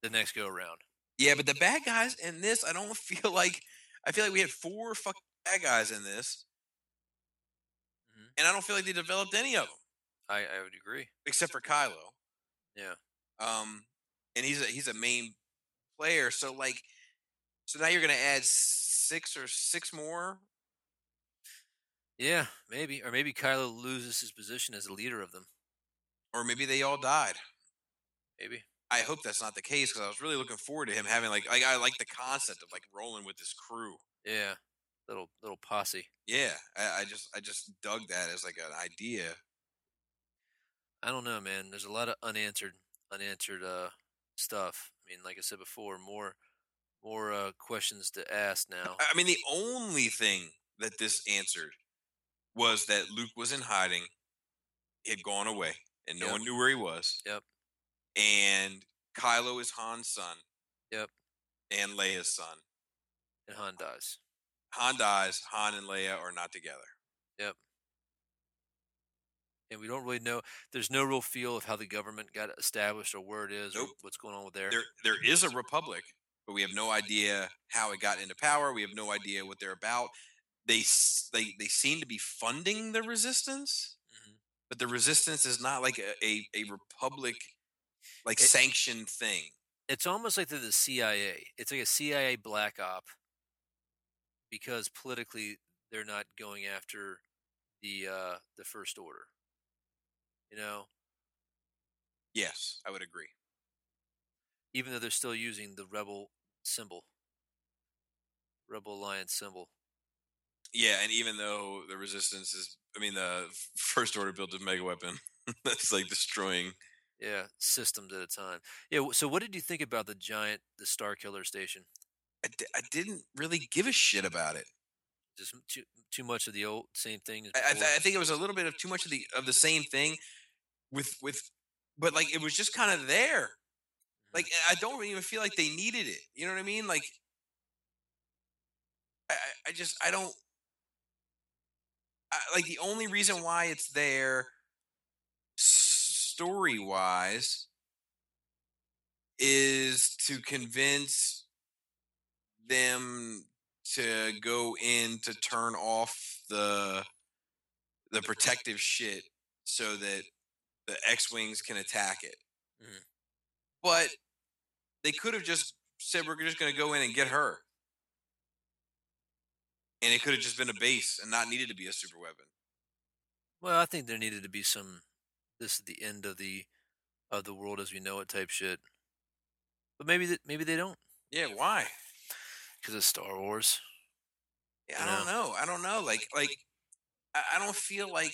the next go around. Yeah, but the bad guys in this, I don't feel like. I feel like we had four fuck bad guys in this, Mhm. and I don't feel like they developed any of them I I would agree. except for Kylo. Yeah. Um, and he's a he's a main player. So like, so now you're gonna add six or six more. Yeah, maybe or maybe Kylo loses his position as the leader of them. or maybe they all died. Maybe. I hope that's not the case because I was really looking forward to him having like like I like the concept of like rolling with this crew. Yeah. Little little posse. Yeah, I, I just I just dug that as like an idea. I don't know, man. There's a lot of unanswered unanswered uh stuff. I mean, like I said before, more more uh questions to ask now. I I mean, the only thing that this answered was that Luke was in hiding, he had gone away, and no Yep. one knew where he was. Yep. And Kylo is Han's son. Yep. And Leia's son. And Han dies. Han dies. Han and Leia are not together. Yep. And we don't really know there's no real feel of how the government got established or where it is or what's going on with there. there there is a republic, but we have no idea how it got into power. We have no idea what they're about. They they they seem to be funding the resistance, Mhm. but the resistance is not like a a, a republic like It- sanctioned thing. It's almost like they're the CIA. It's like a CIA black op because politically they're not going after the uh the first order. You know, Yes, I would agree. even though they're still using the rebel symbol, rebel alliance symbol. Yeah, and even though the resistance is, I mean, the first order built a mega weapon that's like destroying. Yeah, systems at a time. Yeah. So, what did you think about the giant, the Star Killer station? I, didn't really give a shit about it. Just too too much of the old same thing. I, I, th- I think it was a little bit of too much of the of the same thing, with with, but like it was just kind of there. Mm-hmm. Like eh, I don't even feel like they needed it. You know what I mean? Like I I- I just I don't. I, like the only reason why it's there, story wise, is to convince them to go in to turn off the the protective shit so that the X-wings can attack it. Mhm. But they could have just said we're just going to go in and get her. And it could have just been a base and not needed to be a super weapon. Well, I think there needed to be some. This is the end of the of the world as we know it type shit. But maybe that maybe they don't Yeah, why? because of Star Wars. Yeah, I don't know. I don't know. Like like I, don't feel like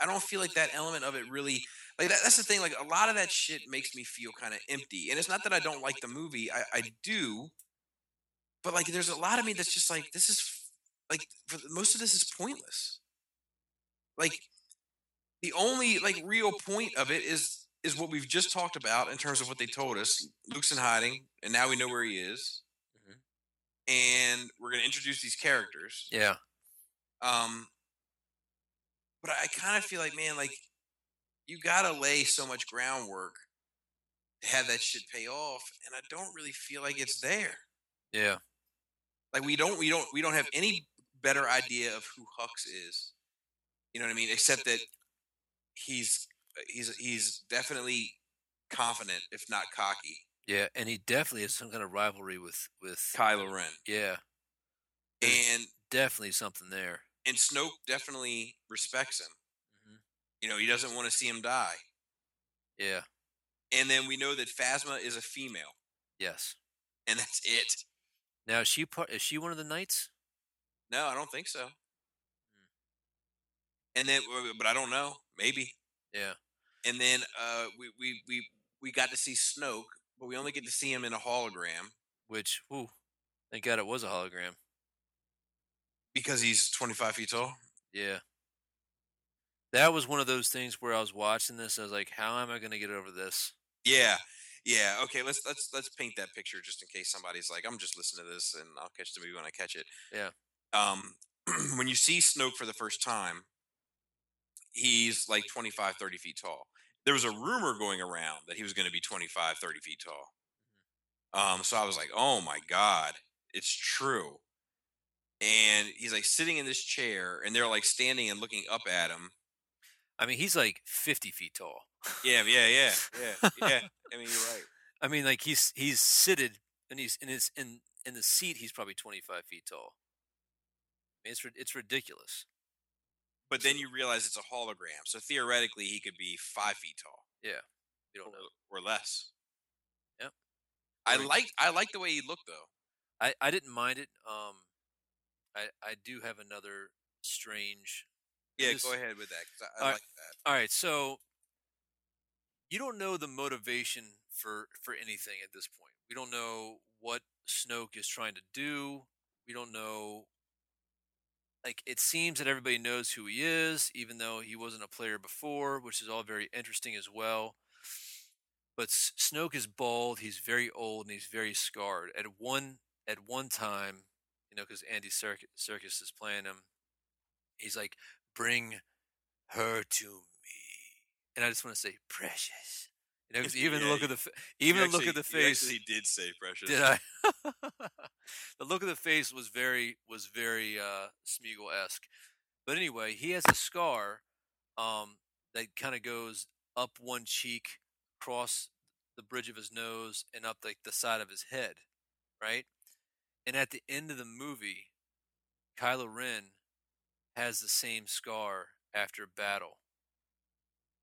I don't feel like that element of it really like that, that's the thing. Like a lot of that shit makes me feel kind of empty. And it's not that I don't like the movie. I, I do. But like there's a lot of me that's just like this is like for most of this is pointless. Like the only like real point of it is is what we've just talked about in terms of what they told us. Luke's in hiding, and now we know where he is. Mhm. And we're going to introduce these characters. Yeah. Um, but I, I kind of feel like, man, like you got to lay so much groundwork to have that shit pay off, and I don't really feel like it's there. Yeah. Like we don't, we don't, we don't have any better idea of who Hux is. You know what I mean? Except that he's he's he's definitely confident, if not cocky. Yeah. And he definitely has some kind of rivalry with with Kylo Ren, Yeah. There's and definitely something there. and Snoke definitely respects him. Mhm. You know, he doesn't want to see him die. Yeah. And then we know that Phasma is a female, Yes. and that's it. Now is she part? Is she one of the knights? No, I don't think so. And then, but I don't know. Maybe. Yeah. And then uh, we we we we got to see Snoke, but we only get to see him in a hologram Which, whew, thank God it was a hologram. because he's 25 feet tall. Yeah. That was one of those things where I was watching this. I was like, "How am I going to get over this?" Yeah, yeah. Okay, let's let's let's paint that picture just in case somebody's like, I'm just listening to this and I'll catch the movie when I catch it. Yeah. Um, when you see Snoke for the first time, he's like 25, 30 feet tall. There was a rumor going around that he was going to be 25, 30 feet tall. Um, so I was like, oh my god, it's true. And he's like sitting in this chair, and they're like standing and looking up at him. I mean, he's like fifty feet tall. Yeah, yeah, yeah, yeah, yeah. I mean, you're right. I mean, like he's he's seated and he's in his in in the seat. He's probably twenty five feet tall. I mean, it's it's ridiculous. But then you realize it's a hologram, so theoretically he could be five feet tall Yeah, You don't know. or less. Yep. I Or- like I like the way he looked though. I I didn't mind it. Um, I I do have another strange. Yeah, Just- go ahead with that. 'cause I, I All like that. All right, so you don't know the motivation for for anything at this point. We don't know what Snoke is trying to do. We don't know. Like it seems that everybody knows who he is, even though he wasn't a player before, which is all very interesting as well. But Snoke is bald. He's very old and he's very scarred. At one at one time, you know, because Andy Circus, Serkis is playing him, he's like, "Bring her to me," and I just want to say, "Precious." 'Cause even the Yeah, look of the even the look of the face. He did say precious. Did I? the look of the face was very was very uh Smeagol esque. But anyway, he has a scar um that kind of goes up one cheek, across the bridge of his nose, and up like the side of his head, right? And at the end of the movie, Kylo Ren has the same scar after battle.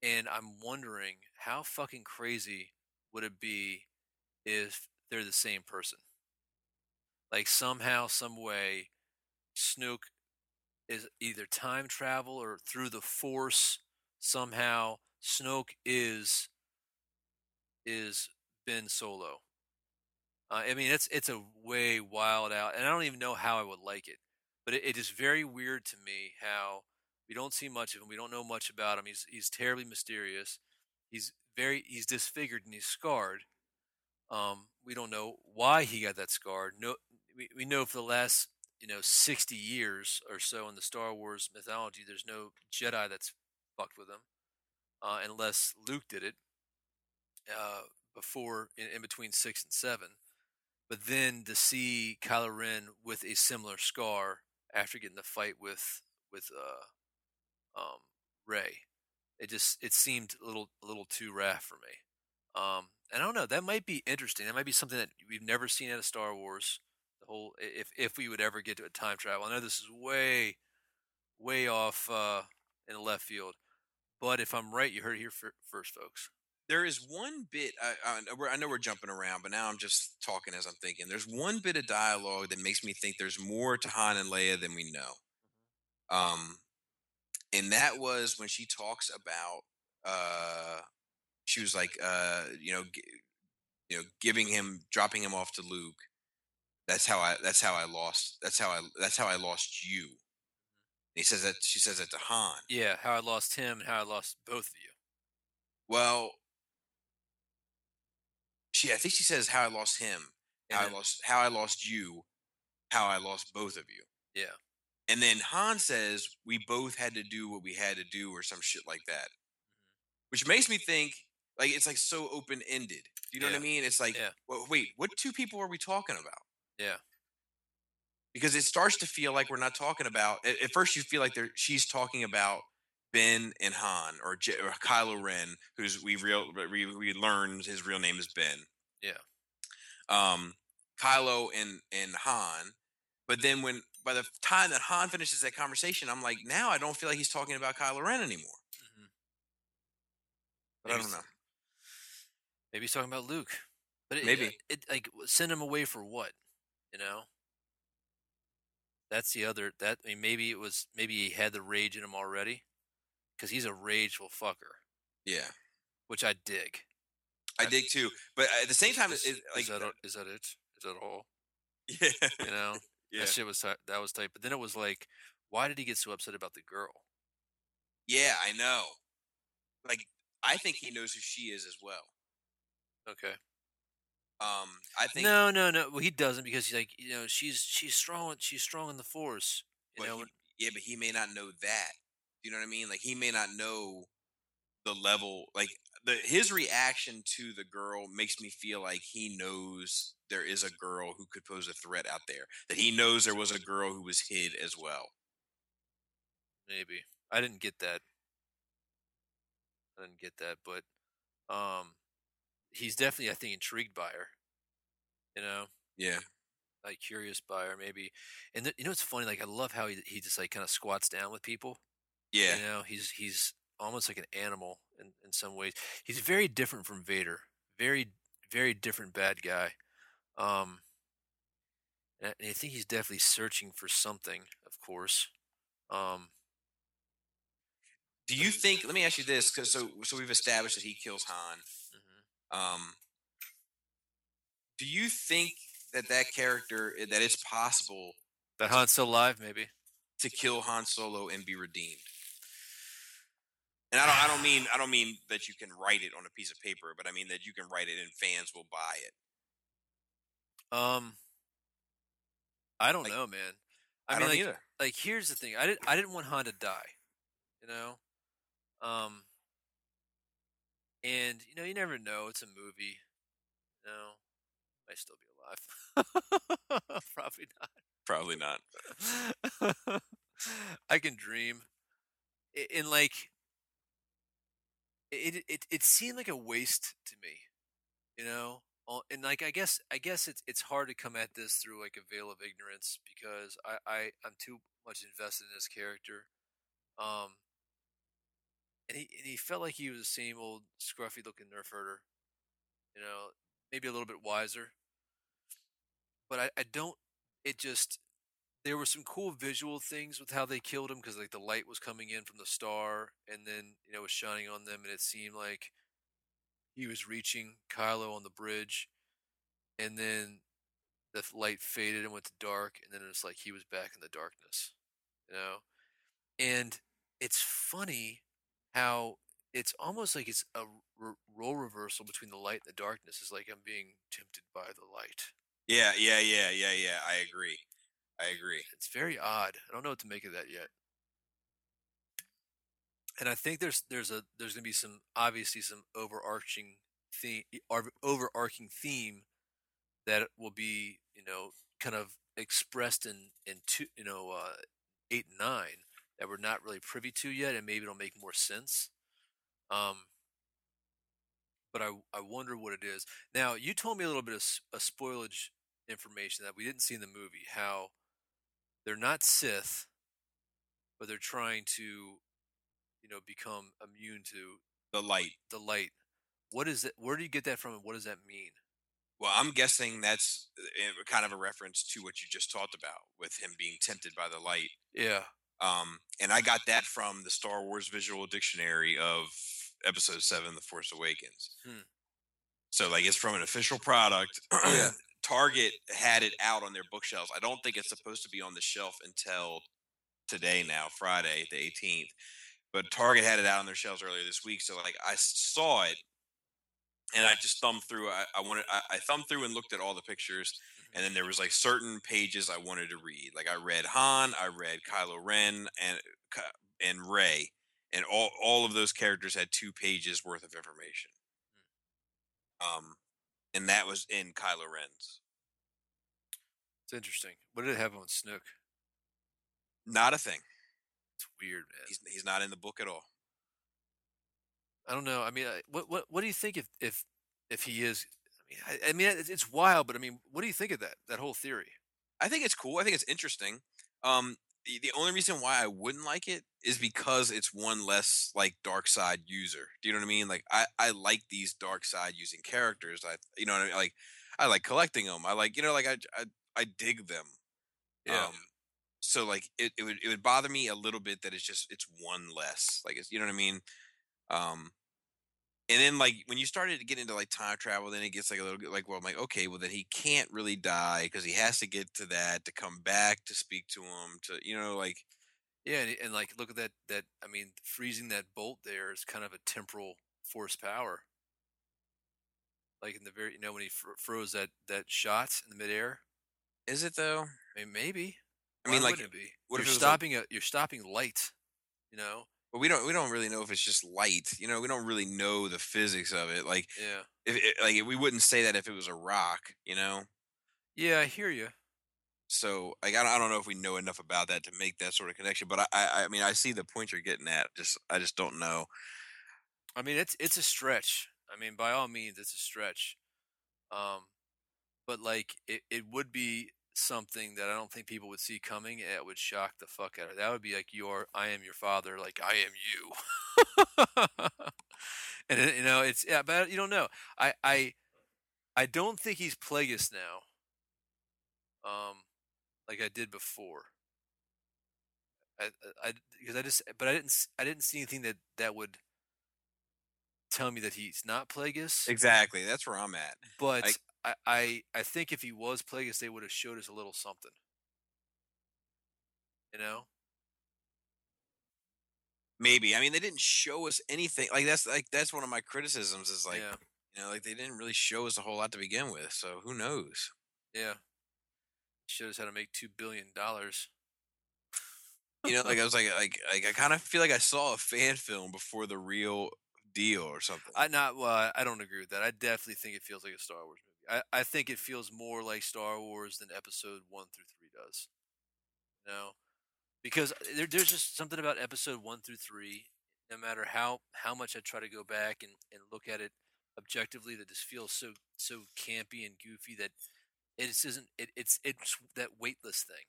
And I'm wondering how fucking crazy would it be if they're the same person. Like somehow, some way, Snoke is either time travel or through the Force. Somehow, Snoke is is Ben Solo. Uh, I mean, it's it's a way wild out, and I don't even know how I would like it. But it, it is very weird to me how we don't see much of him. We don't know much about him. He's he's terribly mysterious. He's very he's disfigured and he's scarred. Um, we don't know why he got that scar. No, we, we know for the last you know sixty years or so in the Star Wars mythology, there's no Jedi that's fucked with him, uh, unless Luke did it uh, before in, in between six and seven. But then to see Kylo Ren with a similar scar after getting the fight with with uh, um, Rey, it just it seemed a little a little too raw for me. Um, and I don't know. That might be interesting. That might be something that we've never seen out of Star Wars. The whole, if if we would ever get to a time travel. I know this is way, way off uh, in the left field, but if I'm right, you heard it here fir- first, folks. There is one bit. I, I, I know we're jumping around, but now I'm just talking as I'm thinking. There's one bit of dialogue that makes me think there's more to Han and Leia than we know. Um, and that was when she talks about. Uh, she was like, uh, you know, g- you know, giving him, dropping him off to Luke. That's how I. That's how I lost. That's how I. That's how I lost you. he says that she says that to Han. Yeah, how I lost him and how I lost both of you. Well, she I think she says how I lost him, how then- I lost how I lost you, how I lost both of you. Yeah. And then Han says we both had to do what we had to do or some shit like that. Which makes me think like it's like so open ended. You know what I mean? It's like Yeah. well, wait, what two people are we talking about? Yeah. Because it starts to feel like we're not talking about at, at first you feel like they're she's talking about Ben and Han or, J, or Kylo Ren, who's we real we, we learned his real name is Ben. Yeah. Um, Kylo and and Han, but then when by the time that Han finishes that conversation, I'm like, now I don't feel like he's talking about Kylo Ren anymore. Mhm. But I Maybe don't know. Maybe he's talking about Luke. But it, Maybe. it, it like send him away for what? You know. That's the other. That I mean, maybe it was. Maybe he had the rage in him already, because he's a rageful fucker, Yeah, which I dig. I dig too. But at the same time, is, it, like is that a- is that it? Is that all? yeah, You know, yeah, that shit was that was tight. But then it was like, why did he get so upset about the girl? yeah, I know. Like I think he knows who she is as well. Okay. Um, I think No, no, no. Well, he doesn't because he's like, you know, she's she's strong. She's strong in the force. You know, he- yeah, but he may not know that. You know what I mean? Like he may not know the level. Like the his reaction to the girl makes me feel like he knows there is a girl who could pose a threat out there. That he knows there was a girl who was hid as well. maybe I didn't get that. I didn't get that, but um, he's definitely, I think, intrigued by her. You know, Yeah, like curious by her, maybe. And th- you know, it's funny. Like I love how he he just like kind of squats down with people. yeah, You know, he's he's almost like an animal in, in some ways. He's very different from Vader. Very very different bad guy. Um, and I, think he's definitely searching for something. Of course. Um, Do you think? Let me ask you this, because so so we've established that he kills Han. mhm. Um, do you think that that character that it's possible That Han's still alive, maybe. to kill Han Solo and be redeemed. And I don't I don't mean I don't mean that you can write it on a piece of paper, but I mean that you can write it and fans will buy it. Um, I don't Like, know, man. I, I, mean, don't like, either. like here's the thing. I didn't I didn't want Han to die. You know, um, and you know you never know. It's a movie. You know, might still be alive. Probably not. Probably not. I can dream. I- And like, it it it seemed like a waste to me. You know, and like I guess I guess it's it's hard to come at this through like a veil of ignorance because I I'm too much invested in this character. Um, and he and he felt like he was the same old scruffy looking nerf herder. You know, maybe a little bit wiser. But I, I don't. It just there were some cool visual things with how they killed him because like the light was coming in from the star and then you know was shining on them and it seemed like he was reaching Kylo on the bridge and then the light faded and went to dark and then it's like he was back in the darkness you know and it's funny how it's almost like it's a role reversal between the light and the darkness it's like i'm being tempted by the light Yeah, yeah, yeah, yeah, yeah. I agree. I agree. it's very odd. I don't know what to make of that yet. And i think there's there's a there's going to be some obviously some overarching theme overarching theme that will be you know kind of expressed in in two you know uh eight and nine that we're not really privy to yet and maybe it'll make more sense. Um but i i wonder what it is. Now you told me a little bit of a spoilage information that we didn't see in the movie how they're not sith but they're trying to you know become immune to The light. the light what is it where do you get that from and what does that mean Well, I'm guessing that's uh, kind of a reference to what you just talked about with him being tempted by the light. yeah Um, and I got that from the Star Wars Visual Dictionary of Episode Seven: The Force Awakens. Hmm. So, like, it's from an official product. Yeah. Target had it out on their bookshelves. I don't think it's supposed to be on the shelf until today now, Friday the 18th. But Target had it out on their shelves earlier this week, so like I saw it, and I just thumbed through. I, I wanted I, I thumbed through and looked at all the pictures, and then there was like certain pages I wanted to read. Like I read Han, I read Kylo Ren, and and Rey, and all all of those characters had two pages worth of information. Um, and that was in Kylo Ren's. It's interesting. What did it have on Snoke? Not a thing. It's weird, man. He's he's not in the book at all. I don't know. I mean, I- what what what do you think if if if he is? I mean, I, I mean, it's, it's wild, but I mean, what do you think of that that whole theory? I think it's cool. I think it's interesting. Um, the, the only reason why I wouldn't like it is because it's one less like dark side user. Do you know what I mean? Like I, I like these dark side using characters. I you know what I mean? Like I like collecting them. I like you know like I I, I dig them. Yeah. Um, so like it, it would it would bother me a little bit that it's just it's one less. Like it's you know what I mean? Um and then like when you started to get into like time travel, then it gets like a little bit like well I'm like, okay, well then he can't really die because he has to get to that to come back to speak to him to you know, like Yeah, and, and like look at that that I mean, freezing that bolt there is kind of a temporal force power. Like in the very, you know, when he fr- froze that that shot in the midair. is it though? I mean, maybe. I mean Why like it be? what if you're it was, like- stopping a you're stopping light. You know. But we don't we don't really know if it's just light. You know, we don't really know the physics of it. Like Yeah. if it, like we wouldn't say that if it was a rock, you know. Yeah, I hear you. So like I don't, I don't know if we know enough about that to make that sort of connection. But I, I I mean I see the point you're getting at. Just I just don't know. I mean, it's it's a stretch. I mean, by all means, it's a stretch. Um, but like it, it would be something that I don't think people would see coming. It would shock the fuck out of. That would be like your "I am your father," like I am you. and you know, it's yeah, but you don't know. I I I don't think he's Plagueis now. Um, like I did before. I I because I just but I didn't I didn't see anything that that would tell me that he's not Plagueis. Exactly. That's where I'm at. But I, I I think if he was Plagueis, they would have showed us a little something. You know? Maybe. I mean, they didn't show us anything. Like that's like that's one of my criticisms. Is like yeah, you know like they didn't really show us a whole lot to begin with. So who knows? yeah. Showed us how to make two billion dollars. You know, like I was like like like I kind of feel like I saw a fan film before the real deal or something. I not well. I, I don't agree with that. I definitely think it feels like a Star Wars movie. I, I think it feels more like Star Wars than Episode one through three does. You know, because uh, there, there's just something about Episode one through three. No matter how how much I try to go back and, and look at it objectively, that just feels so so campy and goofy that it just isn't. It, it's it's that weightless thing.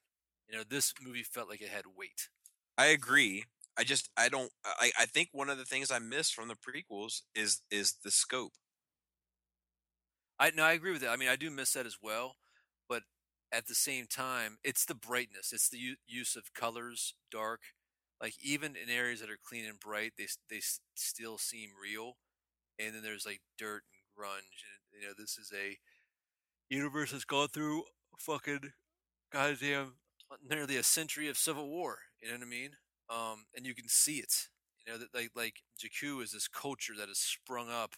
You know, this movie felt like it had weight. I agree. I just I don't I I think one of the things I missed from the prequels is is the scope. I no, I agree with that. I mean, I do miss that as well, but at the same time, it's the brightness. It's the u- use of colors, dark. Like even in areas that are clean and bright, they they still seem real. And then there's like dirt and grunge, and you know this is a universe that's gone through fucking goddamn nearly a century of civil war. You know what I mean? Um, and you can see it. You know that like like Jakku is this culture that has sprung up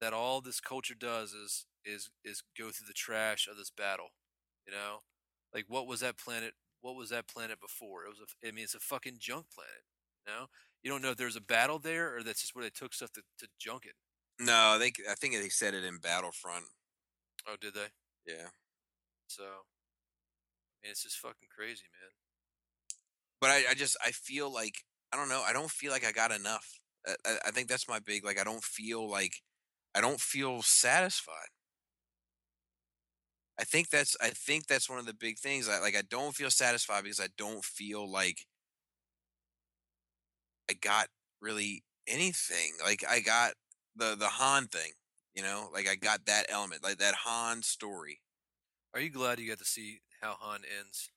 that all this culture does is is is go through the trash of this battle. You know, like what was that planet? What was that planet before? It was a. I mean, it's a fucking junk planet. You know, you don't know if there's a battle there or that's just where they took stuff to, to junk it. No, they I think they said it in Battlefront. Oh, did they? Yeah. So, I mean, it's just fucking crazy, man. But I, I just I feel like I don't know. I don't feel like I got enough. I, I, I think that's my big like. I don't feel like I don't feel satisfied. I think that's I think that's one of the big things. I like I don't feel satisfied because I don't feel like I got really anything. Like I got the the Han thing, you know, like I got that element, like that Han story. Are you glad you got to see how Han ends?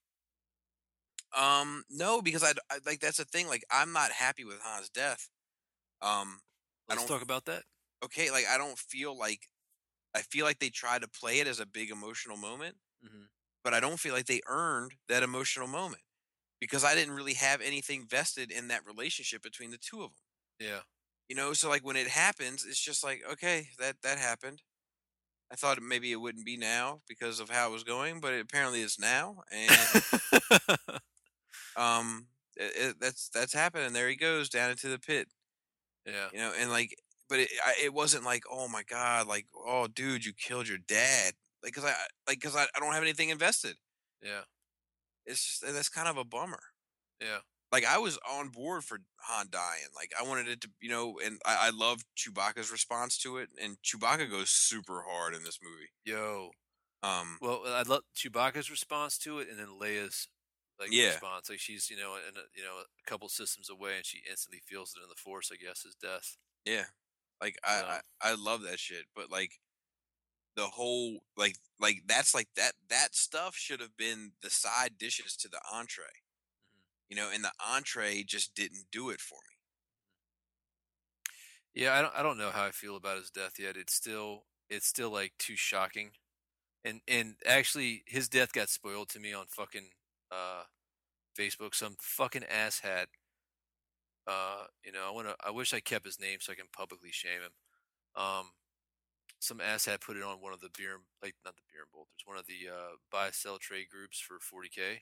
Um, no, because I, I like that's the thing. Like I'm not happy with Han's death. Um, I Let's don't- talk about that. Okay, like I don't feel like I feel like they tried to play it as a big emotional moment, hmm but I don't feel like they earned that emotional moment because I didn't really have anything vested in that relationship between the two of them. Yeah. You know, so like when it happens, it's just like okay, that that happened. I thought maybe it wouldn't be now because of how it was going, but it, apparently it's now, and um, it, it, that's that's happened, and there he goes down into the pit. yeah. You know, and like, but it I, it wasn't like oh my god, like oh dude, you killed your dad, like because I like because I, I don't have anything invested. Yeah. It's just that's kind of a bummer. Yeah. like I was on board for Han dying. Like I wanted it to, you know, and I, I loved Chewbacca's response to it. And Chewbacca goes super hard in this movie. Yo. Um, Well, I love Chewbacca's response to it, and then Leia's like Yeah. response. Like she's you know in a, you know a couple systems away, and she instantly feels it in the Force. I guess is death. yeah, like I, So- I, I love that shit. But like the whole, like, like that's like that that stuff should have been the side dishes to the entree. You know, and the entree just didn't do it for me. Yeah, I don't I don't know how I feel about his death yet. It's still it's still like too shocking. And and actually his death got spoiled to me on fucking uh Facebook. Some fucking asshat uh you know, I want to I wish I kept his name so I can publicly shame him. Um some asshat put it on one of the beer like not the beer and bolters, one of the uh buy sell trade groups for 40k.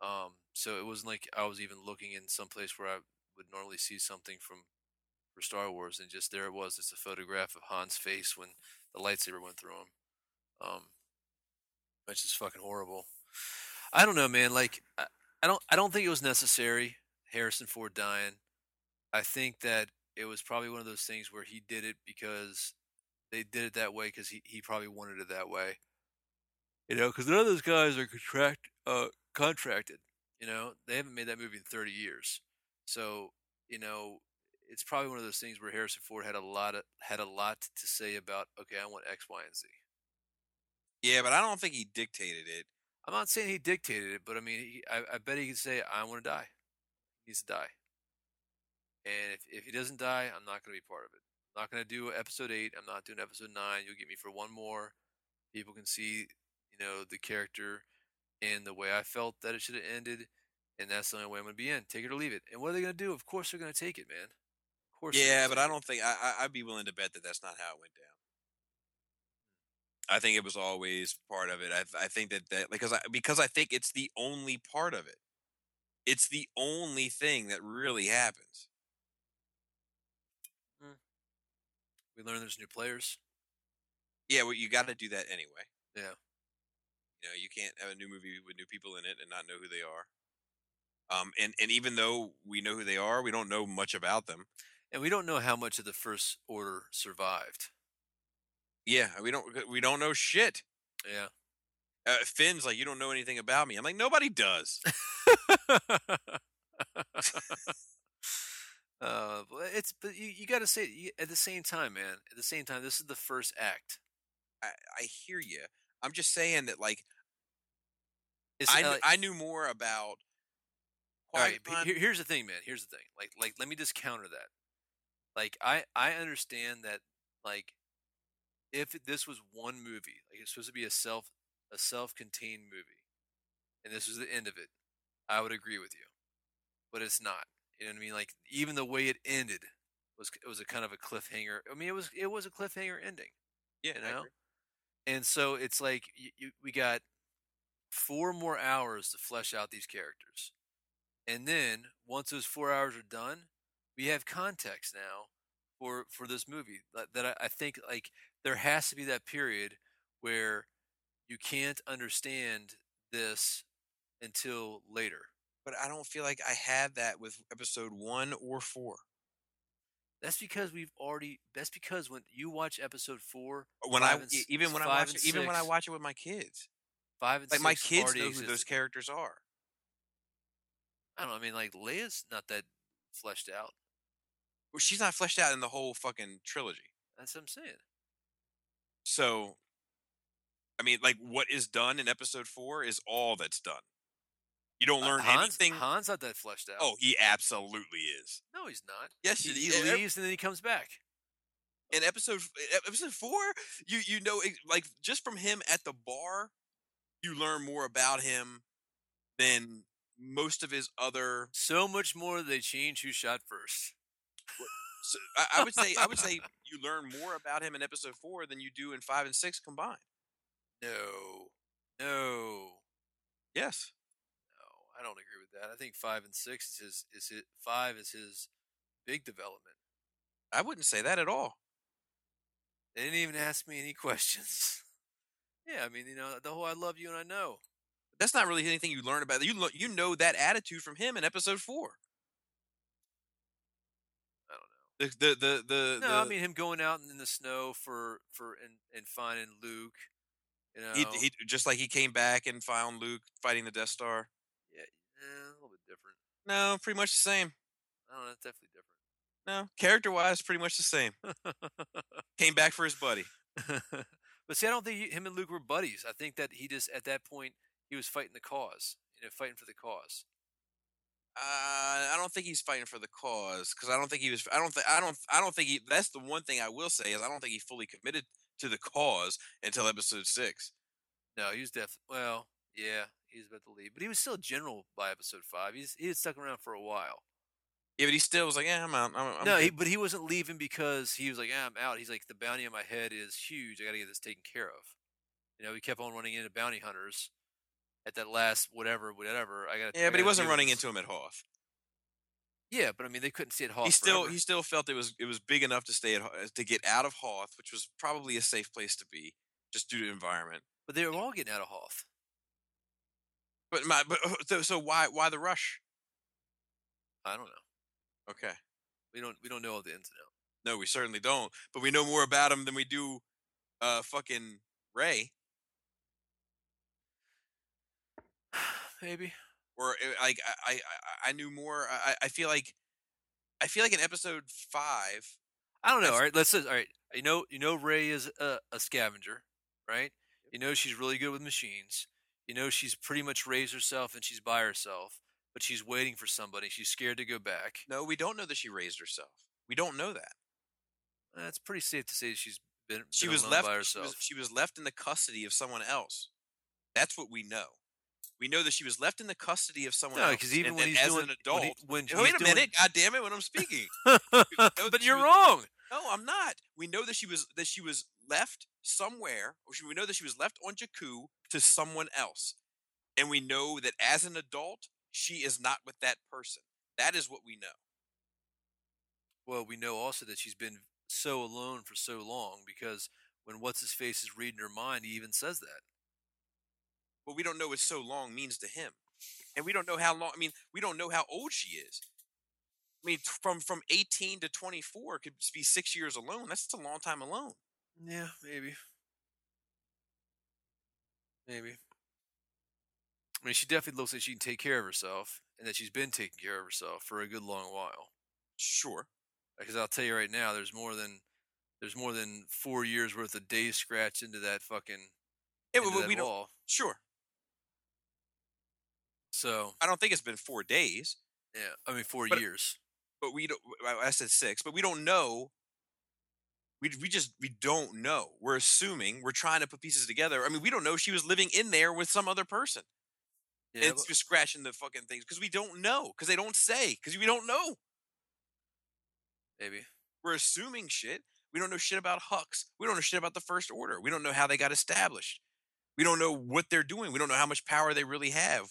Um so it wasn't like I was even looking in some place where I would normally see something from for Star Wars, and just there it was, It's a photograph of Han's face when the lightsaber went through him. Um, which is fucking horrible. I don't know, man. Like, I, I don't, I don't think it was necessary. Harrison Ford dying. I think that it was probably one of those things where he did it because they did it that way because he, he probably wanted it that way. You know, because none of those guys are contract uh contracted. You know, they haven't made that movie in thirty years. So you know, it's probably one of those things where Harrison Ford had a lot of had a lot to say about. Okay, I want X, Y, and Z. Yeah, but I don't think he dictated it. I'm not saying he dictated it, but I mean, he, I, I bet he could say, "I want to die." He needs to die, and if if he doesn't die, I'm not going to be part of it. I'm not going to do episode eight. I'm not doing episode nine. You'll get me for one more. People can see, you know, the character and the way I felt that it should have ended, and that's the only way I'm going to be in. Take it or leave it. And what are they going to do? Of course, they're going to take it, man. Of course. Yeah, but I don't think I, I I'd be willing to bet that that's not how it went down. I think it was always part of it. I I think that that because I because I think it's the only part of it. It's the only thing that really happens. We learn there's new players. Yeah, well, you got to do that anyway. Yeah. You know, you can't have a new movie with new people in it and not know who they are. Um, and and even though we know who they are, we don't know much about them. And we don't know how much of the first order survived. Yeah, we don't we don't know shit. Yeah. Uh, Finn's like, you don't know anything about me. I'm like, nobody does. uh, it's but you, you got to say you- at the same time, man. At the same time, this is the first act. I, I hear you. I'm just saying that, like, It's, I, uh, I knew more about. all right, here- here's the thing, man. Here's the thing. Like, like, let me just counter that. Like, I I understand that. Like, if this was one movie, like it's supposed to be a self a self-contained movie, and this was the end of it, I would agree with you. But it's not. You know what I mean? Like, even the way it ended was it was a kind of a cliffhanger. I mean, it was it was a cliffhanger ending. yeah, you I know? agree. And so it's like you, you, we got four more hours to flesh out these characters. And then once those four hours are done, we have context now for for this movie that, that I, I think like there has to be that period where you can't understand this until later. But I don't feel like I had that with episode one or four. That's because we've already. That's because when you watch episode four, uh, When five I and even when I watch it, even when I watch it with my kids, five and like my kids know who those characters are. I don't know. I mean, like Leia's not that fleshed out. Well, she's not fleshed out in the whole fucking trilogy. That's what I'm saying. So, I mean, like what is done in episode four is all that's done. You don't Uh, learn Hans, anything. Han's not that fleshed out. Oh, he absolutely is. no, he's not. Yes, He, he leaves and then he comes back. in episode episode four, you you know like just from him at the bar, you learn more about him than most of his other. So much more they change who shot first. So I, I would say I would say you learn more about him in episode four than you do in five and six combined. No, no, Yes. no. I don't agree with that. I think five and six is his. Is it five is his big development. I wouldn't say that at all. They didn't even ask me any questions. yeah, I mean, you know, the whole "I love you" and I know. That's not really anything you learn about. You lo- you know that attitude from him in episode four. I don't know. The the the the, No, the I mean him going out in the snow for for and, and finding Luke. You know, he, he just like he came back and found Luke fighting the Death Star. yeah, a little bit different. No, pretty much the same. I don't know. It's definitely different. No, character wise, pretty much the same. Came back for his buddy. but see, I don't think he, him and Luke were buddies. I think that he just at that point he was fighting the cause. You know, fighting for the cause. Uh, I don't think he's fighting for the cause because I don't think he was. I don't think. I don't. I don't think he. That's the one thing I will say is I don't think he fully committed to the cause until episode six. No, he was definitely well. Yeah, he was about to leave, but he was still general by episode five. He's he had stuck around for a while. Yeah, but he still was like, "Yeah, I'm out." I'm, I'm no, he, but he wasn't leaving because he was like, yeah, I'm out. He's like, the bounty on my head is huge. I got to get this taken care of. You know, he kept on running into bounty hunters at that last whatever, whatever. I got. yeah, but he wasn't running into him at Hoth. Yeah, but I mean, they couldn't see it. Hoth he still forever. he still felt it was it was big enough to stay at to get out of Hoth, which was probably a safe place to be just due to environment. but they were all getting out of Hoth. But my but uh, so, so why why the rush? I don't know. Okay, We don't. We don't know all the ins and outs. no, we certainly don't. But we know more about him than we do, uh, fucking Rey. Maybe. Or uh, like I I I- knew more. I I feel like I feel like in episode five. I don't know. All right, let's. All right, you know, you know, Rey is a, a scavenger, right? You know, she's really good with machines. You know, she's pretty much raised herself and she's by herself, but she's waiting for somebody. She's scared to go back. No, we don't know that she raised herself. We don't know that. That's pretty safe to say she's been. She been was left. by She herself. was, she was left in the custody of someone else. That's what we know. We know that she was left in the custody of someone no, else. because even and when he's as doing an adult, when, he, when Wait a doing- minute! God damn it! When I'm speaking, but you're was- wrong. no, I'm not. We know that she was that she was left somewhere, or she, we know that she was left on Jakku to someone else, and we know that as an adult, she is not with that person. That is what we know. Well, we know also that she's been so alone for so long because when what's his face is reading her mind, he even says that. But we don't know what so long means to him, and we don't know how long. I mean, we don't know how old she is. I mean, from from 18 to 24 could be six years alone. That's a long time alone. Yeah, maybe. Maybe. I mean, she definitely looks like she can take care of herself, and that she's been taking care of herself for a good long while. Sure. Uh, because I'll tell you right now, there's more than there's more than four years worth of days scratched into that fucking Yeah, into but that we don't. Sure. So I don't think it's been four days, yeah, I mean four But- years. but we don't. I said six, but we don't know. We we just we don't know. We're assuming. We're trying to put pieces together. I mean, we don't know she was living in there with some other person Yeah, and but- just scratching the fucking things because we don't know because they don't say because we don't know. maybe. We're assuming shit. We don't know shit about Hux. We don't know shit about the First Order. We don't know how they got established. We don't know what they're doing. We don't know how much power they really have.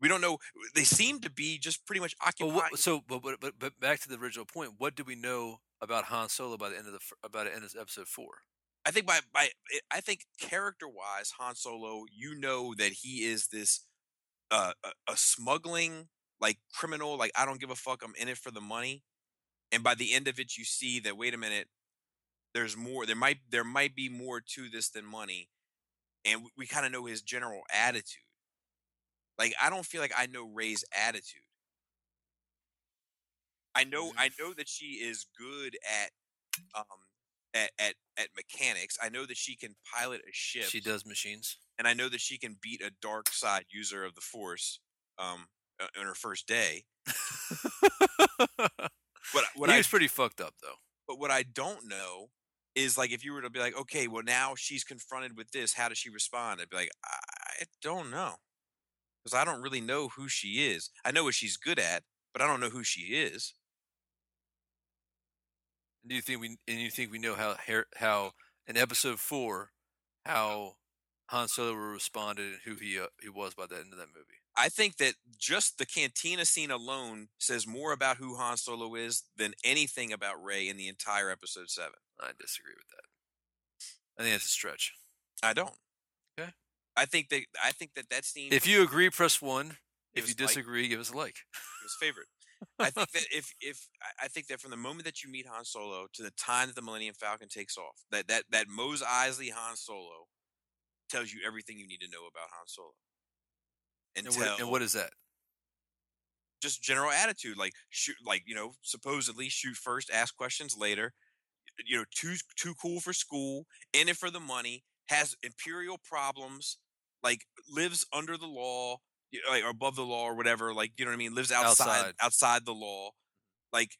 We don't know. They seem to be just pretty much occupying. what, so, but, but but but back to the original point. What do we know about Han Solo by the end of the about the end of episode four? I think by by I think character wise, Han Solo, you know that he is this uh, a, a smuggling like criminal. Like I don't give a fuck. I'm in it for the money. And by the end of it, you see that wait a minute, there's more. There might there might be more to this than money, and we, we kind of know his general attitude. Like I don't feel like I know Rey's attitude. I know I know that she is good at um at, at at mechanics. I know that she can pilot a ship. She does machines. and I know that she can beat a dark side user of the Force um uh, on her first day. but what he I was pretty fucked up though. but what I don't know is like if you were to be like, okay, well now she's confronted with this, how does she respond? I'd be like, I don't know, because I don't really know who she is. I know what she's good at, but I don't know who she is. Do you think we and you think we know how how in episode four how Han Solo responded and who he uh, he was by the end of that movie? I think that just the cantina scene alone says more about who Han Solo is than anything about Rey in the entire episode seven. I disagree with that. I think that's a stretch. I don't. I think that I think that that scene. If you agree, press one. If you a like. disagree, give us a like. his favorite. I think that if if I- think that from the moment that you meet Han Solo to the time that the Millennium Falcon takes off, that that that Mos Eisley Han Solo tells you everything you need to know about Han Solo. And what, and what is that? just general attitude, like shoot, like you know, supposedly shoot first, ask questions later. You know, too too cool for school, in it for the money, has imperial problems, like lives under the law, like or above the law or whatever. Like you know what I mean? Lives outside Outside. outside, the law, mm-hmm. like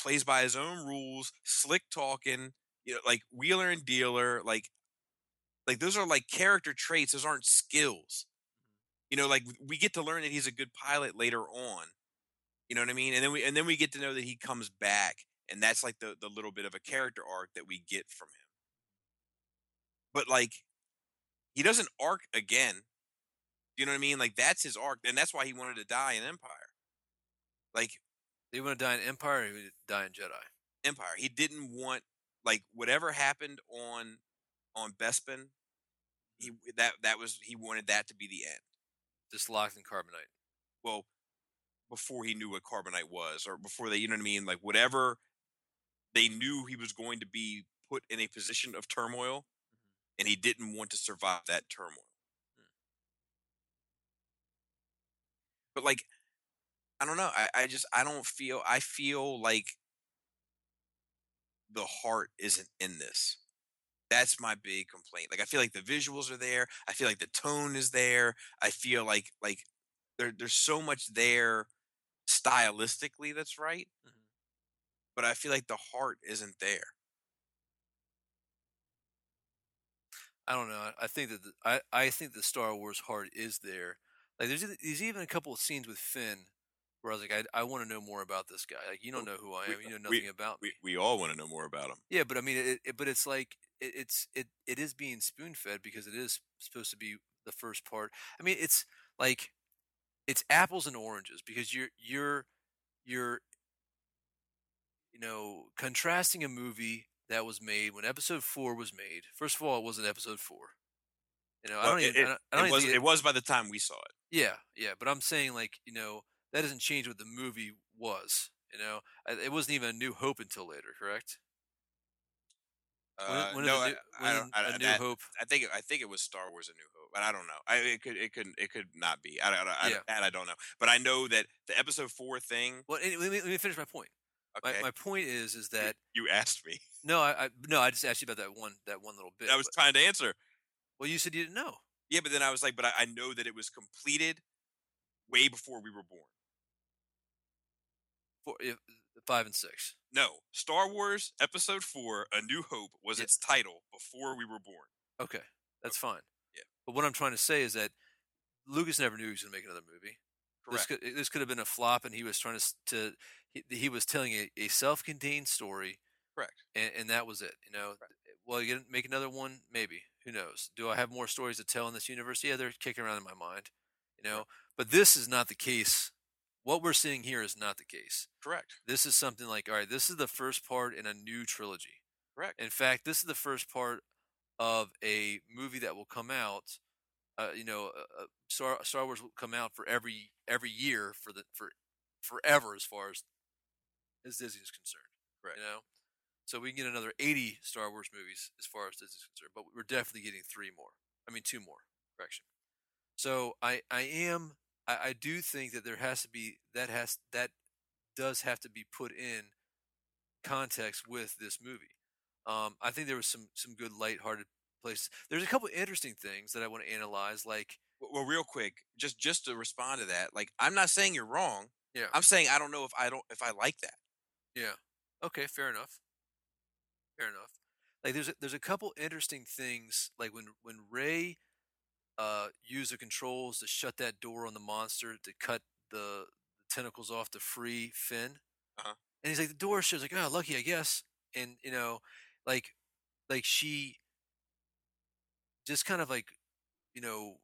plays by his own rules, slick talking. You know, like wheeler and dealer, like like those are like character traits. Those aren't skills. Mm-hmm. You know, like we get to learn that he's a good pilot later on. You know what I mean? And then we and then we get to know that he comes back, and that's like the the little bit of a character arc that we get from him. But like, he doesn't arc again. You know what I mean? Like that's his arc, and that's why he wanted to die in Empire. Like Do you want to die in Empire or you want die in Jedi? Empire, he didn't want like whatever happened on on Bespin. He mm. that that was he wanted that to be the end. Just locked in carbonite. well before he knew what carbonite was or before they you know what i mean like whatever they knew he was going to be put in a position of turmoil and he didn't want to survive that turmoil. But like i don't know I, I just i don't feel i feel like the heart isn't in this. That's my big complaint like i feel like the visuals are there i feel like the tone is there i feel like like there, there's so much there stylistically that's right Mhm. but i feel like the heart isn't there I don't know. I- think that the, I I think the Star Wars heart is there. Like there's there's even a couple of scenes with Finn where I was like, I, I want to know more about this guy. Like you don't know who I we- am. You know we- nothing about me. we, we all want to know more about him Yeah, but I mean, it, it, but it's like it, it's it it is being spoon fed because it is supposed to be the first part. I mean, it's like it's apples and oranges because you're you're you're you know contrasting a movie that was made when Episode Four was made. First of all, it wasn't Episode Four. You know, I don't even. it, I don't, I don't it even was it- it was by the time we saw it yeah, yeah, but I'm saying like you know that doesn't change what the movie was. You know, it wasn't even a New Hope until later, correct? When- uh, when no I, a New, I when don't I, a New that- Hope. I think it, I think it was Star Wars: A New Hope, but I don't know. I it could it could it could not be. I don't I, Yeah. that I don't know. But I know that the Episode Four thing. Well, let me, let me finish my point. Okay, My, my point is, is that you asked me. no, I, I no, I just asked you about that one, that one little bit. I was but- trying to answer. well, you said you didn't know. Yeah, but then I was like, but I, I know that it was completed way before we were born. Four, if, five and six. No, Star Wars Episode Four: A New Hope was Yeah. its title before we were born. Okay, that's fine. Yeah. But what I'm trying to say is that Lucas never knew he was going to make another movie. This Correct. could this could have been a flop, and he was trying to to he, he was telling a, a self-contained story, Correct. and, and that was it. You know, well, you gonna make another one, maybe. Who knows? Do I have more stories to tell in this universe? Yeah, they're kicking around in my mind. You know, but this is not the case. What we're seeing here is not the case. Correct. This is something like, all right, this is the first part in a new trilogy. Correct. In fact, this is the first part of a movie that will come out. Uh, you know, uh, uh, Star Star Wars will come out for every every year for the for forever as far as as Disney is concerned. Right. You know, so we can get another eighty Star Wars movies as far as Disney is concerned, but we're definitely getting three more. I mean, two more. Correction. So I I am I, I do think that there has to be that has that does have to be put in context with this movie. Um, I think there was some some good lighthearted places. There's a couple interesting things that I want to analyze, like Well, well, real quick, just just to respond to that, like I'm not saying you're wrong. Yeah. I'm saying I don't know if I don't if I like that. Yeah, okay, fair enough, fair enough. Like there's a, there's a couple interesting things, like when when Rey uh, use the controls to shut that door on the monster to cut the, the tentacles off to free Finn. Uh-huh. And he's like, the door shuts. Like, oh, lucky, I guess. And you know, like, like she just kind of like, you know,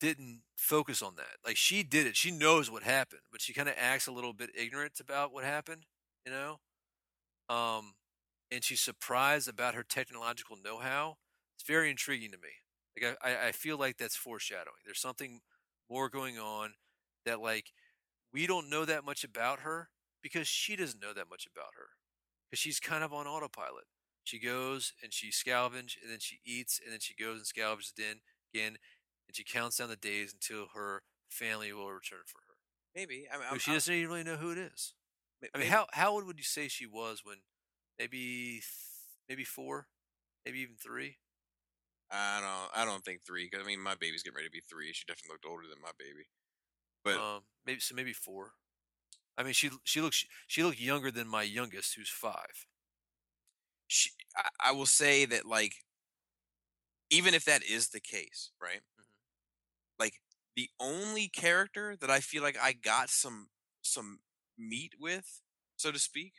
didn't focus on that. Like she did it. She knows what happened, but she kind of acts a little bit ignorant about what happened. You know, um, and she's surprised about her technological know-how. It's very intriguing to me. Like I, I feel like that's foreshadowing. There's something more going on that like we don't know that much about her because she doesn't know that much about her because she's kind of on autopilot. She goes and she scavenge and then she eats and then she goes and scavenges again, again and she counts down the days until her family will return for her. Maybe. I mean, I'm, she I'm- doesn't even really know who it is. I mean, how how old would you say she was when maybe maybe four, maybe even three? I don't. I don't think three. Because I mean, my baby's getting ready to be three. She definitely looked older than my baby. But um, maybe so maybe four. I mean, she she looks she looked younger than my youngest, who's five. she, I, I will say that like even if that is the case right Mhm. like the only character that i feel like i got some some meat with so to speak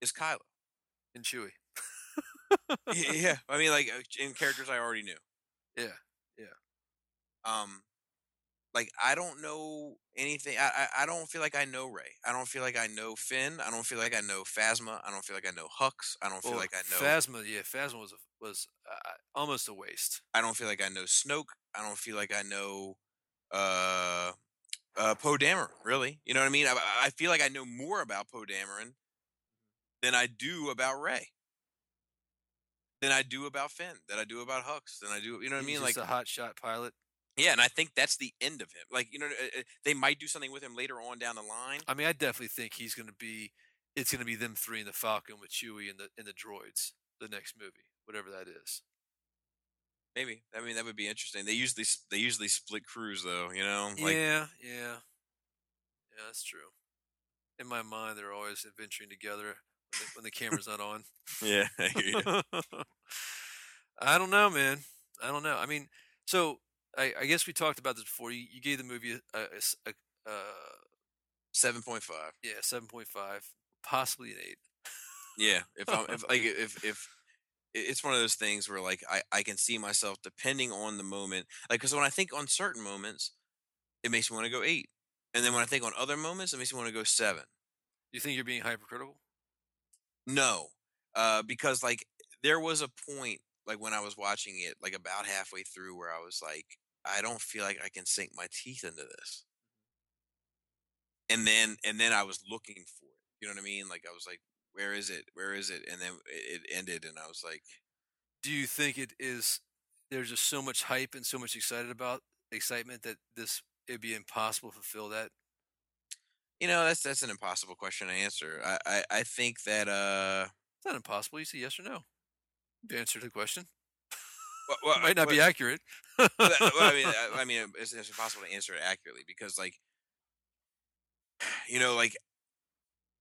is kylo And Chewy. Y- yeah i mean like uh, in characters i already knew Yeah. Yeah. Um like i don't know anything I, I i don't feel like i know Rey i don't feel like i know finn i don't feel like i know phasma i don't feel like i know hux i don't feel Well, like i know Phasma. Yeah, Phasma was a, was uh, almost a waste. I don't feel like I know Snoke. I don't feel like I know uh uh Poe Dameron, really. You know what I mean? I, I feel like I know more about Poe Dameron than I do about Rey. Than I do about Finn, than I do about Hux, than I do, you know what I mean? Like, a hot shot pilot. yeah, and I think that's the end of him. Like, you know, uh, uh, they might do something with him later on down the line. I mean, I definitely think he's going to be. It's going to be them three in the Falcon with Chewie and the and the droids. The next movie, whatever that is. Maybe. I mean, that would be interesting. They usually they usually split crews, though. You know, like yeah, yeah, yeah. That's true. In my mind, they're always adventuring together when the, when the camera's not on. yeah, I hear you. I don't know, man. I don't know. I mean, so I, I guess we talked about this before. You, you gave the movie a uh, seven point five. yeah, seven point five, possibly an eight. Yeah, if I'm if like if if it's one of those things where like I I can see myself depending on the moment. Like because when I think on certain moments, it makes me want to go eight, and then when I think on other moments, it makes me want to go seven. You think you're being hypercritical? No, uh, because like there was a point like when I was watching it, like about halfway through, where I was like, I don't feel like I can sink my teeth into this. And then and then I was looking for it. You know what I mean? Like I was like, where is it? Where is it? And then it, ended, and I was like, Do you think it is? There's just so much hype and so much excited about excitement that this it'd be impossible to fulfill that. you know, that's that's an impossible question to answer. I I, I think that uh, It's not impossible. You say yes or no. You answer the question. well, well, it might not be accurate. well, well, I mean, I, I mean, it's, it's impossible to answer it accurately because, like, you know, like,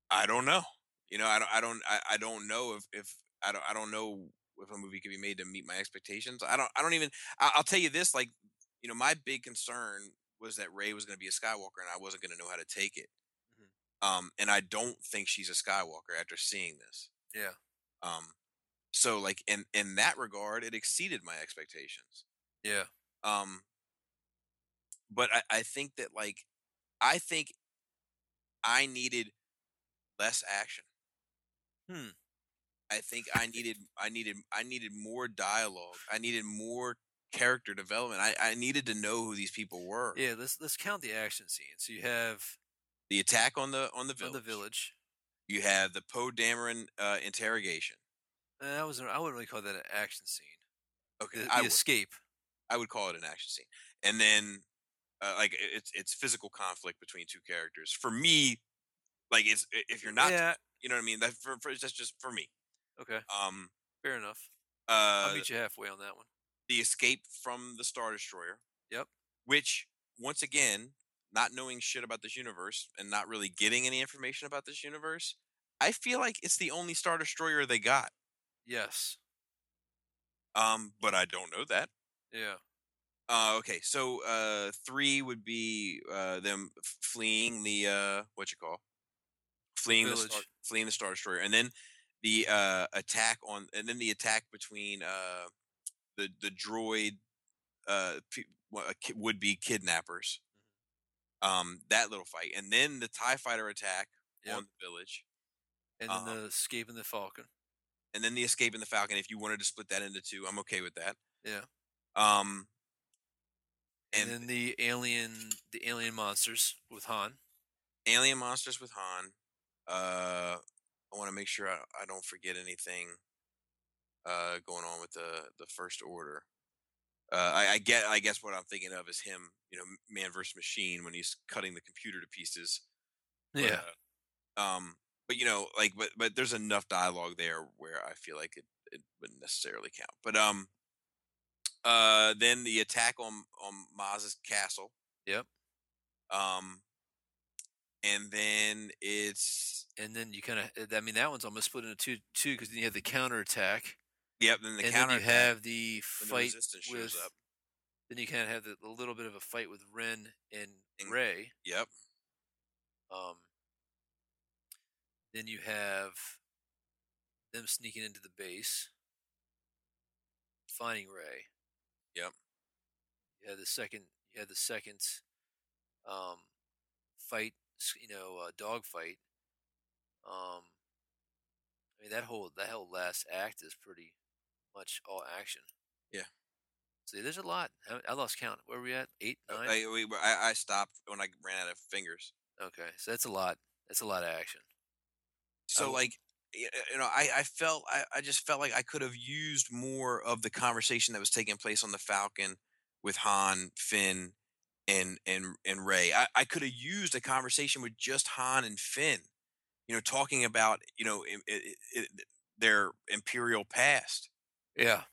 I don't know. You know, I don't, I don't, I, I don't know if, if I don't, I don't know if a movie can be made to meet my expectations. I don't, I don't even. I, I'll tell you this, like, you know, my big concern was that Rey was going to be a Skywalker, and I wasn't going to know how to take it. Um, and I don't think she's a Skywalker after seeing this. yeah. Um, so like in in that regard, it exceeded my expectations. Yeah. Um, but I, I think that like I think I needed less action. Hmm. I think I needed I needed I needed more dialogue. I needed more character development. I, I needed to know who these people were. Yeah. Let's let's count the action scenes. So you have The attack on the on the on village. the village. You have the Poe Dameron uh, interrogation. Uh, that was I wouldn't really call that an action scene. Okay, The, I the would. escape. I would call it an action scene. And then uh, like it's it's physical conflict between two characters. For me, like it's if you're not, yeah. You know what I mean. That for, for that's just for me. Okay. Um, Fair enough. uh, I'll meet you halfway on that one. the escape from the Star Destroyer. Yep. Which once again, not knowing shit about this universe and not really getting any information about this universe, I feel like it's the only Star Destroyer they got. Yes. Um, but I don't know that. Yeah. Uh, okay, so uh, three would be uh, them fleeing the uh, what you call fleeing the, star, fleeing the star destroyer, and then the uh, attack on, and then the attack between uh, the the droid uh, would be kidnappers. Um, that little fight, and then the Tie Fighter attack Yep. on the village, and then Uh-huh. the escaping the Falcon. and then the escape in the Falcon. If you wanted to split that into two, I'm okay with that. Yeah. Um, And, and then the alien, the alien monsters with Han. Alien Monsters with Han. Uh, I want to make sure I, I don't forget anything uh, going on with the the First Order. Uh, I, I get. I guess what I'm thinking of is him, you know, Man versus Machine when he's cutting the computer to pieces. But, Yeah. uh, um. But you know, like, but but there's enough dialogue there where I feel like it it wouldn't necessarily count. But um. Uh, then the attack on on Maz's castle. Yep. Um, and then it's And then you kind of, I mean, that one's almost split into two, two, because then you have the counterattack, yep. Then the and counter then you have the the fight shows with. up. Then you kind of have the, a little bit of a fight with Ren and And- Rey. Yep. Um, then you have them sneaking into the base, finding Rey. Yep. You had the second. You had the second um, fight. You know, uh, dog fight. Um, I mean that whole that whole last act is pretty much all action. Yeah. See, there's a lot. I, I lost count. Where are we at? Eight, nine. I, we, I I stopped when I ran out of fingers. Okay, so that's a lot. That's a lot of action. So w- like you know, I, I felt I, I just felt like I could have used more of the conversation that was taking place on the Falcon with Han, Finn, and and and Rey. I, I could have used a conversation with just Han and Finn, you know, talking about you know i i i their imperial past. Yeah,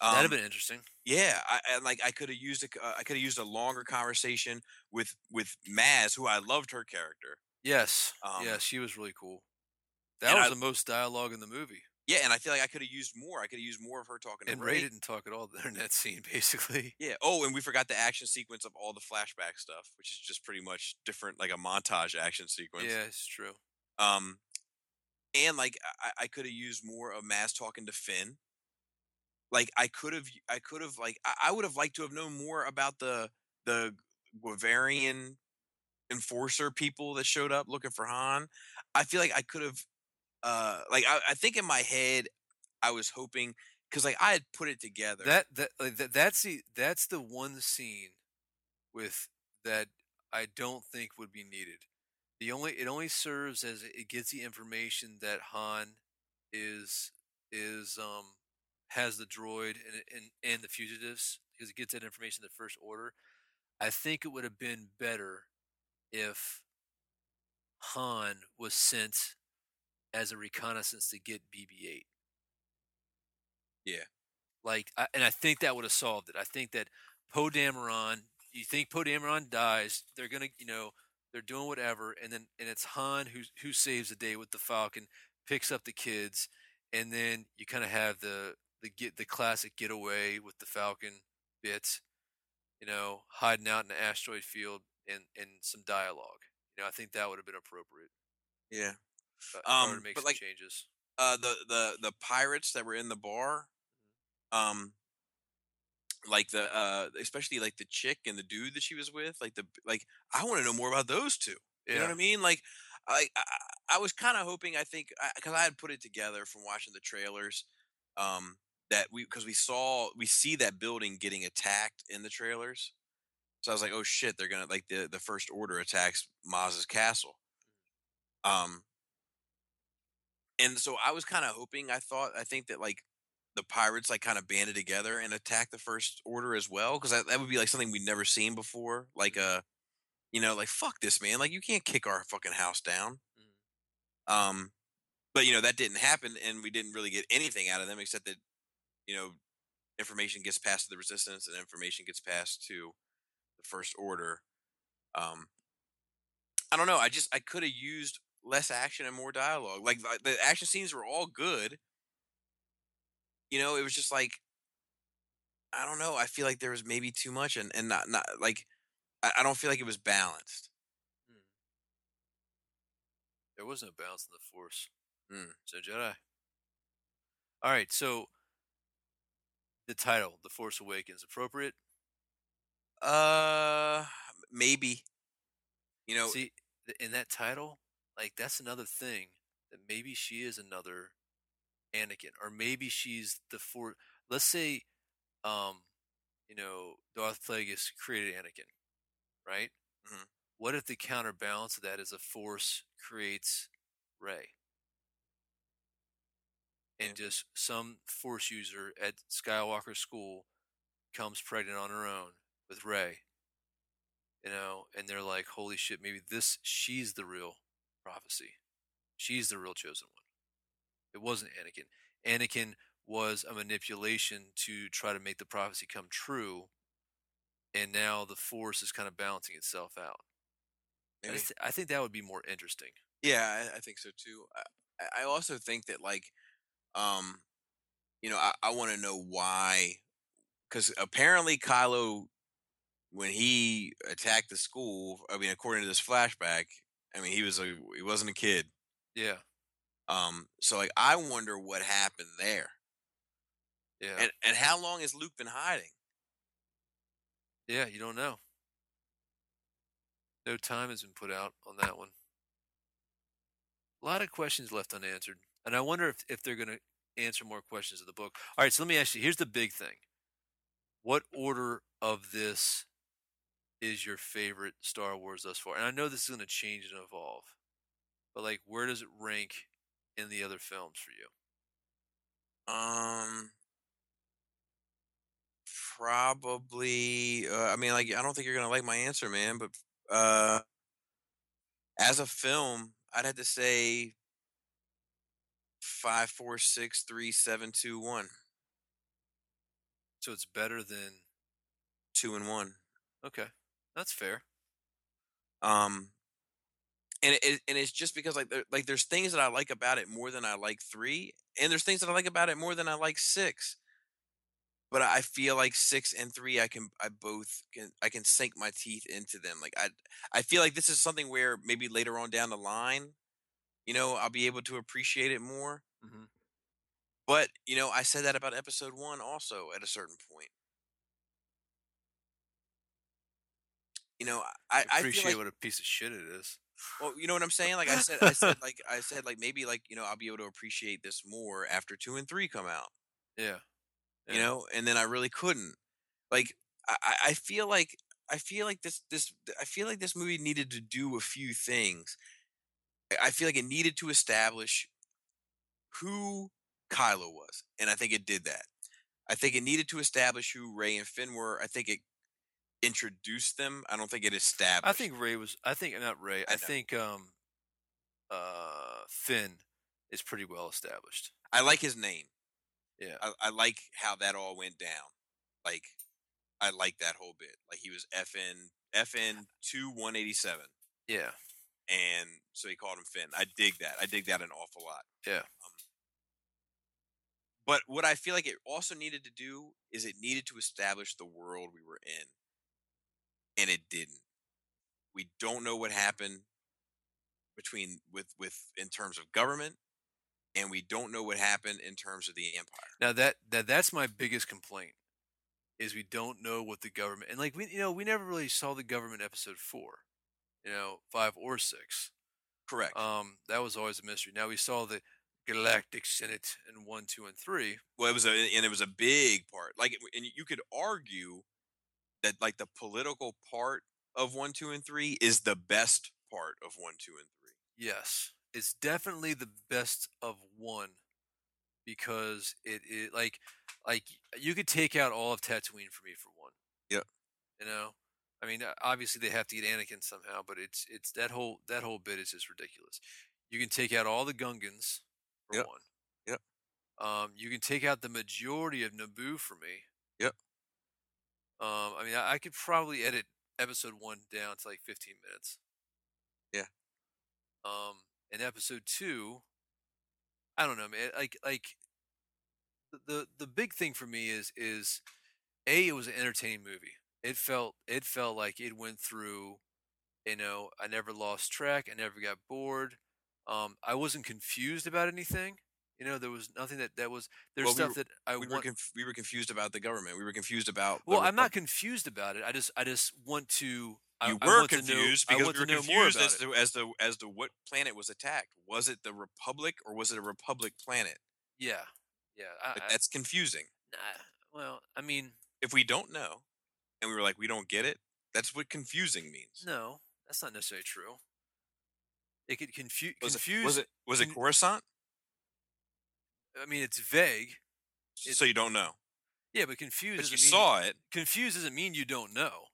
Um, that'd have been interesting. Yeah, I, and like I could have used a, uh, I could have used a longer conversation with with Maz, who I loved her character. Yes, Um, yeah, she was really cool. That was I- the most dialogue in the movie, Yeah, and I feel like I could have used more. I could have used more of her talking to and Rey. Rey didn't talk at all during that scene. Basically, Yeah. Oh, and we forgot the action sequence of all the flashback stuff, which is just pretty much different, like a montage action sequence. yeah, it's true. Um, and like I, I could have used more of Maz talking to Finn. Like I could have, I could have, like I, I would have liked to have known more about the the Guavian enforcer people that showed up looking for Han. I feel like I could have, uh, like I, I think in my head, I was hoping because like I had put it together. That that, like, that that's the that's the one scene with that I don't think would be needed. The only it only serves as it gets the information that Han is is um has the droid and and, and the fugitives because it gets that information in the first order. I think it would have been better if Han was sent as a reconnaissance to get BB-8. Yeah. Like, I, and I think that would have solved it. I think that Poe Dameron, you think Poe Dameron dies, they're gonna, you know, they're doing whatever, and then and it's Han who who saves the day with the Falcon, picks up the kids, and then you kind of have the the get the classic getaway with the Falcon bits, you know, hiding out in the asteroid field and and some dialogue. You know, I think that would have been appropriate. yeah. Um, to make but like- changes. uh the the the pirates that were in the bar um like the uh especially like the chick and the dude that she was with like the like i want to know more about those two you know what i mean? Like i i, I was kind of hoping i think because I, had put it together from watching the trailers um that we because we saw we see that building getting attacked in the trailers. So i was like oh shit they're gonna like the the first order attacks maz's castle. Um and so I was kind of hoping. I thought. I think that like the pirates like kind of banded together and attacked the first order as well because that, that would be like something we'd never seen before. Like uh, you know, like fuck this man. Like you can't kick our fucking house down. Um, but you know that didn't happen, and we didn't really get anything out of them except that you know information gets passed to the resistance and information gets passed to the first order. Um, I don't know. I just I could have used less action and more dialogue. Like the- the action scenes were all good. You know, it was just like I don't know. I feel like there was maybe too much, and and not not like I, I don't feel like it was balanced. There was no balance in the Force. Hmm. So Jedi. All right, so the title, "The Force Awakens," appropriate. Uh, maybe. You know, See, in that title, like that's another thing that maybe she is another Anakin, or maybe she's the Force. Let's say, um, you know, Darth Plagueis created Anakin, right? Mhm. What if the counterbalance of that is a Force creates Rey? And just some Force user at Skywalker School comes pregnant on her own with Rey. You know, and they're like, holy shit, maybe this, she's the real prophecy. She's the real chosen one. It wasn't Anakin. Anakin was a manipulation to try to make the prophecy come true. And now the Force is kind of balancing itself out. I, I think that would be more interesting. Yeah, I, I think so too. I, I also think that like, um, you know, I, I want to know why, because apparently Kylo, when he attacked the school, I mean, according to this flashback, I mean, he was a he wasn't a kid. Yeah. Um, so like, I wonder what happened there, Yeah. and and how long has Luke been hiding? yeah, you don't know. No time has been put out on that one. A lot of questions left unanswered. And I wonder if, if they're going to answer more questions of the book. All right, so let me ask you here's the big thing. What order of this is your favorite Star Wars thus far? And I know this is going to change and evolve, but like, where does it rank in the other films for you? Um, probably. Uh, I mean, like, I don't think you're gonna like my answer, man. But uh, as a film, I'd have to say five, four, six, three, seven, two, one, So it's better than. two and one. Okay, that's fair. Um, and it, and it's just because like there, like there's things that I like about it more than I like three, and there's things that I like about it more than I like six. But I feel like six and three, I can I both can I can sink my teeth into them. Like I I feel like this is something where maybe later on down the line, you know, I'll be able to appreciate it more. hmm But you know, I said that about episode one also at a certain point. You know, I, I appreciate like what a piece of shit it is. Well, you know what I'm saying? Like I said, I said like I said like maybe like you know I'll be able to appreciate this more after two and three come out. Yeah. You know, and then I really couldn't. Like I, I- I feel like I feel like this this I feel like this movie needed to do a few things. I- I feel like it needed to establish who Kylo was, and I think it did that. I think it needed to establish who Rey and Finn were. I think it introduced them. I don't think it established. I think Rey was. I think not Rey. I I, think um, uh, Finn is pretty well established. I like his name. Yeah. I, I like how that all went down. Like, I like that whole bit. Like he was FN FN two one eighty seven, Yeah. and so he called him Finn. I dig that. I dig that an awful lot. Yeah. Um, but what I feel like it also needed to do is it needed to establish the world we were in, and it didn't. We don't know what happened between with with in terms of government, and we don't know what happened in terms of the empire. Now that that that's my biggest complaint is we don't know what the government and like we you know we never really saw the government episode four, you know five or six. Correct. Um, that was always a mystery. Now we saw the Galactic Senate in one, two, and three. Well, it was a and it was a big part. Like, and you could argue that like the political part of one, two, and three is the best part of one, two, and three. Yes, it's definitely the best of one because it is like like you could take out all of Tatooine for me for one. Yep. You know, I mean, uh, obviously they have to get Anakin somehow, but it's it's that whole that whole bit is just ridiculous. You can take out all the Gungans for Yep. one. Yep. Um, you can take out the majority of Naboo for me. Yep. Um, I mean, I, I could probably edit episode one down to like 15 minutes. Yeah. Um, in episode two, I don't know, man. Like, like the the, the big thing for me is is a it was an entertaining movie. It felt it felt like it went through. You know, I never lost track. I never got bored. Um, I wasn't confused about anything. You know, there was nothing that that was. There's Well, we stuff were- that I we were conf- we were confused about the government. We were confused about. well, I'm not confused about it. I just I just want to. I, You were want to know- confused because want we were to know more confused as to as to as to what planet was attacked. Was it the Republic or was it a Republic planet? Yeah, yeah. I, I, that's confusing. nah, well, I mean, If we don't know, and we were like, we don't get it. That's what confusing means. no, that's not necessarily true. It could confuse. Was it confuse. was it was it Coruscant? I mean, it's vague. It- so you don't know, Yeah, but confused. but you mean, saw it. confused doesn't mean you don't know.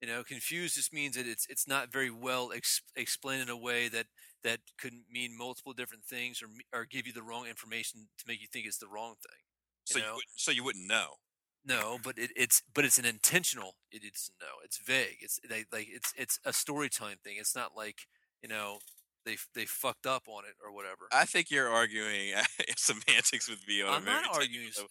You know, confused just means that it's it's not very well ex- explained in a way that that could mean multiple different things or or give you the wrong information to make you think it's the wrong thing. So you, know? wouldn't, so you wouldn't know. No, but it, it's but it's an intentional. It, it's no, it's vague. It's like, like it's it's a storytelling thing. It's not like you know they they fucked up on it or whatever. I think you're arguing semantics with me on I'm not arguing uh,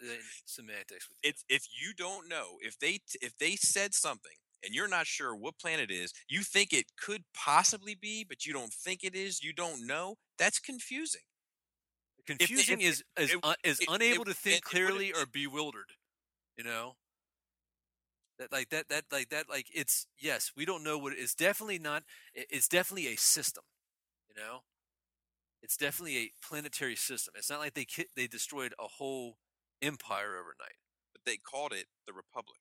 semantics with you. it's if you don't know if they if they said something and you're not sure what planet it is you think it could possibly be but you don't think it is you don't know that's confusing Confusing if- is is it- un, is it- unable it- to think clearly or bewildered. You know. That like that that like that like it's yes we don't know what it's definitely not it's definitely a system, you know. It's definitely a planetary system. It's not like they ki- they destroyed a whole empire overnight. but they called it the republic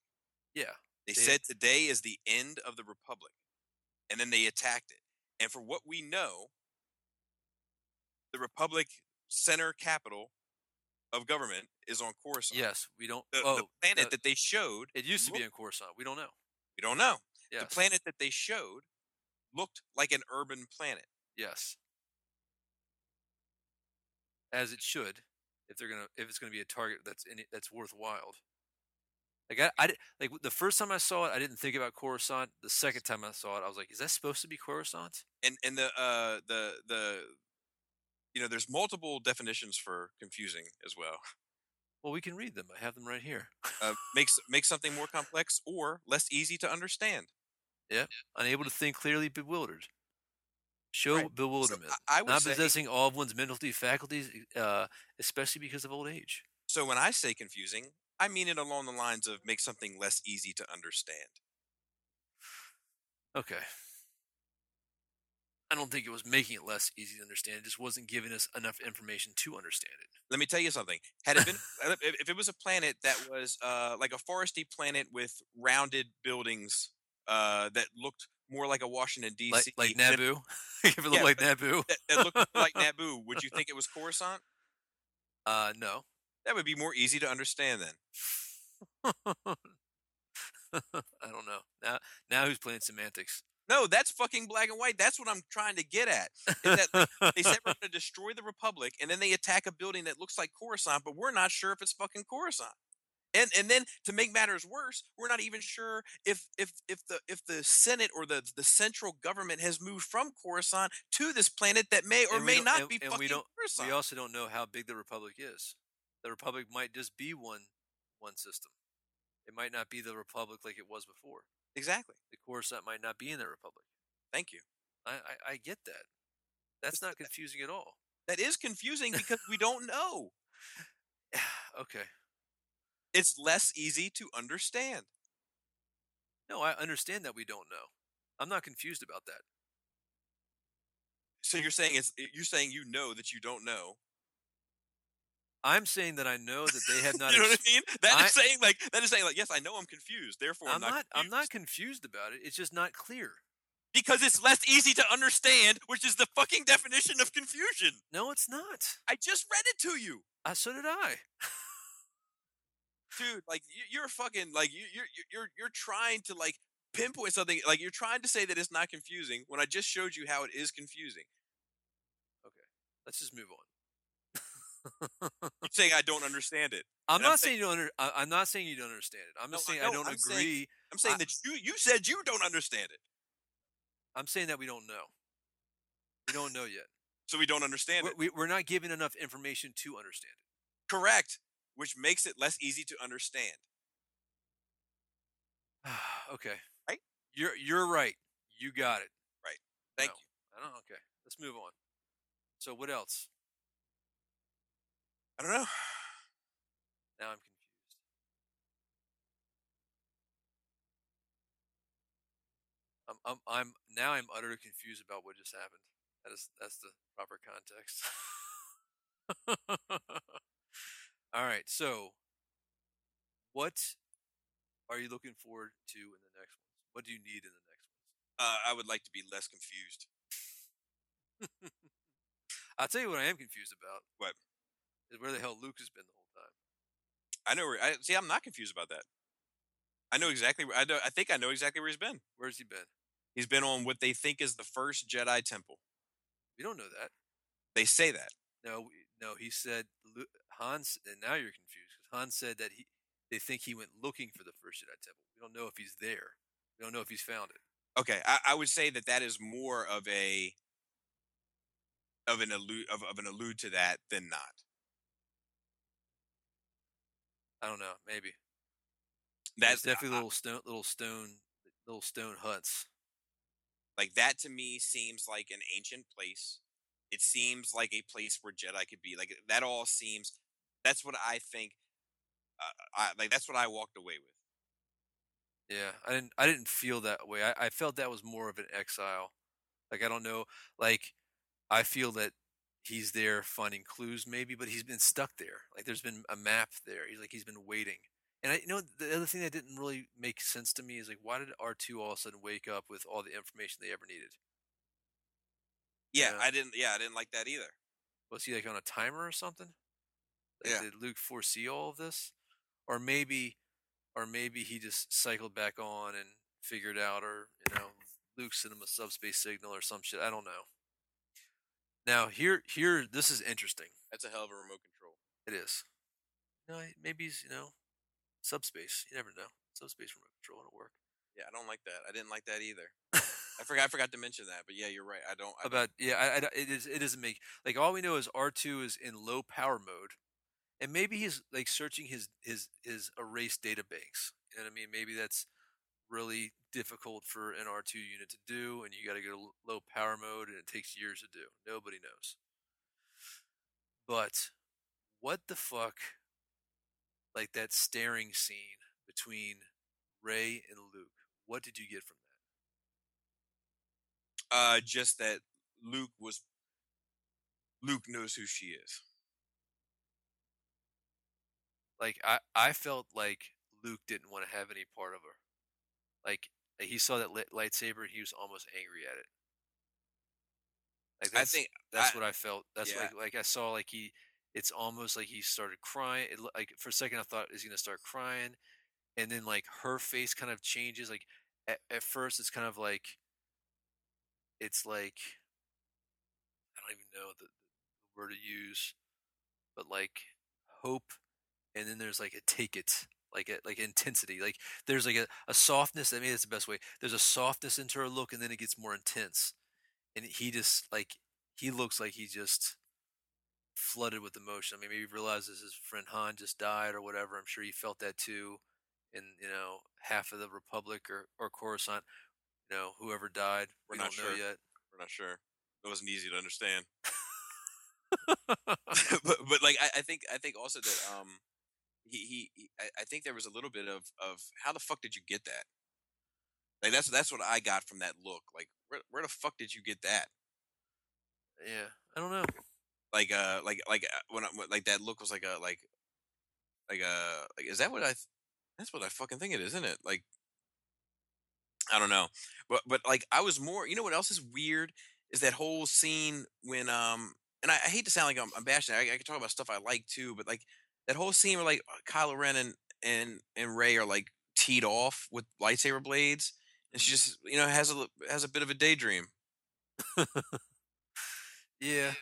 Yeah, they They- said today is the end of the republic and then they attacked it and for what we know the republic center capital of government is on Coruscant. yes, we don't. the, oh, the planet uh, that they showed it used to be looked- in Coruscant. We don't know. we don't know Yes, the planet that they showed looked like an urban planet Yes, as it should, if they're gonna if it's gonna be a target that's in it, that's worthwhile. Like I, I like the first time I saw it, I didn't think about Coruscant. The second time I saw it, I was like, "Is that supposed to be Coruscant?" and and the uh the the you know there's multiple definitions for confusing as well Well, we can read them. I have them right here. uh, makes makes something more complex or less easy to understand Yeah, Unable to think clearly, bewildered. Show Right. So bewilderment. I, I would Not say possessing all of one's mental faculties, uh, especially because of old age. so when i say confusing i mean it along the lines of make something less easy to understand Okay. I don't think it was making it less easy to understand. It just wasn't giving us enough information to understand it. let me tell you something had it been if if it was a planet that was uh like a foresty planet with rounded buildings uh that looked more like a washington dc Like, like Naboo. if it looked Yeah, like Naboo. that, that looked like naboo would you think it was coruscant Uh, no. that would be more easy to understand then I don't know. Now, now who's playing semantics? No, that's fucking black and white. That's what I'm trying to get at. Is that they said we're going to destroy the Republic, and then they attack a building that looks like Coruscant, but we're not sure if it's fucking Coruscant. And and then to make matters worse, we're not even sure if if if the if the Senate or the the central government has moved from Coruscant to this planet that may or may not and- be and fucking we don't- Coruscant. we also don't know how big the Republic is. The Republic might just be one one system. It might not be the Republic like it was before. exactly. The Coruscant might not be in the Republic. Thank you. I, I, I get that. That's not confusing at all. That is confusing because we don't know. okay. It's less easy to understand. No, I understand that we don't know. I'm not confused about that. So you're saying it's you're saying you know that you don't know. I'm saying that I know that they have not. you know ex- what I mean? That is I- saying like that is saying like yes, I know I'm confused. Therefore, I'm, I'm not. I'm not confused. confused about it. It's just not clear. because it's less easy to understand, which is the fucking definition of confusion. No, it's not. I just read it to you, Uh, so did I. dude. Like you, you're fucking like you, you're you're you're trying to like pinpoint something. Like you're trying to say that it's not confusing when I just showed you how it is confusing. Okay, let's just move on. You're saying I don't understand it. I'm And I'm not saying you don't. Under, I, I'm not saying you don't understand it. I'm No, just I saying I, know, don't I'm saying- agree. I'm saying I- that you you said you don't understand it, I'm saying that we don't know. We don't know yet. so we don't understand We're, it. we, we're not given enough information to understand it. Correct, which makes it less easy to understand. okay. Right? You're you're right. You got it. Right. Thank No. I don't. Okay. Let's move on. So what else? I don't know. Now I'm confused. I'm, I'm, I'm now I'm utterly confused about what just happened. That is that's the proper context. All right, so what are you looking forward to in the next ones? What do you need in the next Uh, I would like to be less confused. I'll tell you what I am confused about. What? Is where the hell Luke has been the whole time. I know where. I see. I'm not confused about that. I know exactly. Where, I know. I think I know exactly where he's been. Where's he been? He's been on what they think is the first Jedi temple. We don't know that. They say that. No, no. He said Hans, and now you're confused because Hans said that he they think he went looking for the first Jedi temple. We don't know if he's there. We don't know if he's found it. Okay, I, I would say that that is more of a of an allude of, of an allude to that than not. I don't know. Maybe That's There's definitely little stone, little stone, little stone huts. like that to me seems like an ancient place. It seems like a place where Jedi could be. Like that all seems. That's what I think. Uh, I, like that's what I walked away with. Yeah, I didn't. I didn't feel that way. I, I felt that was more of an exile. Like I don't know. Like I feel that he's there finding clues, maybe, but he's been stuck there. Like there's been a map there. He's like he's been waiting. And I, you know, the other thing that didn't really make sense to me is like, why did R two all of a sudden wake up with all the information they ever needed? Yeah, Yeah. I didn't. Yeah, I didn't like that either. Was he like on a timer or something? Like, Yeah. Did Luke foresee all of this, or maybe, or maybe he just cycled back on and figured out, or you know, Luke sent him a subspace signal or some shit. I don't know. Now here, here, this is interesting. That's a hell of a remote control. It is. You know, maybe he's you know, subspace. You never know. Subspace remote control will work. Yeah, I don't like that. I didn't like that either. I forgot. I forgot to mention that. But yeah, you're right. I don't. I don't- about yeah I, I it is it doesn't make like all we know is r2 is in low power mode and maybe he's like searching his his his erase data banks you know what i mean maybe that's really difficult for an r2 unit to do and you got to go to low power mode and it takes years to do nobody knows but what the fuck like that staring scene between rey and luke what did you get from uh, just that Luke was. Luke knows who she is. like I, I felt like Luke didn't want to have any part of her. Like like, he saw that lit lightsaber and he was almost angry at it. Like I think that's I- what I felt. That's yeah. like like I saw like he it's almost like he started crying. It, like for a second I thought is he gonna start crying, and then like her face kind of changes. Like at, at first it's kind of like it's like I don't even know the, the word to use, but like hope, and then there's like a take it, like a, like intensity. Like there's like a, a softness. I mean, that's the best way. There's a softness into her look, and then it gets more intense. And he just like he looks like he just flooded with emotion. I mean, maybe he realizes his friend Han just died or whatever. I'm sure he felt that too. And you know, half of the Republic or or Coruscant, you know, whoever died, We're we not don't know sure. yet. We're not sure. It wasn't easy to understand. but but like I, I think I think also that um he, he, he I, I think there was a little bit of of how the fuck did you get that? Like that's that's what I got from that look. Like where where the fuck did you get that? yeah, I don't know. Like uh like like uh, when I, like that look was like a like like uh like is that what I th- that's what I fucking think it is, isn't it? Like I don't know. But but like I was more you know what else is weird is that whole scene when um and I, I hate to sound like I'm, I'm bashing. I, I can talk about stuff I like too, but like that whole scene where like Kylo Ren and and and Rey are like teed off with lightsaber blades, and she just you know has a has a bit of a daydream. Yeah,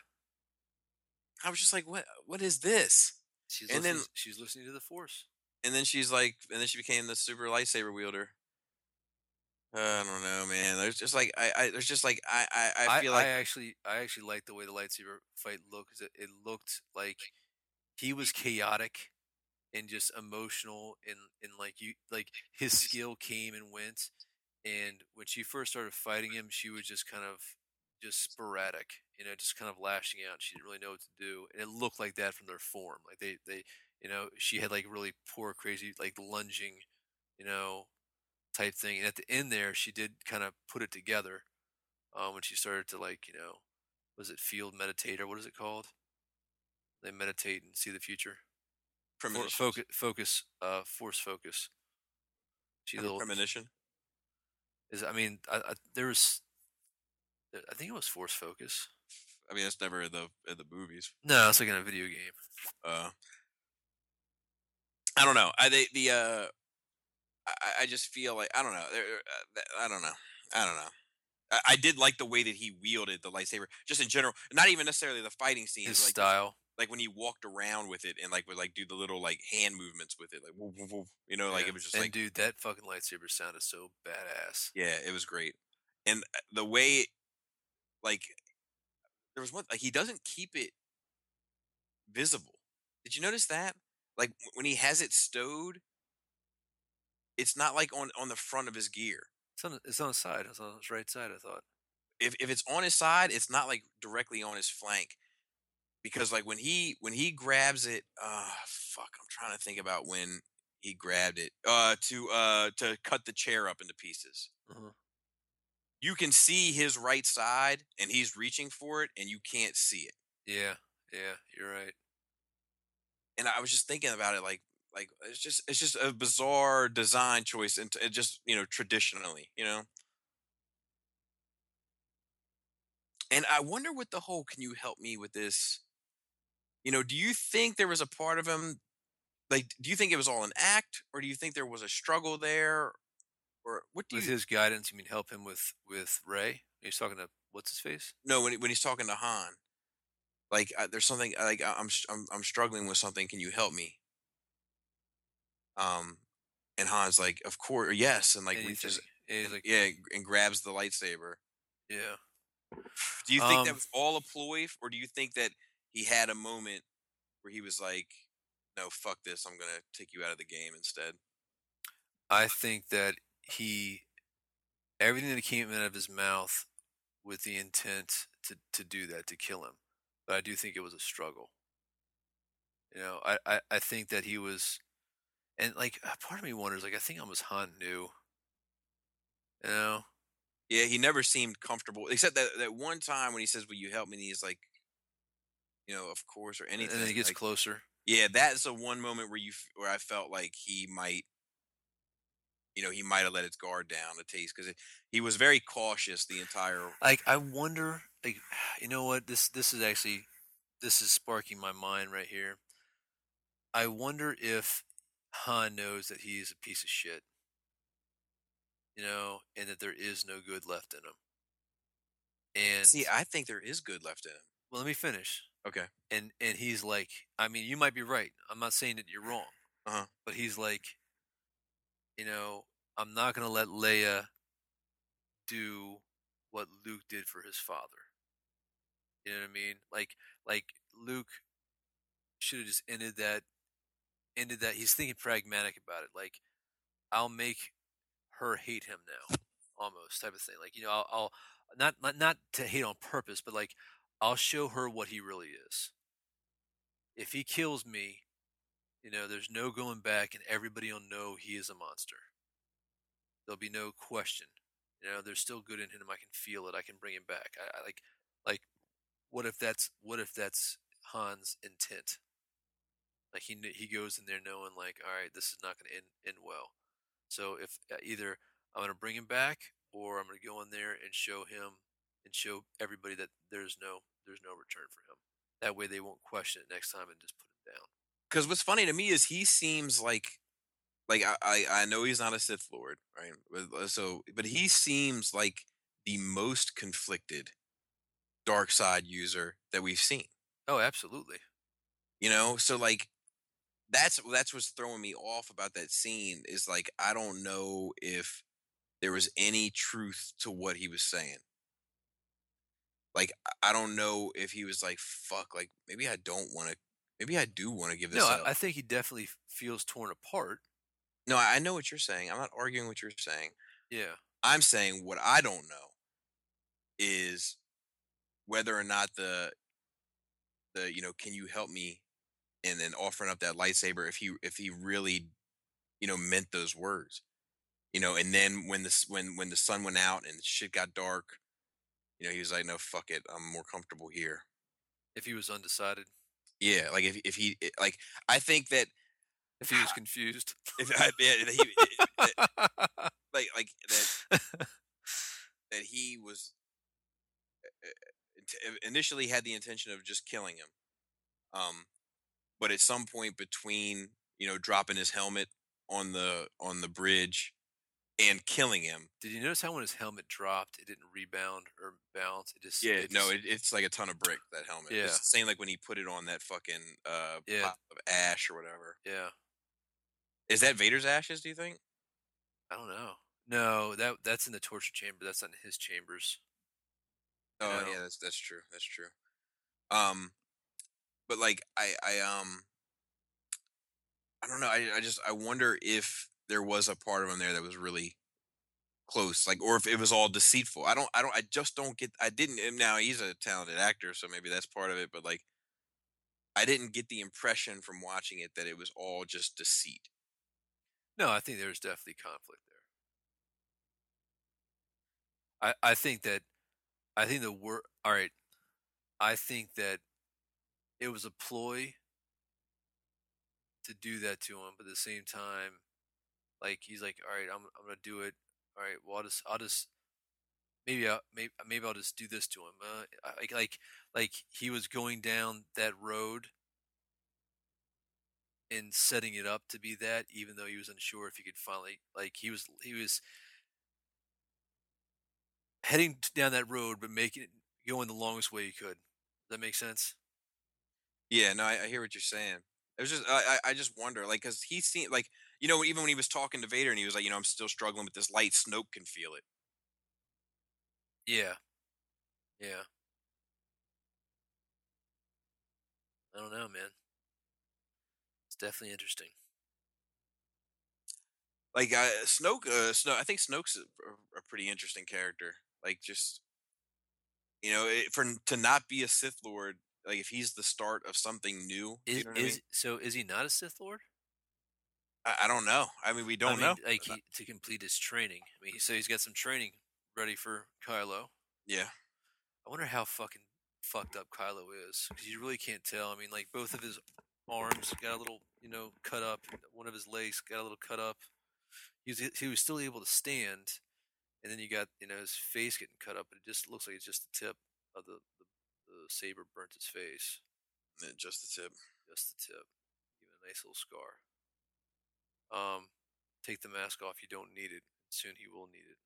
I was just like, what what is this? she's And then- she's listening to the Force. And then she's like, and then she became the super lightsaber wielder. I don't know, man. There's just like I, I there's just like I, I, I feel like I actually, I actually like the way the lightsaber fight looked. It, it looked like he was chaotic, and just emotional and and like you like his skill came and went and when she first started fighting him she was just kind of just sporadic you know just kind of lashing out she didn't really know what to do and it looked like that from their form like they they you know she had like really poor crazy like lunging you know type thing and at the end there she did kind of put it together um, when she started to like you know was it field meditate or what is it called they meditate and see the future For, Premonitions. focus focus uh force focus she little premonition. is i mean I, I there was i think it was force focus I mean, that's never in the in the movies. no it's like in a video game Uh, I don't know. I they, the uh, I, I just feel like I don't know. There- uh, I don't know. I don't know. I, I did like the way that he wielded the lightsaber, just in general. Not even necessarily the fighting scenes. his like style like when he walked around with it and like would like do the little like hand movements with it, like woof, woof, woof, you know, like it was just and like dude that fucking lightsaber sounded so badass yeah, it was great. And uh, the way, like, there was one like he doesn't keep it visible. Did you notice that? Like when he has it stowed, it's not like on on the front of his gear. it's on, the- it's on the side it's on his right side i thought If if it's on his side, it's not like directly on his flank. Because like when he when he grabs it, uh fuck, I'm trying to think about when he grabbed it. Uh to uh to cut the chair up into pieces. uh-huh. You can see his right side and he's reaching for it and you can't see it. yeah yeah you're right and I was just thinking about it like like it's just it's just a bizarre design choice and it just you know traditionally you know? And I wonder what the whole can you help me with this? You know do you think there was a part of him like do you think it was all an act or do you think there was a struggle there or what do with you his guidance you mean help him with with rey? He's talking to what's his face? No when he- when he's talking to Han. Like uh, there's something like I- I'm, I'm I'm struggling with something can you help me um and Han's like of course yes and like reaches Anything. And like yeah and grabs the lightsaber yeah do you think Um, that was all a ploy or do you think that he had a moment where he was like no fuck this i'm gonna take you out of the game instead I think that he everything that came out of his mouth with the intent to to do that to kill him, but I do think it was a struggle. You know, I I, I think that he was, and like a part of me wonders, like I think almost Han knew. You know, yeah he never seemed comfortable except that that one time when he says will you help me and he's like you know of course or anything and then he gets like, closer. yeah that's the one moment where you where i felt like he might you know he might have let his guard down a taste because he was very cautious the entire Like I wonder, like you know what this this is actually this is sparking my mind right here. I wonder if Han knows that he is a piece of shit. You know, and that there is no good left in him. And see i think there is good left in him well, let me finish. okay And and he's like, I mean, you might be right. I'm not saying that you're wrong. Uh-huh. But he's like, you know, I'm not gonna let Leia do what Luke did for his father. You know what I mean? Like like Luke should have just ended that ended that he's thinking pragmatic about it. Like I'll make her hate him now. Almost type of thing. Like, you know, I'll, I'll not, not not to hate on purpose, but like I'll show her what he really is. If he kills me, you know, there's no going back and everybody will know he is a monster. There'll be no question. You know, there's still good in him. I can feel it. I can bring him back. I, I like, like, what if that's what if that's Han's intent? Like he he goes in there knowing like, all right, this is not going to end end well. So if uh, either I'm going to bring him back or I'm going to go in there and show him and show everybody that there's no there's no return for him. That way they won't question it next time and just put him down. because what's funny to me is he seems like like I, I I know he's not a Sith Lord, right? Uh, so, but he seems like the most conflicted dark side user that we've seen. Oh, absolutely. You know, so like that's that's what's throwing me off about that scene is like I don't know if there was any truth to what he was saying. Like I- don't know if he was like fuck, like maybe I don't want to maybe I do want to give this No, up. I, I think he definitely feels torn apart. no, I I know what you're saying. I'm not arguing what you're saying. Yeah. I'm saying what I don't know is whether or not the the you know can you help me and then offering up that lightsaber if he if he really you know meant those words you know and then when this when when the sun went out and shit got dark you know he was like no fuck it i'm more comfortable here If he was undecided, yeah like if, if he like i think that if he was confused. if I, yeah, that he, that- like like that that he was uh, initially had the intention of just killing him um but at some point between you know dropping his helmet on the on the bridge and killing him Did you notice how when his helmet dropped, it didn't rebound or bounce? It just yeah it no just- it, it's like a ton of brick that helmet Yeah. it's the same like when he put it on that fucking uh Yeah. of ash or whatever yeah. is that vader's ashes do you think I don't know. No, that that's in the torture chamber. That's not in his chambers. Oh know? yeah, that's that's true. That's true. Um, but like I I um I don't know. I I just I wonder if there was a part of him there that was really close, like, or if it was all deceitful. I don't I don't I just don't get. I didn't. Now he's a talented actor, so maybe that's part of it. But like, I didn't get the impression from watching it that it was all just deceit. No, I think there's definitely conflict there. I I think that I think the word. All right, I think that it was a ploy to do that to him, but at the same time, like he's like, all right, I'm I'm gonna do it. All right, well I'll just I'll just maybe I maybe maybe I'll just do this to him. Uh, like like like he was going down that road and setting it up to be that, even though he was unsure if he could finally like he was he was heading down that road, but making it going the longest way he could. Does that make sense? Yeah, no, I, I hear what you're saying. It was just I I, just wonder, like, because he seemed like you know even when he was talking to Vader and he was like, you know, I'm still struggling with this light. Snoke can feel it. Yeah, yeah. I don't know, man. It's definitely interesting. like uh, Snoke, uh, Snoke. I think Snoke's a, a- a pretty interesting character. Like just you know, it, for to not be a Sith Lord, like if he's the start of something new, you Is know what I mean? so? Is he not a Sith Lord? I, I don't know. I mean, we don't I mean, know. Like he, to complete his training. I mean, so he's got some training ready for Kylo. yeah, I wonder how fucking fucked up Kylo is because you really can't tell. I mean, like both of his arms got a little, you know, cut up. One of his legs got a little cut up. He was he was still able to stand, and then you got you know his face getting cut up, but it just looks like it's just the tip of the saber burnt his face, uh, just the tip. just the tip. Even a nice little scar. Um, take the mask off. You don't need it. Soon he will need it.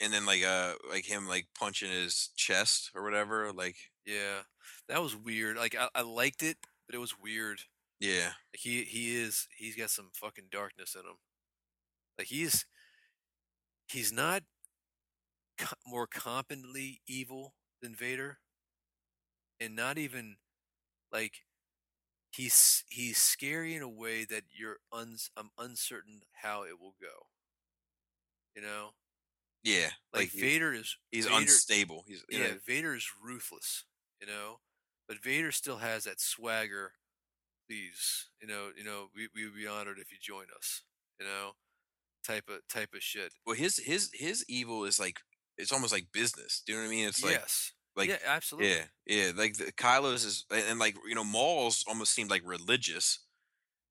And then like uh like him like punching his chest or whatever. Like Yeah, that was weird. Like I, I liked it, but it was weird. yeah, Like he he is he's got some fucking darkness in him. Like he's he's not co- more competently evil than Vader, and not even like he's he's scary in a way that you're uns I'm uncertain how it will go. You know, yeah. like, he- Vader is he's Vader, unstable. He's you Yeah, know, Vader is ruthless, you know, but Vader still has that swagger. Please, you know, you know, we we would be honored if you join us, you know, type of type of shit. well his his his evil is like it's almost like business. Do you know what I mean? It's like yes, like yeah, absolutely. Yeah, yeah. Like the, Kylo's is, and, like you know, Maul's almost seemed like religious.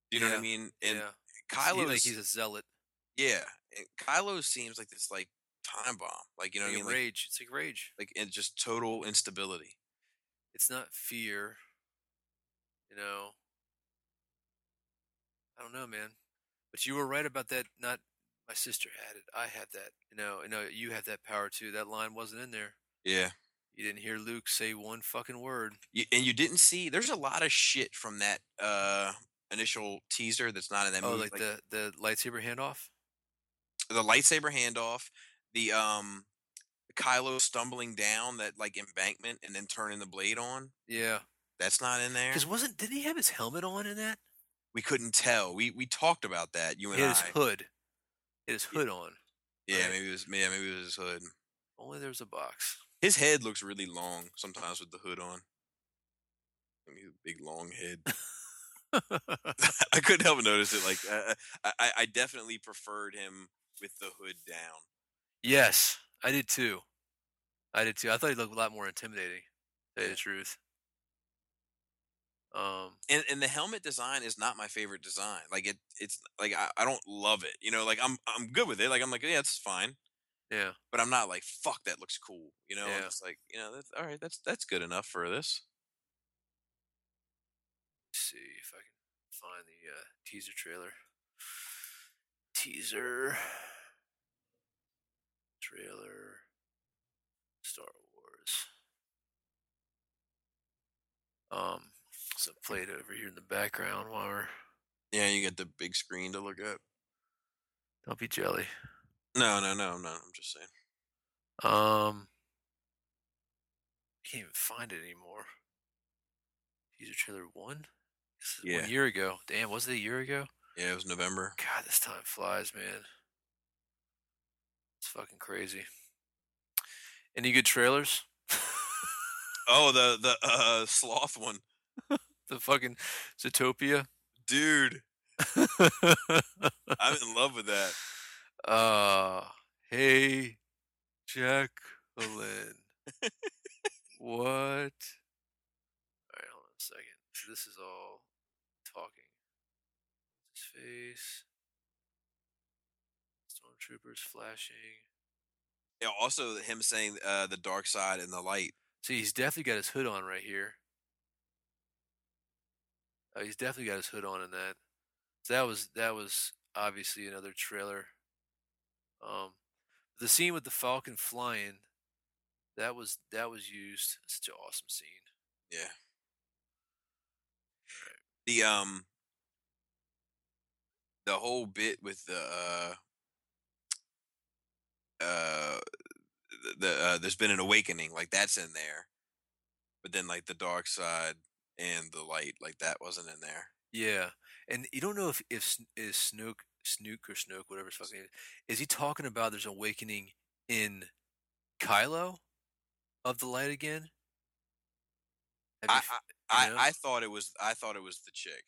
Do you know what I mean? And yeah, Kylo, like he's a zealot. yeah, and Kylo seems like this like time bomb. Like you know like what I mean? Like, rage. it's like rage. like and just total instability. It's not fear. You know. I don't know, man. But you were right about that. Not my sister had it. I had that. You know. You uh, know. You had that power too. That line wasn't in there. Yeah, You didn't hear Luke say one fucking word. you, and you didn't see. There's a lot of shit from that uh initial teaser that's not in that Oh, movie. like, the the lightsaber handoff. the lightsaber handoff, the um, Kylo stumbling down that like embankment and then turning the blade on. Yeah, That's not in there. Because wasn't didn't he have his helmet on in that? We couldn't tell. We we talked about that. You and his I. hood. His hood on. Yeah, right? maybe it was. Yeah, maybe it was his hood. Only there was a box. His head looks really long sometimes with the hood on. I mean, big long head. I couldn't help but notice it. Like uh, I, I, definitely preferred him with the hood down. yes, I did too. I did too. I thought he looked a lot more intimidating. To Yeah. the truth. Um. And and the helmet design is not my favorite design. Like it, it's like I, I don't love it. You know, like I'm I'm good with it. Like I'm like yeah, it's fine. Yeah. But I'm not like fuck that looks cool. You know, Yeah. it's like you know that's all right. That's that's good enough for this. Let's see if I can find the uh, teaser trailer. Teaser. Trailer. Star Wars. Um, so play it over here in the background while we're. Yeah, you get the big screen to look at. Don't be jelly. No, no, no, no. I'm just saying. Um, can't even find it anymore. Teaser trailer one. This is Yeah. one year ago. Damn, was it a year ago? Yeah, it was November. God, this time flies, man. It's fucking crazy. Any good trailers? Oh, the the uh, sloth one, the fucking Zootopia. dude. I'm in love with that. uh, hey, Jacqueline. what? All right, hold on a second. This is all talking. His face. Stormtroopers flashing. Yeah, also him saying uh, the dark side and the light. See, he's definitely got his hood on right here. Oh, he's definitely got his hood on in that. So that was that was obviously another trailer. Um, the scene with the Falcon flying, that was that was used. Such an awesome scene. Yeah. The um the whole bit with the uh uh the, uh there's been an awakening like that's in there. But then like the dark side and the light like that wasn't in there. Yeah, and you don't know if if is Snoke Snook or Snoke whatever his fucking name is. Is he talking about there's an awakening in Kylo of the light again? Have you I f- I, you know? I I thought it was I thought it was the chick.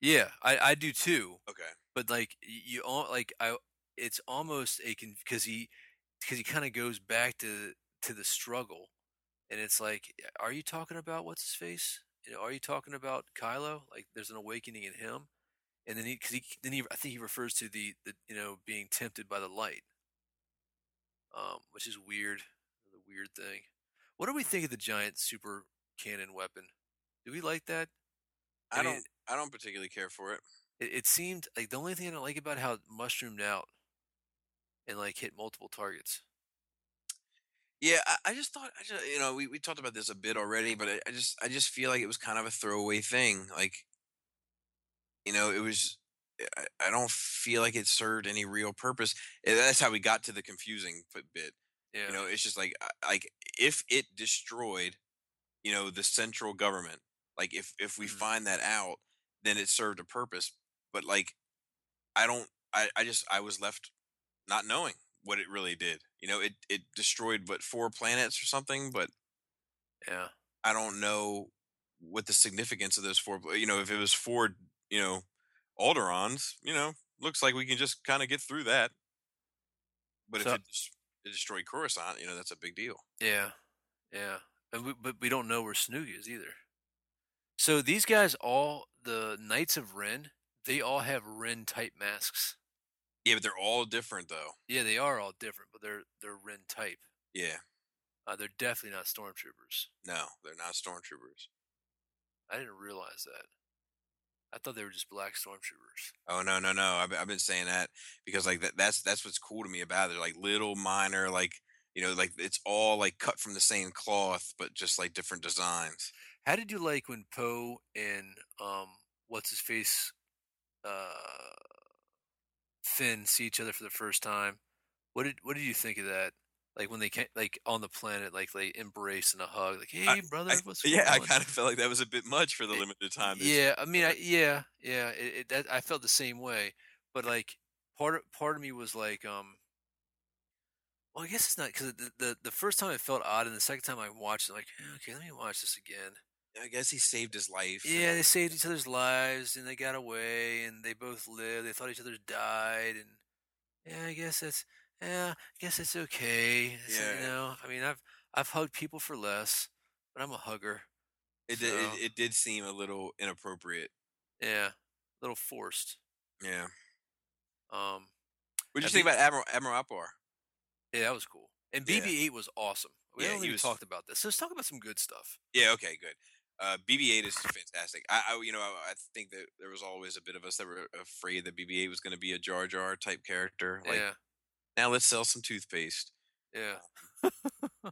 yeah, I I do too. Okay. but like you all like I it's almost a because he because he kind of goes back to to the struggle and it's like are you talking about what's his face you know are you talking about Kylo like there's an awakening in him and then he cause he then he I think he refers to the the you know being tempted by the light um which is weird the weird thing what do we think of the giant super cannon weapon do we like that I mean, don't I don't particularly care for it. it, it seemed like the only thing I don't like about how it mushroomed out and like hit multiple targets. Yeah, I, I just thought I just you know we, we talked about this a bit already, but I, I just I just feel like it was kind of a throwaway thing. Like, you know, it was. I, I don't feel like it served any real purpose. And that's how we got to the confusing bit. Yeah, You know, it's just like like if it destroyed, you know, the central government. Like if if we Mhm. find that out, then it served a purpose. But like, I don't. I I just I was left not knowing what it really did. You know, it it destroyed what four planets or something, but yeah, I don't know what the significance of those four. You know, if it was four, you know, Alderaans, you know, looks like we can just kind of get through that. But So- if it, it destroyed Coruscant, you know, that's a big deal. yeah, yeah. And we, but we don't know where Snoog is either. So these guys, all the Knights of Ren, they all have Ren type masks. Yeah, but they're all different though. Yeah, they are all different, but they're they're Ren type. Yeah, Uh, they're definitely not stormtroopers. no, they're not stormtroopers. I didn't realize that. I thought they were just black stormtroopers. Oh no, no, no! I've, been- I've been saying that because like that, that's that's what's cool to me about it. They're like little minor, like you know, like it's all like cut from the same cloth, but just like different designs. How did you like when Poe and um what's his face uh Finn see each other for the first time? What did what did you think of that? Like when they can like on the planet, like they embrace and a hug, like hey brother, I, what's yeah, I going on?" kind of felt like that was a bit much for the It- limited time. Yeah, I mean, I, yeah, yeah. It, it, that, I felt the same way, but like part of part of me was like, um, well, I guess it's not because the, the the first time it felt odd, and the second time I watched it, like, "Eh, okay, let me watch this again. I guess he saved his life. Yeah, they saved each other's lives, and they got away, and they both lived. They thought each other died, and yeah, I guess that's yeah, I guess it's okay. It's, Yeah. you know, I mean, I've I've hugged people for less, but I'm a hugger. it did. It, it did seem a little inappropriate. Yeah, a little forced. Yeah. Um. What did you think about Admiral Admiral Ackbar? Yeah, that was cool. And Yeah. BB-8 was awesome. We Yeah, haven't even was- talked about this. So let's talk about some good stuff. Yeah. Okay. Good. Uh, BB-8 is fantastic. I, I you know, I, I think that there was always a bit of us that were afraid that BB-8 was going to be a Jar Jar type character. Like, yeah, now let's sell some toothpaste. yeah.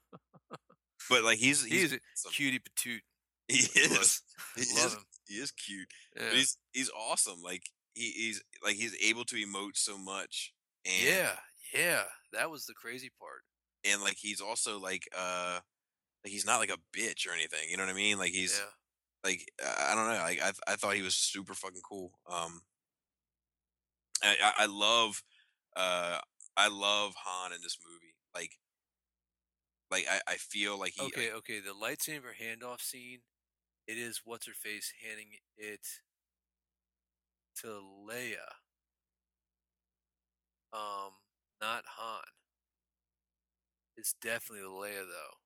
But like, he's he's, He's a awesome. cutie patootie. He is. He Love is. him. He is cute. Yeah. But he's he's awesome. Like he, he's like he's able to emote so much. And, yeah, yeah. That was the crazy part. and like he's also like uh like he's not like a bitch or anything you know what i mean like he's yeah. like i I don't know like i i thought he was super fucking cool um i i I love uh i love han in this movie like like i i feel like he Okay, okay. The lightsaber handoff scene. It is what's her face handing it to Leia. Um, not Han. It's definitely Leia though.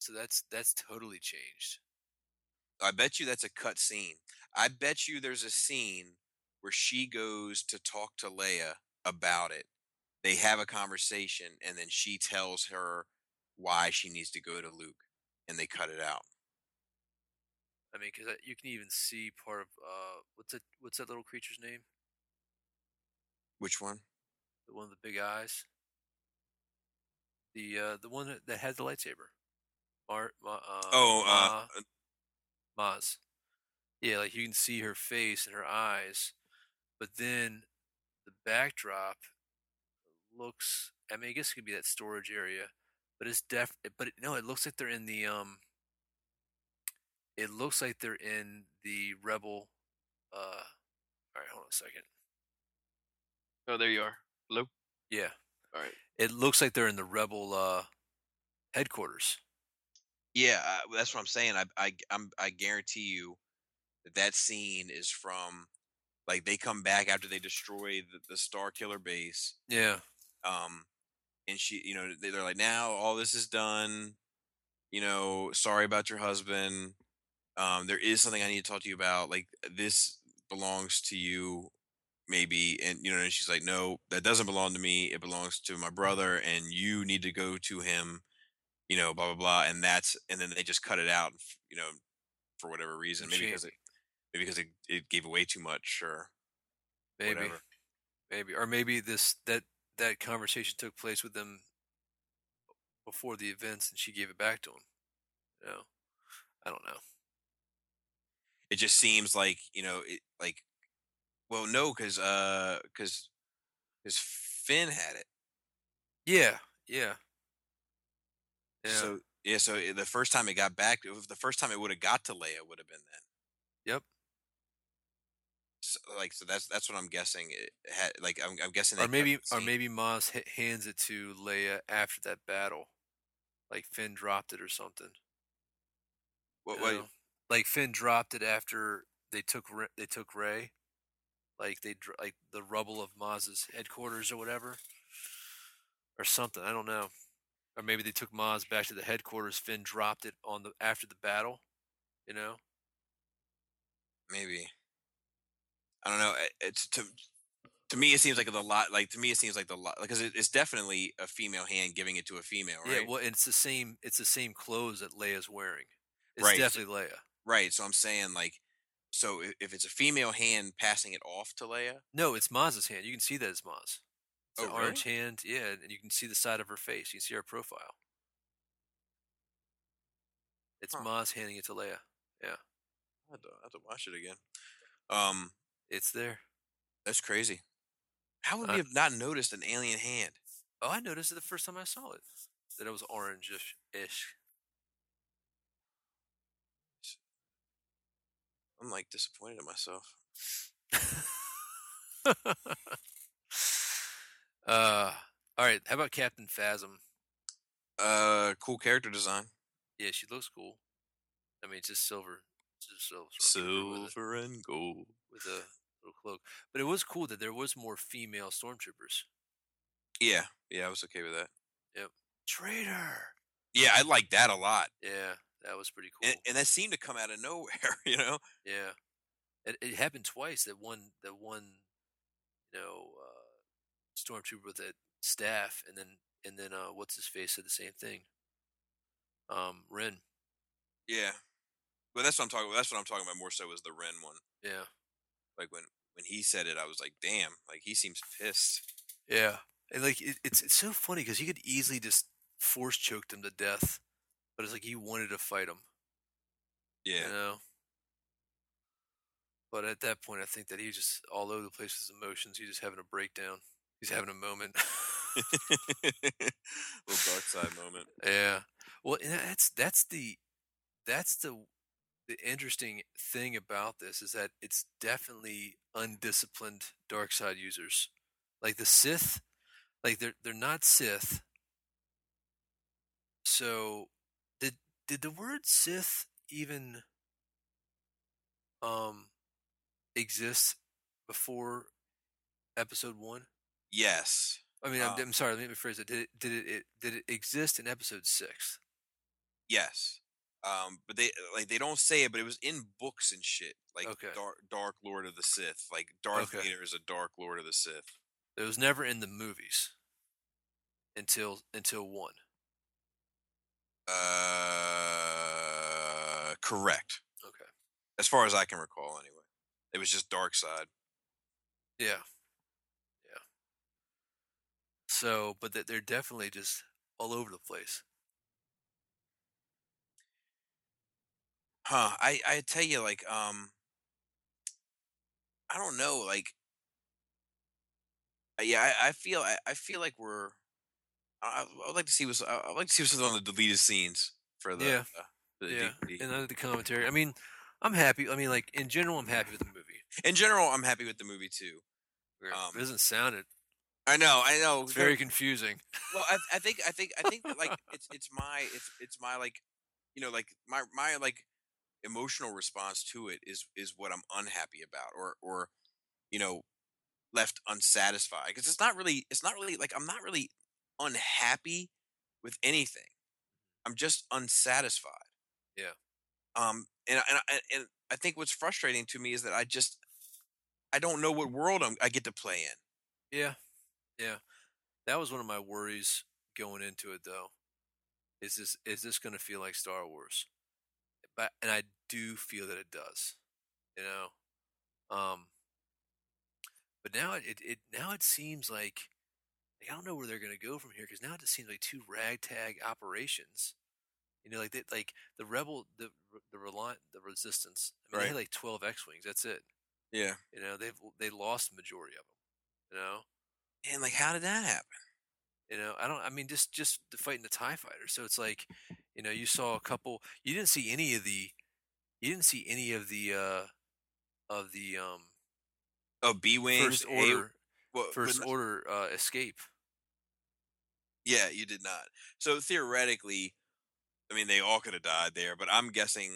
So that's that's totally changed. I bet you that's a cut scene. I bet you there's a scene where she goes to talk to Leia about it. They have a conversation, and then she tells her why she needs to go to Luke, and they cut it out. I mean, because you can even see part of uh, what's it? What's that little creature's name? Which one? The one with the big eyes. The uh, the one that, that had the lightsaber. Mar, Ma, uh, oh, Ma- uh, Maz. Yeah, like you can see her face and her eyes, but then the backdrop looks. I mean, I guess it could be that storage area, but it's def. But it, no, it looks like they're in the um. It looks like they're in the rebel. Uh, all right, hold on a second. oh, there you are. Hello. Yeah, All right. it looks like they're in the rebel uh headquarters. Yeah, I, that's what I'm saying. I, I, I'm, I guarantee you that that scene is from, like, they come back after they destroy the, the Star Killer base. Yeah, um and she you know they- they're like now all this is done. You know sorry about your husband. Um there is something i need to talk to you about. Like this belongs to you maybe and you know and she's like no that doesn't belong to me. It belongs to my brother and you need to go to him you know blah blah blah and that's and then they just cut it out you know for whatever reason maybe because it maybe because it, it gave away too much or maybe. whatever. Maybe or maybe this that that conversation took place with them before the events and she gave it back to him you know? I don't know. It just seems like you know it like well no because uh because because finn had it. Yeah yeah. Yeah. So yeah so the first time it got back the first time it would have got to leia would have been then. Yep. So, like so that's that's what i'm guessing it had like i'm, I'm guessing or maybe or maybe Maz h- hands it to Leia after that battle. Like Finn dropped it or something. What, what, like Finn dropped it after they took they took Rey like they like the rubble of Maz's headquarters or whatever. Or something I don't know. Or maybe they took Maz back to the headquarters Finn dropped it on the after the battle you know? Maybe i don't know it's to to me it seems like the lot like to me it seems like the lot because it, it's definitely a female hand giving it to a female right? yeah well it's the same it's the same clothes that Leia's wearing. It's Right, definitely Leia. right so i'm saying like so if, it's a female hand passing it off to leia? No it's Maz's hand. You can see that it's Maz. It's Oh, an orange hand yeah and you can see the side of her face. You can see her profile. It's Huh. Maz handing it to Leia. I have, to, I have to watch it again. Um, it's there that's crazy. How would Uh, we have not noticed an alien hand? Oh, I noticed it the first time I saw it. That it was orange-ish. I'm like disappointed in myself. uh, all right. How about Captain Phasma? Uh, cool character design. Yeah, she looks cool. I mean, it's just silver, it's just silver, Silver and gold. with a cloak. But it was cool that there was more female stormtroopers. Yeah, yeah, I was okay with that. Yep. Traitor. Yeah, I like that a lot, Yeah, that was pretty cool. and, and that seemed to come out of nowhere. You know, yeah, it, it happened twice. That one, that one, you know, uh, stormtrooper with that staff, and then and then uh, what's his face said the same thing. Um, Ren. yeah. But that's what I'm talking. about. That's what I'm talking about more so was the Ren one. Yeah, Like when when he said it, I was like, damn, like he seems pissed. yeah, and like it, it's it's so funny because he could easily just force choke them to death, but it's like he wanted to fight him. Yeah, You know. But at that point, I think that he was just all over the place with his emotions. He's just having a breakdown. He's having a moment. little dark side moment. Yeah. Well, that's that's the that's the the interesting thing about this is that it's definitely undisciplined dark side users. Like the Sith, like they're they're not Sith. So did did the word Sith even um exist before episode 1? Yes. I mean, I'm, Um, I'm sorry. Let me rephrase it. Did it did it, it did it exist in episode six? Yes. Um, but they like they don't say it, but it was in books and shit. Like Okay. Dark Dark Lord of the Sith. Like Darth Okay. Vader is a Dark Lord of the Sith. It was never in the movies until until one. Uh, correct. Okay. As far as I can recall, anyway. It was just Dark Side. Yeah. Yeah. So, but that they're definitely just all over the place. Huh. I I tell you, like, um, I don't know, like, uh, yeah, I, I feel I, I feel like we're. I, I would like to see what's I would like to see what's on the deleted scenes for the Yeah. uh, for the Yeah. DVD. And under the commentary, I mean, I'm happy. I mean, like in general, I'm happy with the movie. In general, I'm happy with the movie too. Um, it doesn't sound it. I know, I know. It's very confusing. well I, I think i think i think that like it's it's my it's it's my like you know like my my like emotional response to it is is what i'm unhappy about or or you know left unsatisfied because it's not really it's not really like i'm not really unhappy with anything i'm just unsatisfied Yeah. um and and I- and i think what's frustrating to me is that i just i don't know what world I'm, i get to play in Yeah, yeah. That was one of my worries going into it, though. Is this is this going to feel like Star Wars? But and I do feel that it does. You know, um. But now it it, it now it seems like, like I don't know where they're going to go from here because now it just seems like two ragtag operations. You know, like they, like the rebel, the the reliant, the resistance. I mean, they had like twelve X wings. That's it. yeah You know, they've they lost the majority of them. You know. and like how did that happen You know, I don't. I mean, just just the fighting the Tie Fighter. So it's like, you know, you saw a couple. You didn't see any of the. You didn't see any of the. uh Of the um oh b-wing first order well, first order uh escape. Yeah, you did not. So theoretically, I mean, they all could have died there, but I'm guessing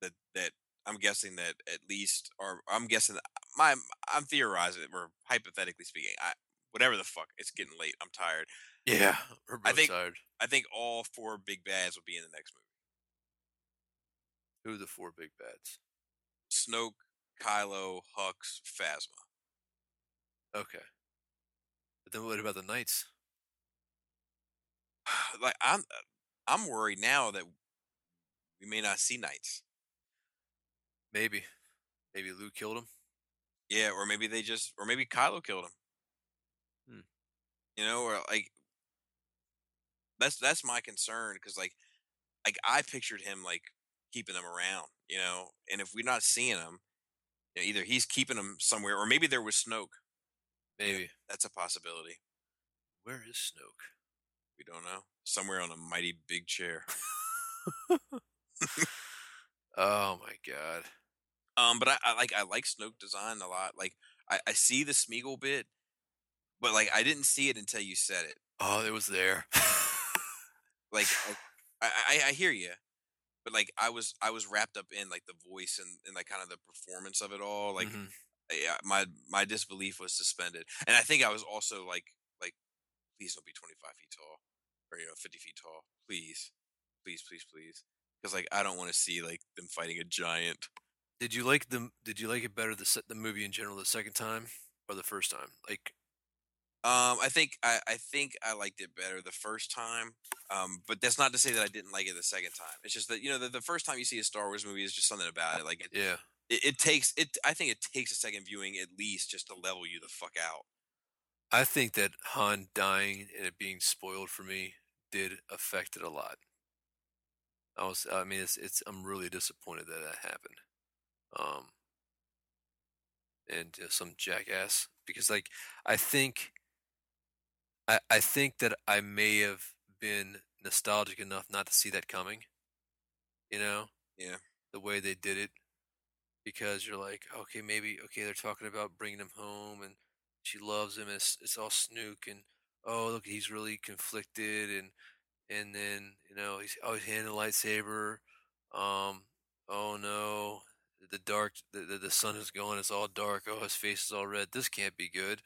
that that I'm guessing that at least, or I'm guessing that my I'm theorizing, or hypothetically speaking, I whatever the fuck, it's getting late. I'm tired. Yeah, we're I both think- tired. I think all four big bads will be in the next movie: Who are the four big bads? Snoke, Kylo, Hux, Phasma. Okay. But then what about the knights? like I'm, I'm worried now that we may not see knights. Maybe, maybe Luke killed him. Yeah, or maybe they just, or maybe Kylo killed him. You know, or like that's that's my concern because like like I pictured him like keeping them around, you know, and if we're not seeing him, you know, either he's keeping them somewhere, or maybe there was Snoke. Maybe. That's a possibility. Where is Snoke? We don't know. Somewhere on a mighty big chair. Oh my god. Um, but I, I like I like Snoke design a lot. Like I, I see the Smeagol bit, but like I didn't see it until you said it. Oh, it was there. Like I, I, I hear you, but like I was I was wrapped up in like the voice and, and like kind of the performance of it all. Like Mhm. yeah, my my disbelief was suspended, and I think I was also like like please don't be twenty five feet tall or you know fifty feet tall, please, please, please, please, because like I don't want to see like them fighting a giant. Did you like the Did you like it better the the movie in general the second time or the first time? Like, Um, I think I, I think I liked it better the first time. Um, but that's not to say that I didn't like it the second time. It's just that you know the, the first time you see a Star Wars movie is just something about it. Like it, yeah, it, it takes it. I think it takes a second viewing at least just to level you the fuck out. I think that Han dying and it being spoiled for me did affect it a lot. I was, I mean, it's, it's, I'm really disappointed that that happened. Um, and uh, some jackass because, like, I think, I, I think that I may have been nostalgic enough not to see that coming. You know, Yeah. the way they did it, because you're like, okay, maybe, okay, they're talking about bringing him home and she loves him. It's it's all Snoke and oh look, he's really conflicted and and then you know he's always handing the lightsaber. Um, oh no, the dark, the, the the sun is going. It's all dark. Oh, his face is all red. This can't be good.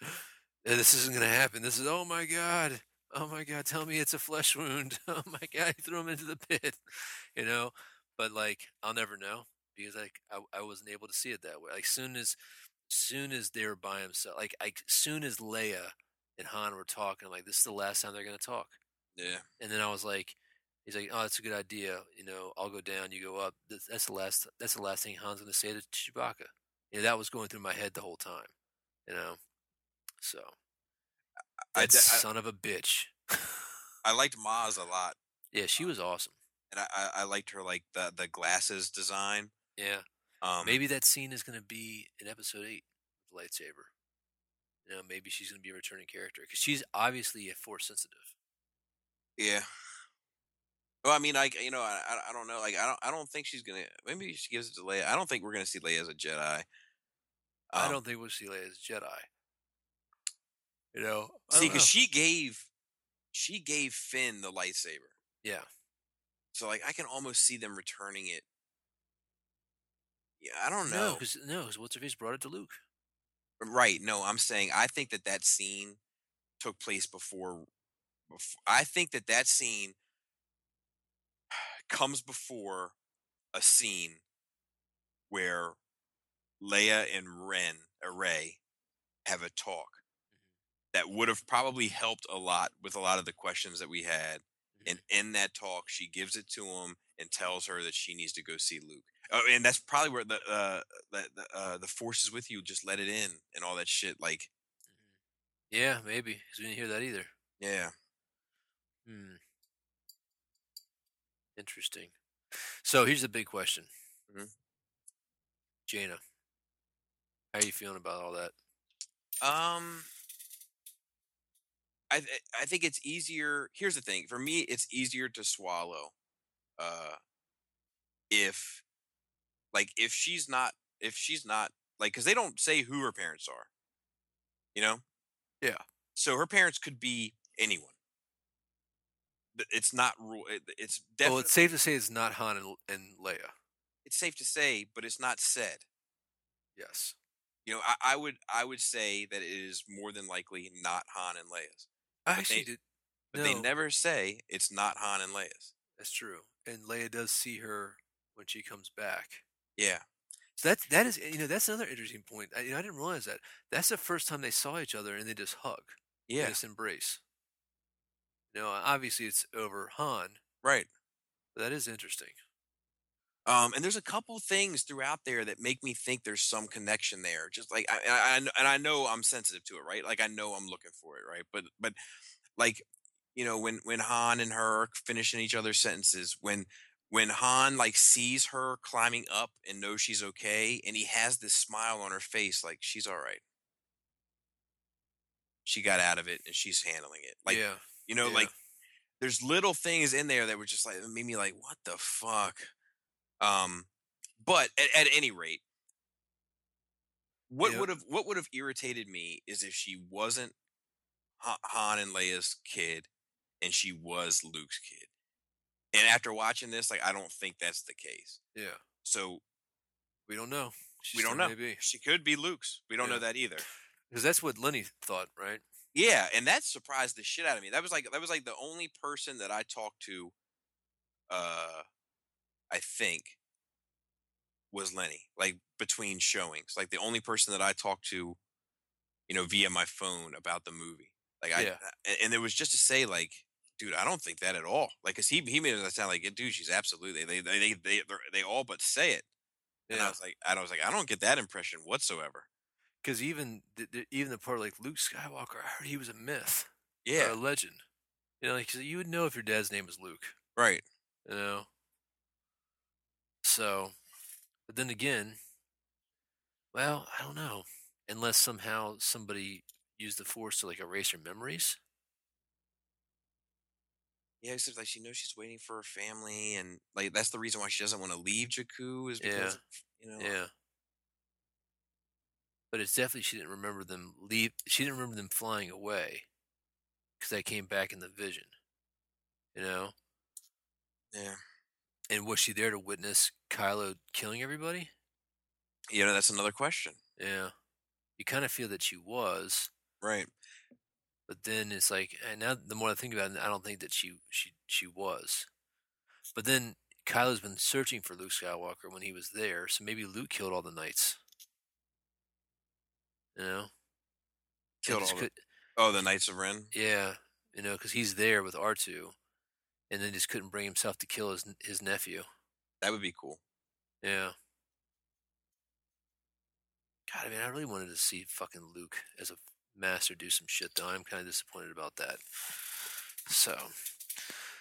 This isn't gonna happen. This is oh my god. Oh my god, tell me it's a flesh wound. Oh my god, he threw him into the pit. You know, but like I'll never know because like I, I wasn't able to see it that way. Like soon as soon as they were by himself, like I soon as Leia and Han were talking, I'm like this is the last time they're gonna talk. Yeah. And then I was like, he's like, oh, that's a good idea. You know, I'll go down, you go up. That's, that's the last. That's the last thing Han's gonna say to Chewbacca. You know, that was going through my head the whole time. You know, so I, that I, son of a bitch. I liked Maz a lot, yeah, she was awesome. and I, I, I liked her like the the glasses design. Yeah, Um, maybe that scene is gonna be in Episode Eight, the lightsaber. You know, maybe she's gonna be a returning character because she's obviously a force sensitive. Yeah. Well, I mean, like you know, I, I- I don't know. Like I don't I don't think she's gonna. Maybe she gives it to Leia. I don't think we're gonna see Leia as a Jedi. I Um, don't think we'll see Leia as Jedi. You know, see because she gave she gave Finn the lightsaber. yeah, So like I can almost see them returning it. Yeah, I don't no, know. because no, because what's her face brought it to Luke. Right? No, I'm saying I think that that scene took place before. before I think that that scene comes before a scene where Leia and Ren, uh, or Rey, have a talk that would have probably helped a lot with a lot of the questions that we had. And in that talk, she gives it to him and tells her that she needs to go see Luke. Oh, and that's probably where the uh, the the, uh, the force is with you. Just let it in and all that shit. Like, Yeah, maybe because we didn't hear that either. yeah, Hmm. Interesting. So here's the big question. Mhm. Jaina, how are you feeling about all that? Um, I th- I think it's easier. Here's the thing: for me, it's easier to swallow. Uh, if like if she's not if she's not like because they don't say who her parents are, you know. Yeah. So her parents could be anyone. But It's not rule. it- It's definitely. Well, it's safe to say it's not Han and, and Leia. it's safe to say, but it's not said. Yes. You know, I, I would I would say that it is more than likely not Han and Leia's. I they- actually did. But no, they never say it's not Han and Leia's. That's true. And Leia does see her when she comes back. Yeah. So that's that is you know that's another interesting point. I, you know, I didn't realize that. That's the first time they saw each other and they just hug. Yeah. just embrace. You know, obviously it's over Han, Right. but that is interesting. Um, and there's a couple things throughout there that make me think there's some connection there. Just like I, I, I and I know I'm sensitive to it, right? Like I know I'm looking for it, right? But but like you know when when Han and her are finishing each other's sentences, when when Han like sees her climbing up and knows she's okay, and he has this smile on her face, like she's all right. she got out of it and she's handling it. Like yeah, you know, yeah. like there's little things in there that were just like made me like, what the fuck? Um, but at, at any rate, what Yeah. would have what would have irritated me is if she wasn't Ha- Han and Leia's kid, and she was Luke's kid. And after watching this, like I don't think that's the case. yeah. So We don't know. She we don't know. Maybe. She could be Luke's. We don't know that either. because that's what Lenny thought, right? Yeah, and that surprised the shit out of me. That was like that was like the only person that I talked to uh I think was Lenny. Like between showings. Like the only person that I talked to you know via my phone about the movie. Like I Yeah. and, and it was just to say like dude, I don't think that at all. Like cuz he he made it sound like dude, she's absolutely they they they they they, all but say it. And I was like I was like I don't get that impression whatsoever. because even the, the, even the part like Luke Skywalker, I heard he was a myth, or Yeah, a legend. You know, like 'cause you would know if your dad's name was Luke. right. You know. So, but then again, well, I don't know. Unless somehow somebody used the Force to like erase her memories. Yeah, except like she knows she's waiting for her family, and like that's the reason why she doesn't want to leave Jakku is because Yeah. you know. Yeah. But it's definitely she didn't remember them leave. She didn't remember them flying away because they came back in the vision. You know. yeah, And was she there to witness Kylo killing everybody? you know that's another question, Yeah. You kind of feel that she was, right? but then it's like, and now the more I think about it, I don't think that she she she was. But then Kylo's been searching for Luke Skywalker when he was there, so maybe Luke killed all the knights. You know, Killed all the, oh the Knights of Ren. Yeah, you know, because he's there with R two, and then just couldn't bring himself to kill his his nephew. That would be cool. Yeah. God, I mean, I really wanted to see fucking Luke as a master do some shit, though. I'm kind of disappointed about that. So,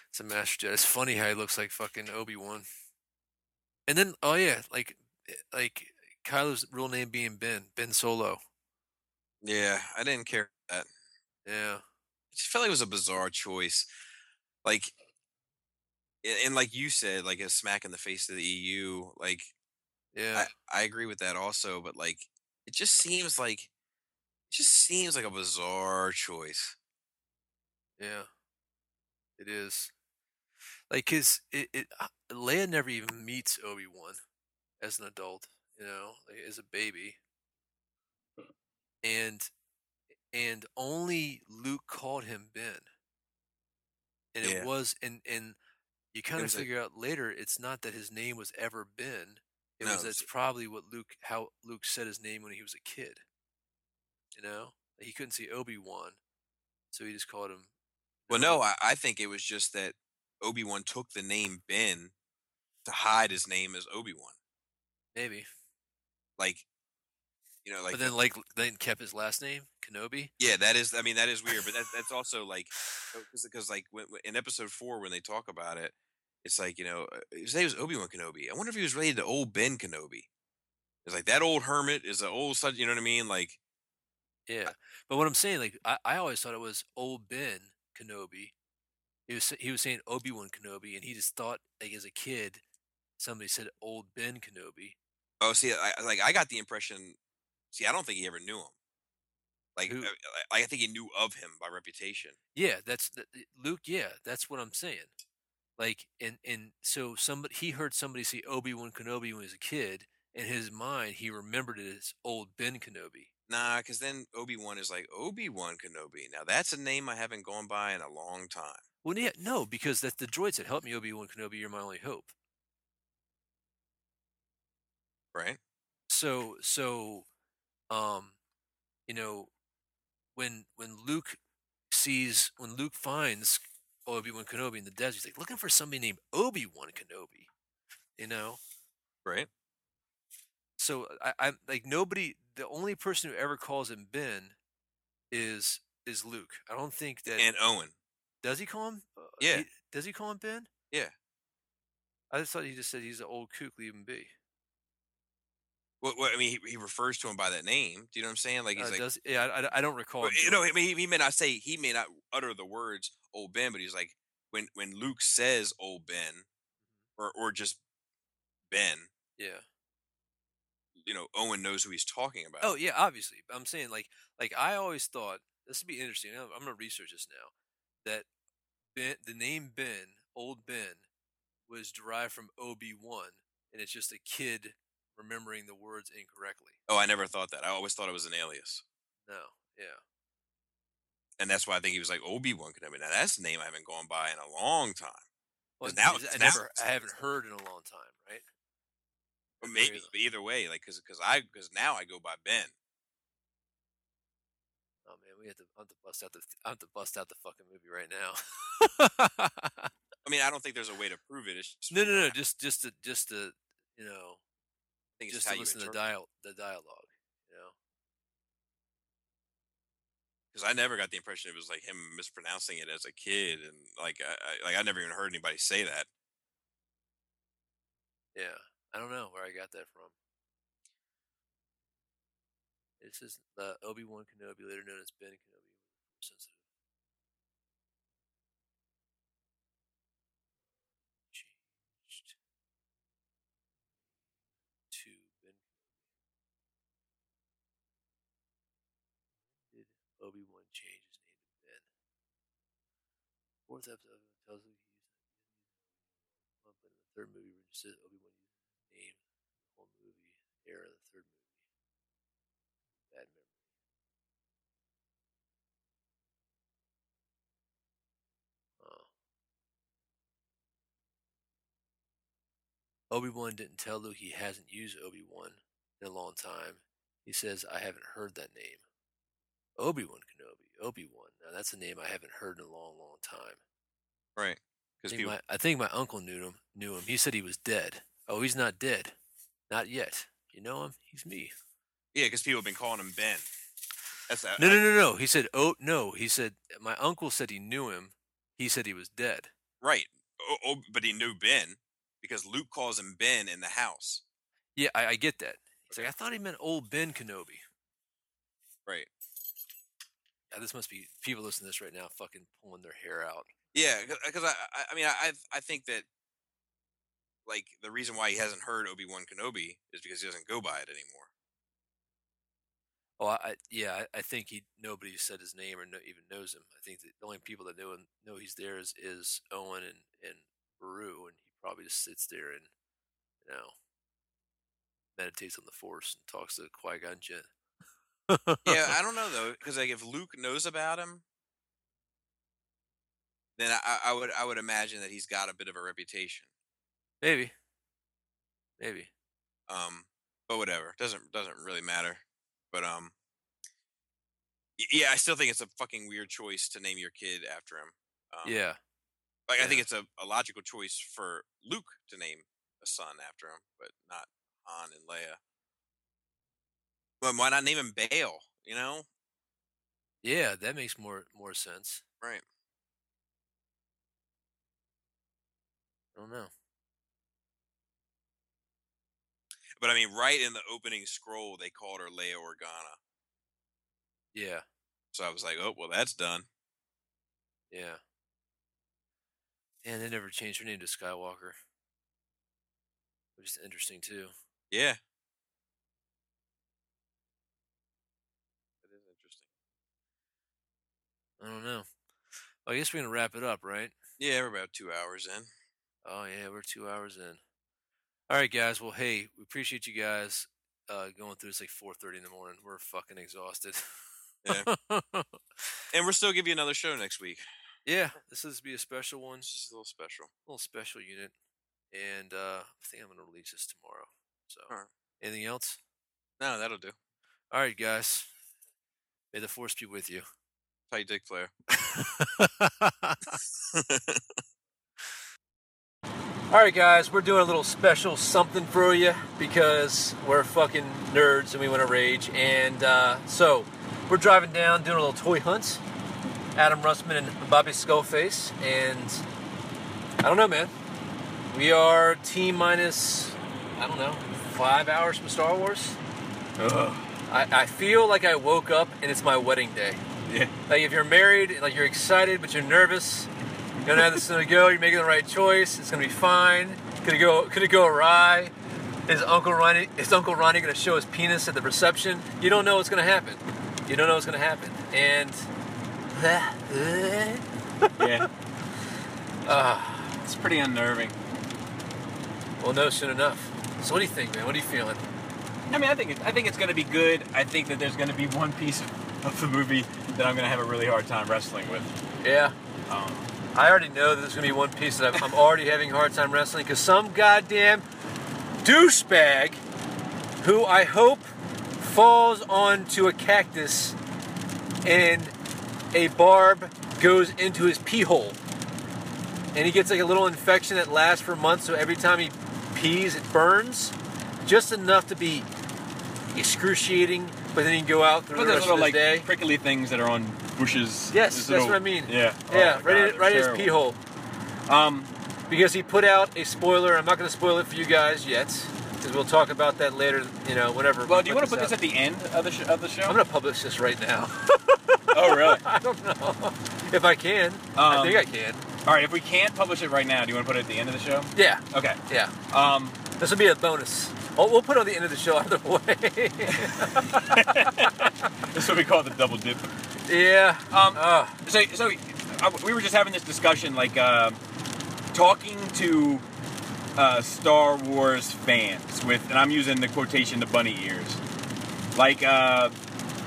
it's a master Jedi. It's funny how he looks like fucking Obi Wan. And then, oh yeah, like, like Kylo's real name being Ben, Ben Solo. Yeah, I didn't care that. Yeah, I just felt like it was a bizarre choice. Like, and, like you said, like a smack in the face of the EU. Like, yeah, I, I agree with that also, but like, it just seems like, it just seems like a bizarre choice. yeah. It is. Like, cause it, it uh, Leia never even meets Obi Wan as an adult, you know, like, as a baby, and and only Luke called him Ben, and Yeah. it was and and you kind of was a- figure out later it's not that his name was ever Ben. It No, was that's probably what Luke how Luke said his name when he was a kid. You know, he couldn't see Obi Wan, so he just called him. Well, no, I, I think it was just that Obi Wan took the name Ben to hide his name as Obi Wan. maybe. Like, you know, like but then, like, then kept his last name, Kenobi. yeah, that is. I mean, that is weird, but that, that's also like because like when, in episode four when they talk about it, it's like you know uh, his name was Obi Wan Kenobi. I wonder if he was related to old Ben Kenobi. It's like that old hermit is an old son. You know what I mean? Like, Yeah, but what I'm saying, like, I, I always thought it was old Ben Kenobi. He was he was saying Obi Wan Kenobi, and he just thought, like, as a kid, somebody said old Ben Kenobi. oh, see, I- like I got the impression. See, I don't think he ever knew him. Like, Who? uh, I, I think he knew of him by reputation. Yeah, that's th- Luke. Yeah, that's what I'm saying. Like, and and so somebody he heard somebody say Obi Wan Kenobi when he was a kid. In his mind, he remembered it as old Ben Kenobi. Nah, because then Obi Wan is like Obi Wan Kenobi. Now that's a name I haven't gone by in a long time. Well, yeah, no, because that the droid said, "Help me, Obi Wan Kenobi. You're my only hope." Right? so so um you know when when luke sees when luke finds obi-wan kenobi in the desert he's like looking for somebody named obi-wan kenobi you know Right? so i i'm like nobody the only person who ever calls him ben is is luke i don't think that And Owen. does he call him uh, Yeah. he- does he call him ben Yeah. i just thought he just said he's an old kook leave him be I mean, he, he refers to him by that name. Do you know what I'm saying? Like he's Uh, like, does, yeah, I, I- don't recall. you know. I mean, he, he may not say he may not utter the words "old Ben," but he's like when when Luke says "old Ben," or or just Ben. yeah. You know, Owen knows who he's talking about. Oh yeah, obviously. I'm saying like like I always thought this would be interesting. I'm, I'm gonna research this now. That Ben, the name Ben, old Ben, was derived from Obi Wan, and it's just a kid remembering the words incorrectly. Oh, I never thought that. I always thought it was an alias, No, yeah, and that's why I think he was like Obi Wan Kenobi. Now that's a name I haven't gone by in a long time. well, now- I now never, I haven't heard in a long time, right? Or maybe, but either way, like because because I because now I go by Ben. Oh man, we have to, I have to bust out the, I have to bust out the fucking movie right now. I mean, I don't think there's a way to prove it. It's just, no, no, no, just, just to, just to, you know, think just to listen to the dial, the dialogue, you know. Because I never got the impression it was like him mispronouncing it as a kid, and like I, I like I never even heard anybody say that. Yeah, I don't know where I got that from. This is uh, Obi Wan Kenobi, later known as Ben Kenobi, was sensitive. Changed to Ben Kenobi. Did Obi Wan change his name to Ben? Fourth episode tells he but in the third movie, Obi Wan used his name the whole movie era of the third movie. Bad memory. Oh. Obi Wan didn't tell Luke he hasn't used Obi Wan in a long time. He says, I haven't heard that name. Obi Wan Kenobi. Obi Wan. Now that's a name I haven't heard in a long, long time. Right. I Because think, people, my, I think my uncle knew him. Knew him. He said he was dead. Oh, he's not dead. Not yet. You know him? He's me. yeah, because people have been calling him Ben. That's that. No, no, no, no. He said, oh no. He said my uncle said he knew him. He said he was dead. Right. Oh, oh, but he knew Ben because Luke calls him Ben in the house. Yeah, I, I get that. He's like, I thought he meant old Ben Kenobi. Right. Yeah, this must be people listening to this right now, fucking pulling their hair out. Yeah, because I, I, I mean, I, I think that like the reason why he hasn't heard Obi Wan Kenobi is because he doesn't go by it anymore. Oh, I, yeah, I, think he nobody said his name or no, even knows him. I think that the only people that know him, know he's there is, is Owen and and Beru, and he probably just sits there and you know meditates on the Force and talks to Qui Gon Jinn. yeah, I don't know though, because like if Luke knows about him, then I, I would I would imagine that he's got a bit of a reputation. maybe, maybe. Um, but whatever, doesn't doesn't really matter. But um, yeah, I still think it's a fucking weird choice to name your kid after him. Um, yeah, like I think it's a, a logical choice for Luke to name a son after him, but not Han and Leia. But why not name him Bail? You know, yeah. That makes more more sense. right? I don't know. But I mean, right in the opening scroll, they called her Leia Organa. Yeah, So I was like, oh well, that's done. yeah. And they never changed her name to Skywalker, which is interesting too. Yeah, that is interesting. I don't know. Well, I guess we're gonna wrap it up, right? Yeah, we're about two hours in. Oh yeah, we're two hours in. All right, guys. Well, hey, we appreciate you guys uh, going through. It's like four thirty in the morning. We're fucking exhausted. Yeah. And we're still give you another show next week. yeah, this is be a special one, It's just a little special. a little special unit, and uh, I think I'm gonna release this tomorrow. So, anything else? No, that'll do. All right, guys. May the force be with you. Tight dick player. All right, guys, we're doing a little special something for you because we're fucking nerds and we want to rage. And uh, so we're driving down doing a little toy hunt. Adam Russman and Bobby Skullface, and I don't know, man. We are T minus, I don't know, five hours from Star Wars. Ugh. I, I feel like I woke up and it's my wedding day. Yeah. Like if you're married, like you're excited but you're nervous. You don't know how this is gonna go. You're making the right choice. It's gonna be fine. Could it go? Could it go awry? Is Uncle Ronnie? Is Uncle Ronnie gonna show his penis at the reception? You don't know what's gonna happen. You don't know what's gonna happen. And Yeah. uh, It's pretty unnerving. we'll know soon enough. So what do you think, man? What are you feeling? I mean, I think it, I think it's to be good. I think that there's to be one piece of, of the movie that I'm to have a really hard time wrestling with. Yeah. Um, I already know that there's gonna be one piece that I'm, I'm already having a hard time wrestling because some goddamn douchebag who I hope falls onto a cactus and a barb goes into his pee hole. And he gets like a little infection that lasts for months, so every time he pees, it burns. Just enough to be excruciating, but then he can go out through but the rest little of his like day. prickly things that are on bushes. Yes, This that's what I mean. Yeah. Yeah, Oh right, God, in, right in his pee hole. Um, because he put out a spoiler. I'm not going to spoil it for you guys yet, because we'll talk about that later. You know, whatever. well, do you want to put out. this at the end of the sh- of the show? I'm going to publish this right now. oh, really? I don't know if I can. I Um, think I can. All right. If we can't publish it right now, do you want to put it at the end of the show? Yeah, Okay. yeah. Um, This will be a bonus. Oh, we'll put it on the end of the show either way. this is what we call the double dip. yeah. Um, Oh, so so uh, we were just having this discussion like uh, talking to uh, Star Wars fans with and I'm using the quotation the bunny ears like uh,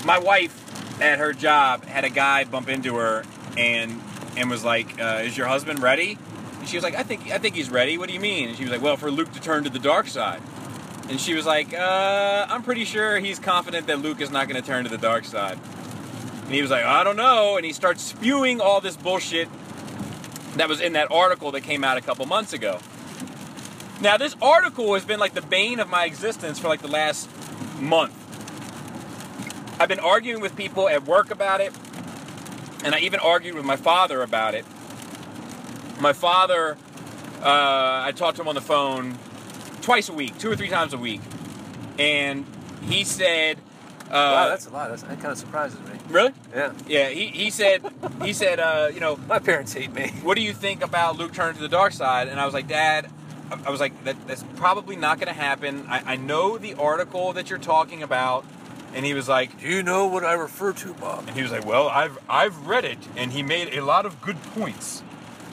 my wife at her job had a guy bump into her and and was like uh, is your husband ready she was like I think I think he's ready what do you mean and she was like well for Luke to turn to the dark side and she was like uh, I'm pretty sure he's confident that Luke is not going to turn to the dark side and he was like, I don't know. And he starts spewing all this bullshit that was in that article that came out a couple months ago. Now, this article has been like the bane of my existence for like the last month. I've been arguing with people at work about it, and I even argued with my father about it. My father, uh, I talked to him on the phone twice a week, two or three times a week, and he said, uh, wow, that's a lot. That's, that kind of surprises me. really? Yeah. Yeah, he, he said he said uh, you know My parents hate me. what do you think about Luke turning to the dark side? And I was like, Dad, I- was like, that, that's probably not going to happen. I, I know the article that you're talking about. And he was like, Do you know what I refer to, Bob? and he was like, well, I've I've read it, and he made a lot of good points.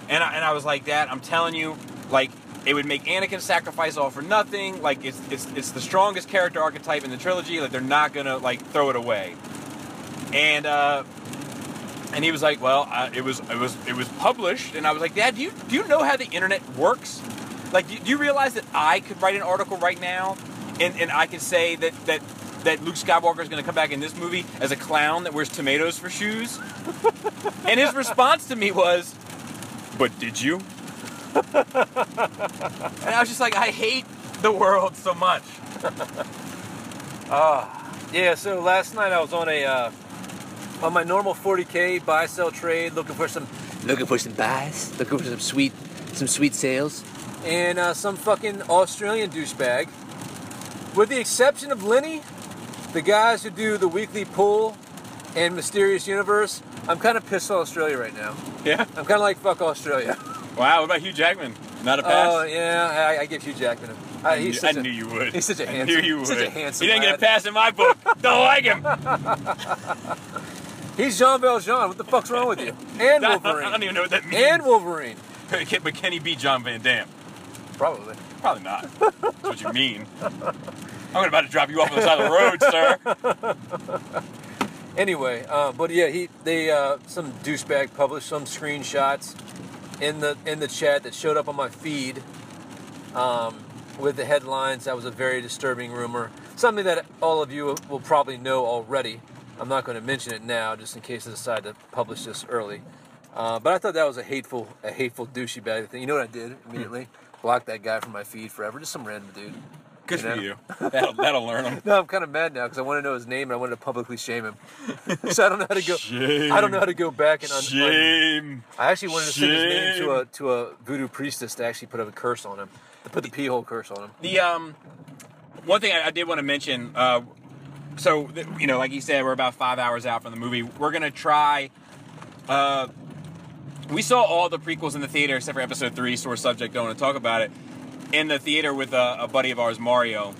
And I, and I was like, Dad, I'm telling you, like it would make Anakin sacrifice all for nothing. Like it's it's it's the strongest character archetype in the trilogy. Like they're not gonna like throw it away. And uh, and he was like, well, uh, it was it was it was published, and I was like, Dad, do you do you know how the internet works? Like, do, do you realize that I could write an article right now, and and I could say that that that Luke Skywalker is going to come back in this movie as a clown that wears tomatoes for shoes? and his response to me was, "But did you?" and I was just like, I hate the world so much. Yeah, so last night I was on a uh, on my normal 40k buy sell trade, looking for some looking for some buys, looking for some sweet some sweet sales, and uh, some fucking Australian douchebag, with the exception of Lenny, the guys who do the weekly pull and Mysterious Universe. I'm kind of pissed at Australia right now. Yeah. I'm kind of like fuck Australia. Wow. What about Hugh Jackman? Not a oh, pass. Oh yeah, I, I give Hugh Jackman. A, I, he's I a- knew you would. He's such a I handsome. knew you would. Such a handsome. He didn't get a pass in my book. Don't like him. He's Jean Valjean. What the fuck's wrong with you? And Wolverine. I don't even know what that means. And Wolverine. but can he beat John Van Damme? Probably. Probably not. That's what you mean. I'm about to drop you off on the side of the road, sir. Anyway, uh, but yeah, he they uh, some douchebag published some screenshots in the in the chat that showed up on my feed um, with the headlines. That was a very disturbing rumor. Something that all of you will probably know already. I'm not going to mention it now, just in case I decide to publish this early. Uh, but I thought that was a hateful, a hateful douchey bag thing. You know what I did immediately? Blocked that guy from my feed forever. Just some random dude. Good You know? for you. That'll, that'll learn him. No, I'm kind of mad now because I want to know his name and I wanted to publicly shame him. so I don't know how to go. Shame. I don't know how to go back and un- un- Shame. I actually wanted to send his name to a to a voodoo priestess to actually put a curse on him, to put the pee hole curse on him. The um, one thing I, I did want to mention. Uh, so th- you know, like you said, we're about five hours out from the movie. We're gonna try. Uh, we saw all the prequels in the theater except for Episode Three. Sore subject. Don't want to talk about it. In the theater with a, a buddy of ours, Mario,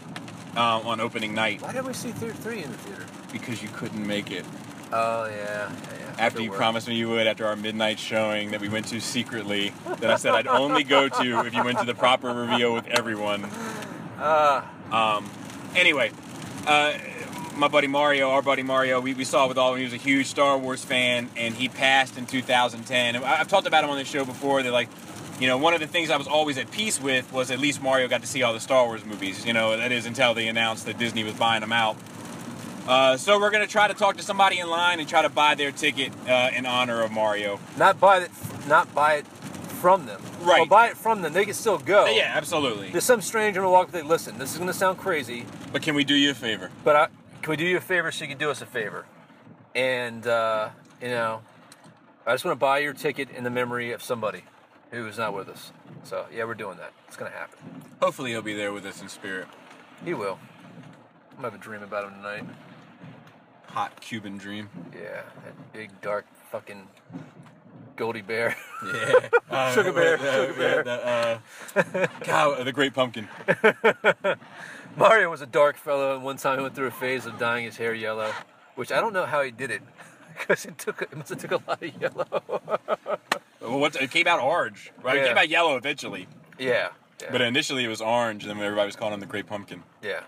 uh, on opening night Why did we see Theater 3 in the theater? because you couldn't make it Oh, yeah. yeah, yeah. after you were. promised me you would after our midnight showing that we went to secretly. that I said I'd only go to if you went to the proper reveal with everyone. Uh, Um, anyway, uh, my buddy Mario, our buddy Mario, we, we saw with all. He was a huge Star Wars fan, and he passed in 2010. And I- I've talked about him on this show before. That like, you know, one of the things I was always at peace with was at least Mario got to see all the Star Wars movies. You know, that is until they announced that Disney was buying them out. Uh, so we're gonna try to talk to somebody in line and try to buy their ticket uh, in honor of Mario. not buy it, not buy it from them. Right. Well, buy it from them. They can still go. Yeah, absolutely. There's some stranger walk up. They listen. This is gonna sound crazy, But can we do you a favor? but I, can we do you a favor so you can do us a favor? And uh, you know, I just want to buy your ticket in the memory of somebody who is not with us. So yeah, we're doing that. It's gonna happen. Hopefully, he'll be there with us in spirit. He will. I'm gonna have a dream about him tonight. Hot Cuban dream. Yeah, that big dark fucking Goldie Bear. Yeah. Uh, Sugar bear, uh, sugar bear. yeah, the, uh, cow, the Great Pumpkin. Mario was a dark fellow, and one time he went through a phase of dyeing his hair yellow, which I don't know how he did it, because it took it must have took a lot of yellow. What, it came out orange, right? It Yeah. came out yellow eventually, yeah, yeah, but initially it was orange, and then everybody was calling him the Great Pumpkin. yeah.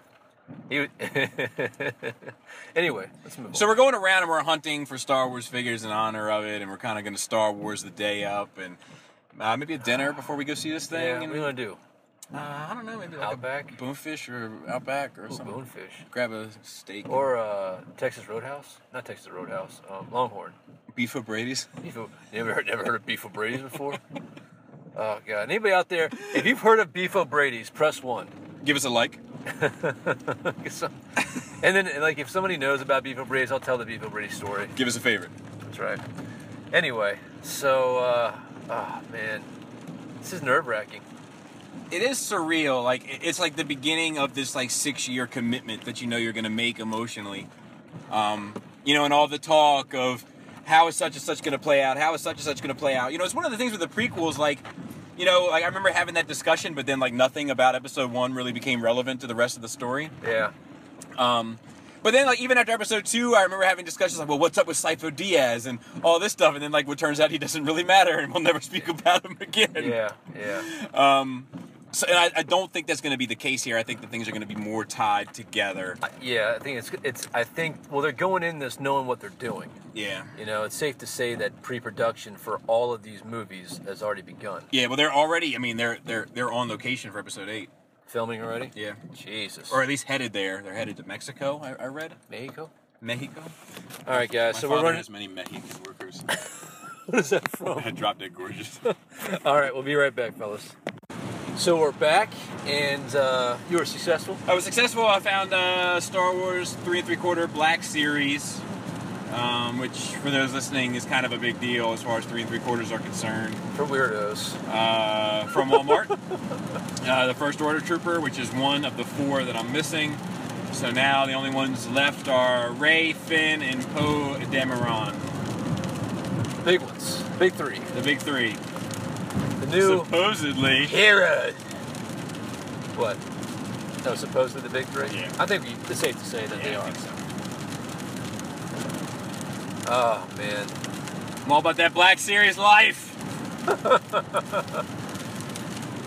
He. anyway, let's move on. So we're going around and we're hunting for Star Wars figures in honor of it, and we're kind of going to Star Wars the day up, and uh, maybe a dinner before we go see this thing. yeah, what and, are you gonna do? uh, I don't know, maybe like Outback? a bonefish or Outback or Ooh, something. bonefish. Grab a steak Or uh, Texas Roadhouse? Not Texas Roadhouse. Um, Longhorn. Beef O'Brady's. Beef. O- You ever heard, never heard of Beef O'Brady's before? oh god! Anybody out there? If you've heard of Beef O'Brady's, press one. Give us a like. And then, like, if somebody knows about Beef O'Brady's, I'll tell the Beef O'Brady story. Give us a favorite. That's right. Anyway, so, uh, oh man, this is nerve wracking. it is surreal. Like it's like the beginning of this like six year commitment that you know you're gonna make emotionally. Um, you know, and all the talk of how is such and such gonna play out, how is such and such gonna play out. You know, it's one of the things with the prequels, like, you know, like I remember having that discussion, but then like nothing about episode one really became relevant to the rest of the story. Yeah. Um, but then, like even after episode two, I remember having discussions like, "Well, what's up with Sifo-Dyas and all this stuff?" And then, like, what turns out he doesn't really matter, and we'll never speak about him again. Yeah. Yeah. Um, so, and I, I don't think that's going to be the case here. I think that things are going to be more tied together. I- Yeah. I think it's it's. I think well, they're going in this knowing what they're doing. Yeah. You know, it's safe to say that pre-production for all of these movies has already begun. Yeah. Well, they're already. I mean, they're they're they're on location for episode eight. Filming already? Yeah. Jesus. Or at least headed there. They're headed to Mexico. I, I read Mexico. Mexico. All right, guys. My so we're running. has many Mexican workers. What is that from? I dropped it gorgeous. All right, we'll be right back, fellas. So we're back, and uh, you were successful. I was successful. I found uh, Star Wars three and three quarter Black Series, um, which for those listening is kind of a big deal as far as three and three quarters are concerned. For weirdos. uh, from Walmart. uh, the First Order Trooper, which is one of the four that I'm missing. So now the only ones left are Rey, Finn, and Poe Dameron. Big ones. Big three. The big three. The new Supposedly. heroes. What? No, supposedly the big three? Yeah. I think we, it's safe to say that they Yeah, I are. think so. Oh, man. I'm all about that Black Series life.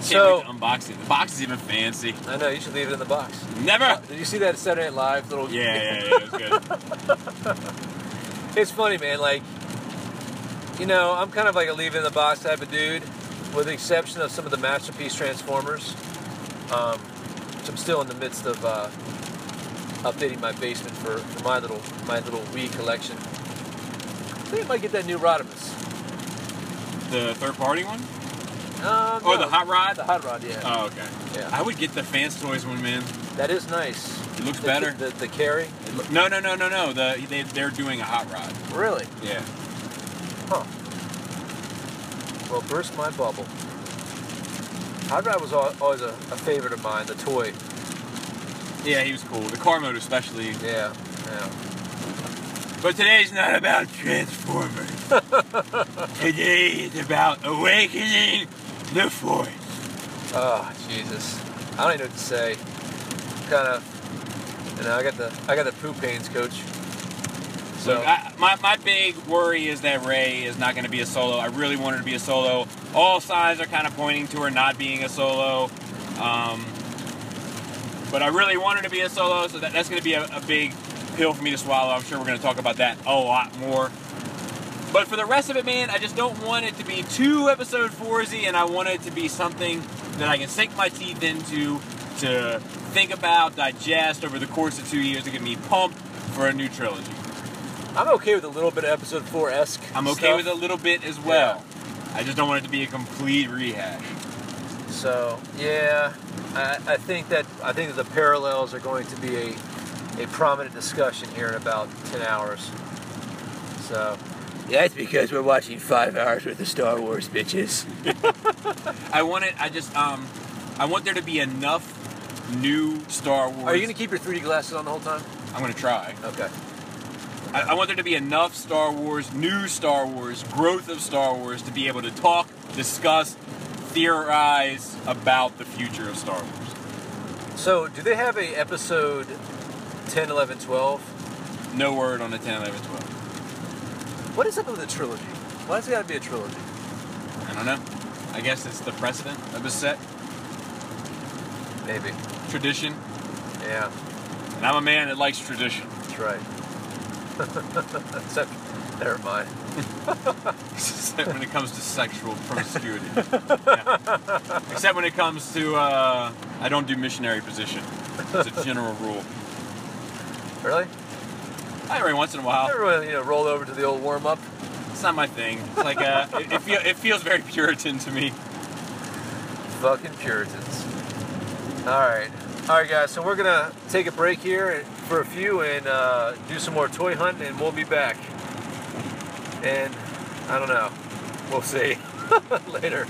So, wait to unbox it. The box is even fancy. I know, you should leave it in the box. Never. Did you see that Saturday Night Live little? Yeah, yeah, yeah. It was good. It's funny, man. Like, you know, I'm kind of like a leave it in the box type of dude, with the exception of some of the masterpiece Transformers. Um, which I'm still in the midst of uh, updating my basement for, for my little my little Wii collection. I think I might get that new Rodimus. the third party one? Um, Or no, the hot rod? The hot rod, yeah. Oh, okay. yeah. I would get the Fans Toys one, man. that is nice. It looks The- better. The, the, carry, look- No, no, no, no, no. The they, they're doing a hot rod. really? Yeah. Huh. Well, burst my bubble. Hot Rod was always a, a favorite of mine, the toy. Yeah, he was cool. The car mode especially. Yeah, yeah. But today's not about Transformers. Today is about awakening the Force. Oh Jesus, I don't even know what to say. Kind of, you know, I got the I got the poop pains, coach. So Look, I, my, my big worry is that Rey is not going to be a solo. I really want her to be a solo. All signs are kind of pointing to her not being a solo. Um, but I really want her to be a solo, so that, that's going to be a, a big pill for me to swallow. I'm sure we're going to talk about that a lot more. But for the rest of it, man, I just don't want it to be too episode 4 and I want it to be something that I can sink my teeth into, to think about, digest over the course of two years to get me pumped for a new trilogy. I'm okay with a little bit of episode four esque. I'm okay with a little bit as well. I just don't want it to be a complete rehash. So yeah, I, I think that I think that the parallels are going to be a a prominent discussion here in about ten hours. So that's because we're watching five hours worth of Star Wars, bitches. I want it. I just um, I want there to be enough new Star Wars. Are you gonna keep your 3D glasses on the whole time? I'm gonna try. Okay. I, I want there to be enough Star Wars, new Star Wars, growth of Star Wars to be able to talk, discuss, theorize about the future of Star Wars. So do they have a episode 10, 11, 12? No word on the 10, 11, 12. What is up with the trilogy? Why does it gotta be a trilogy? I don't know. I guess it's the precedent of a set Maybe. tradition, Yeah, and I'm a man that likes tradition. that's right. Except, never mind. Except when it comes to sexual promiscuity. Yeah. Except when it comes to, uh, I don't do missionary position. It's a general rule. Really? Every once in a while. Everyone, you know, rolled over to the old warm up. It's not my thing. It's like, uh, it, it, feel, it feels very Puritan to me. Fucking Puritans. All right. All right, guys. So we're gonna take a break here for a few and uh, do some more toy hunting, and we'll be back. And I don't know. We'll see. Later.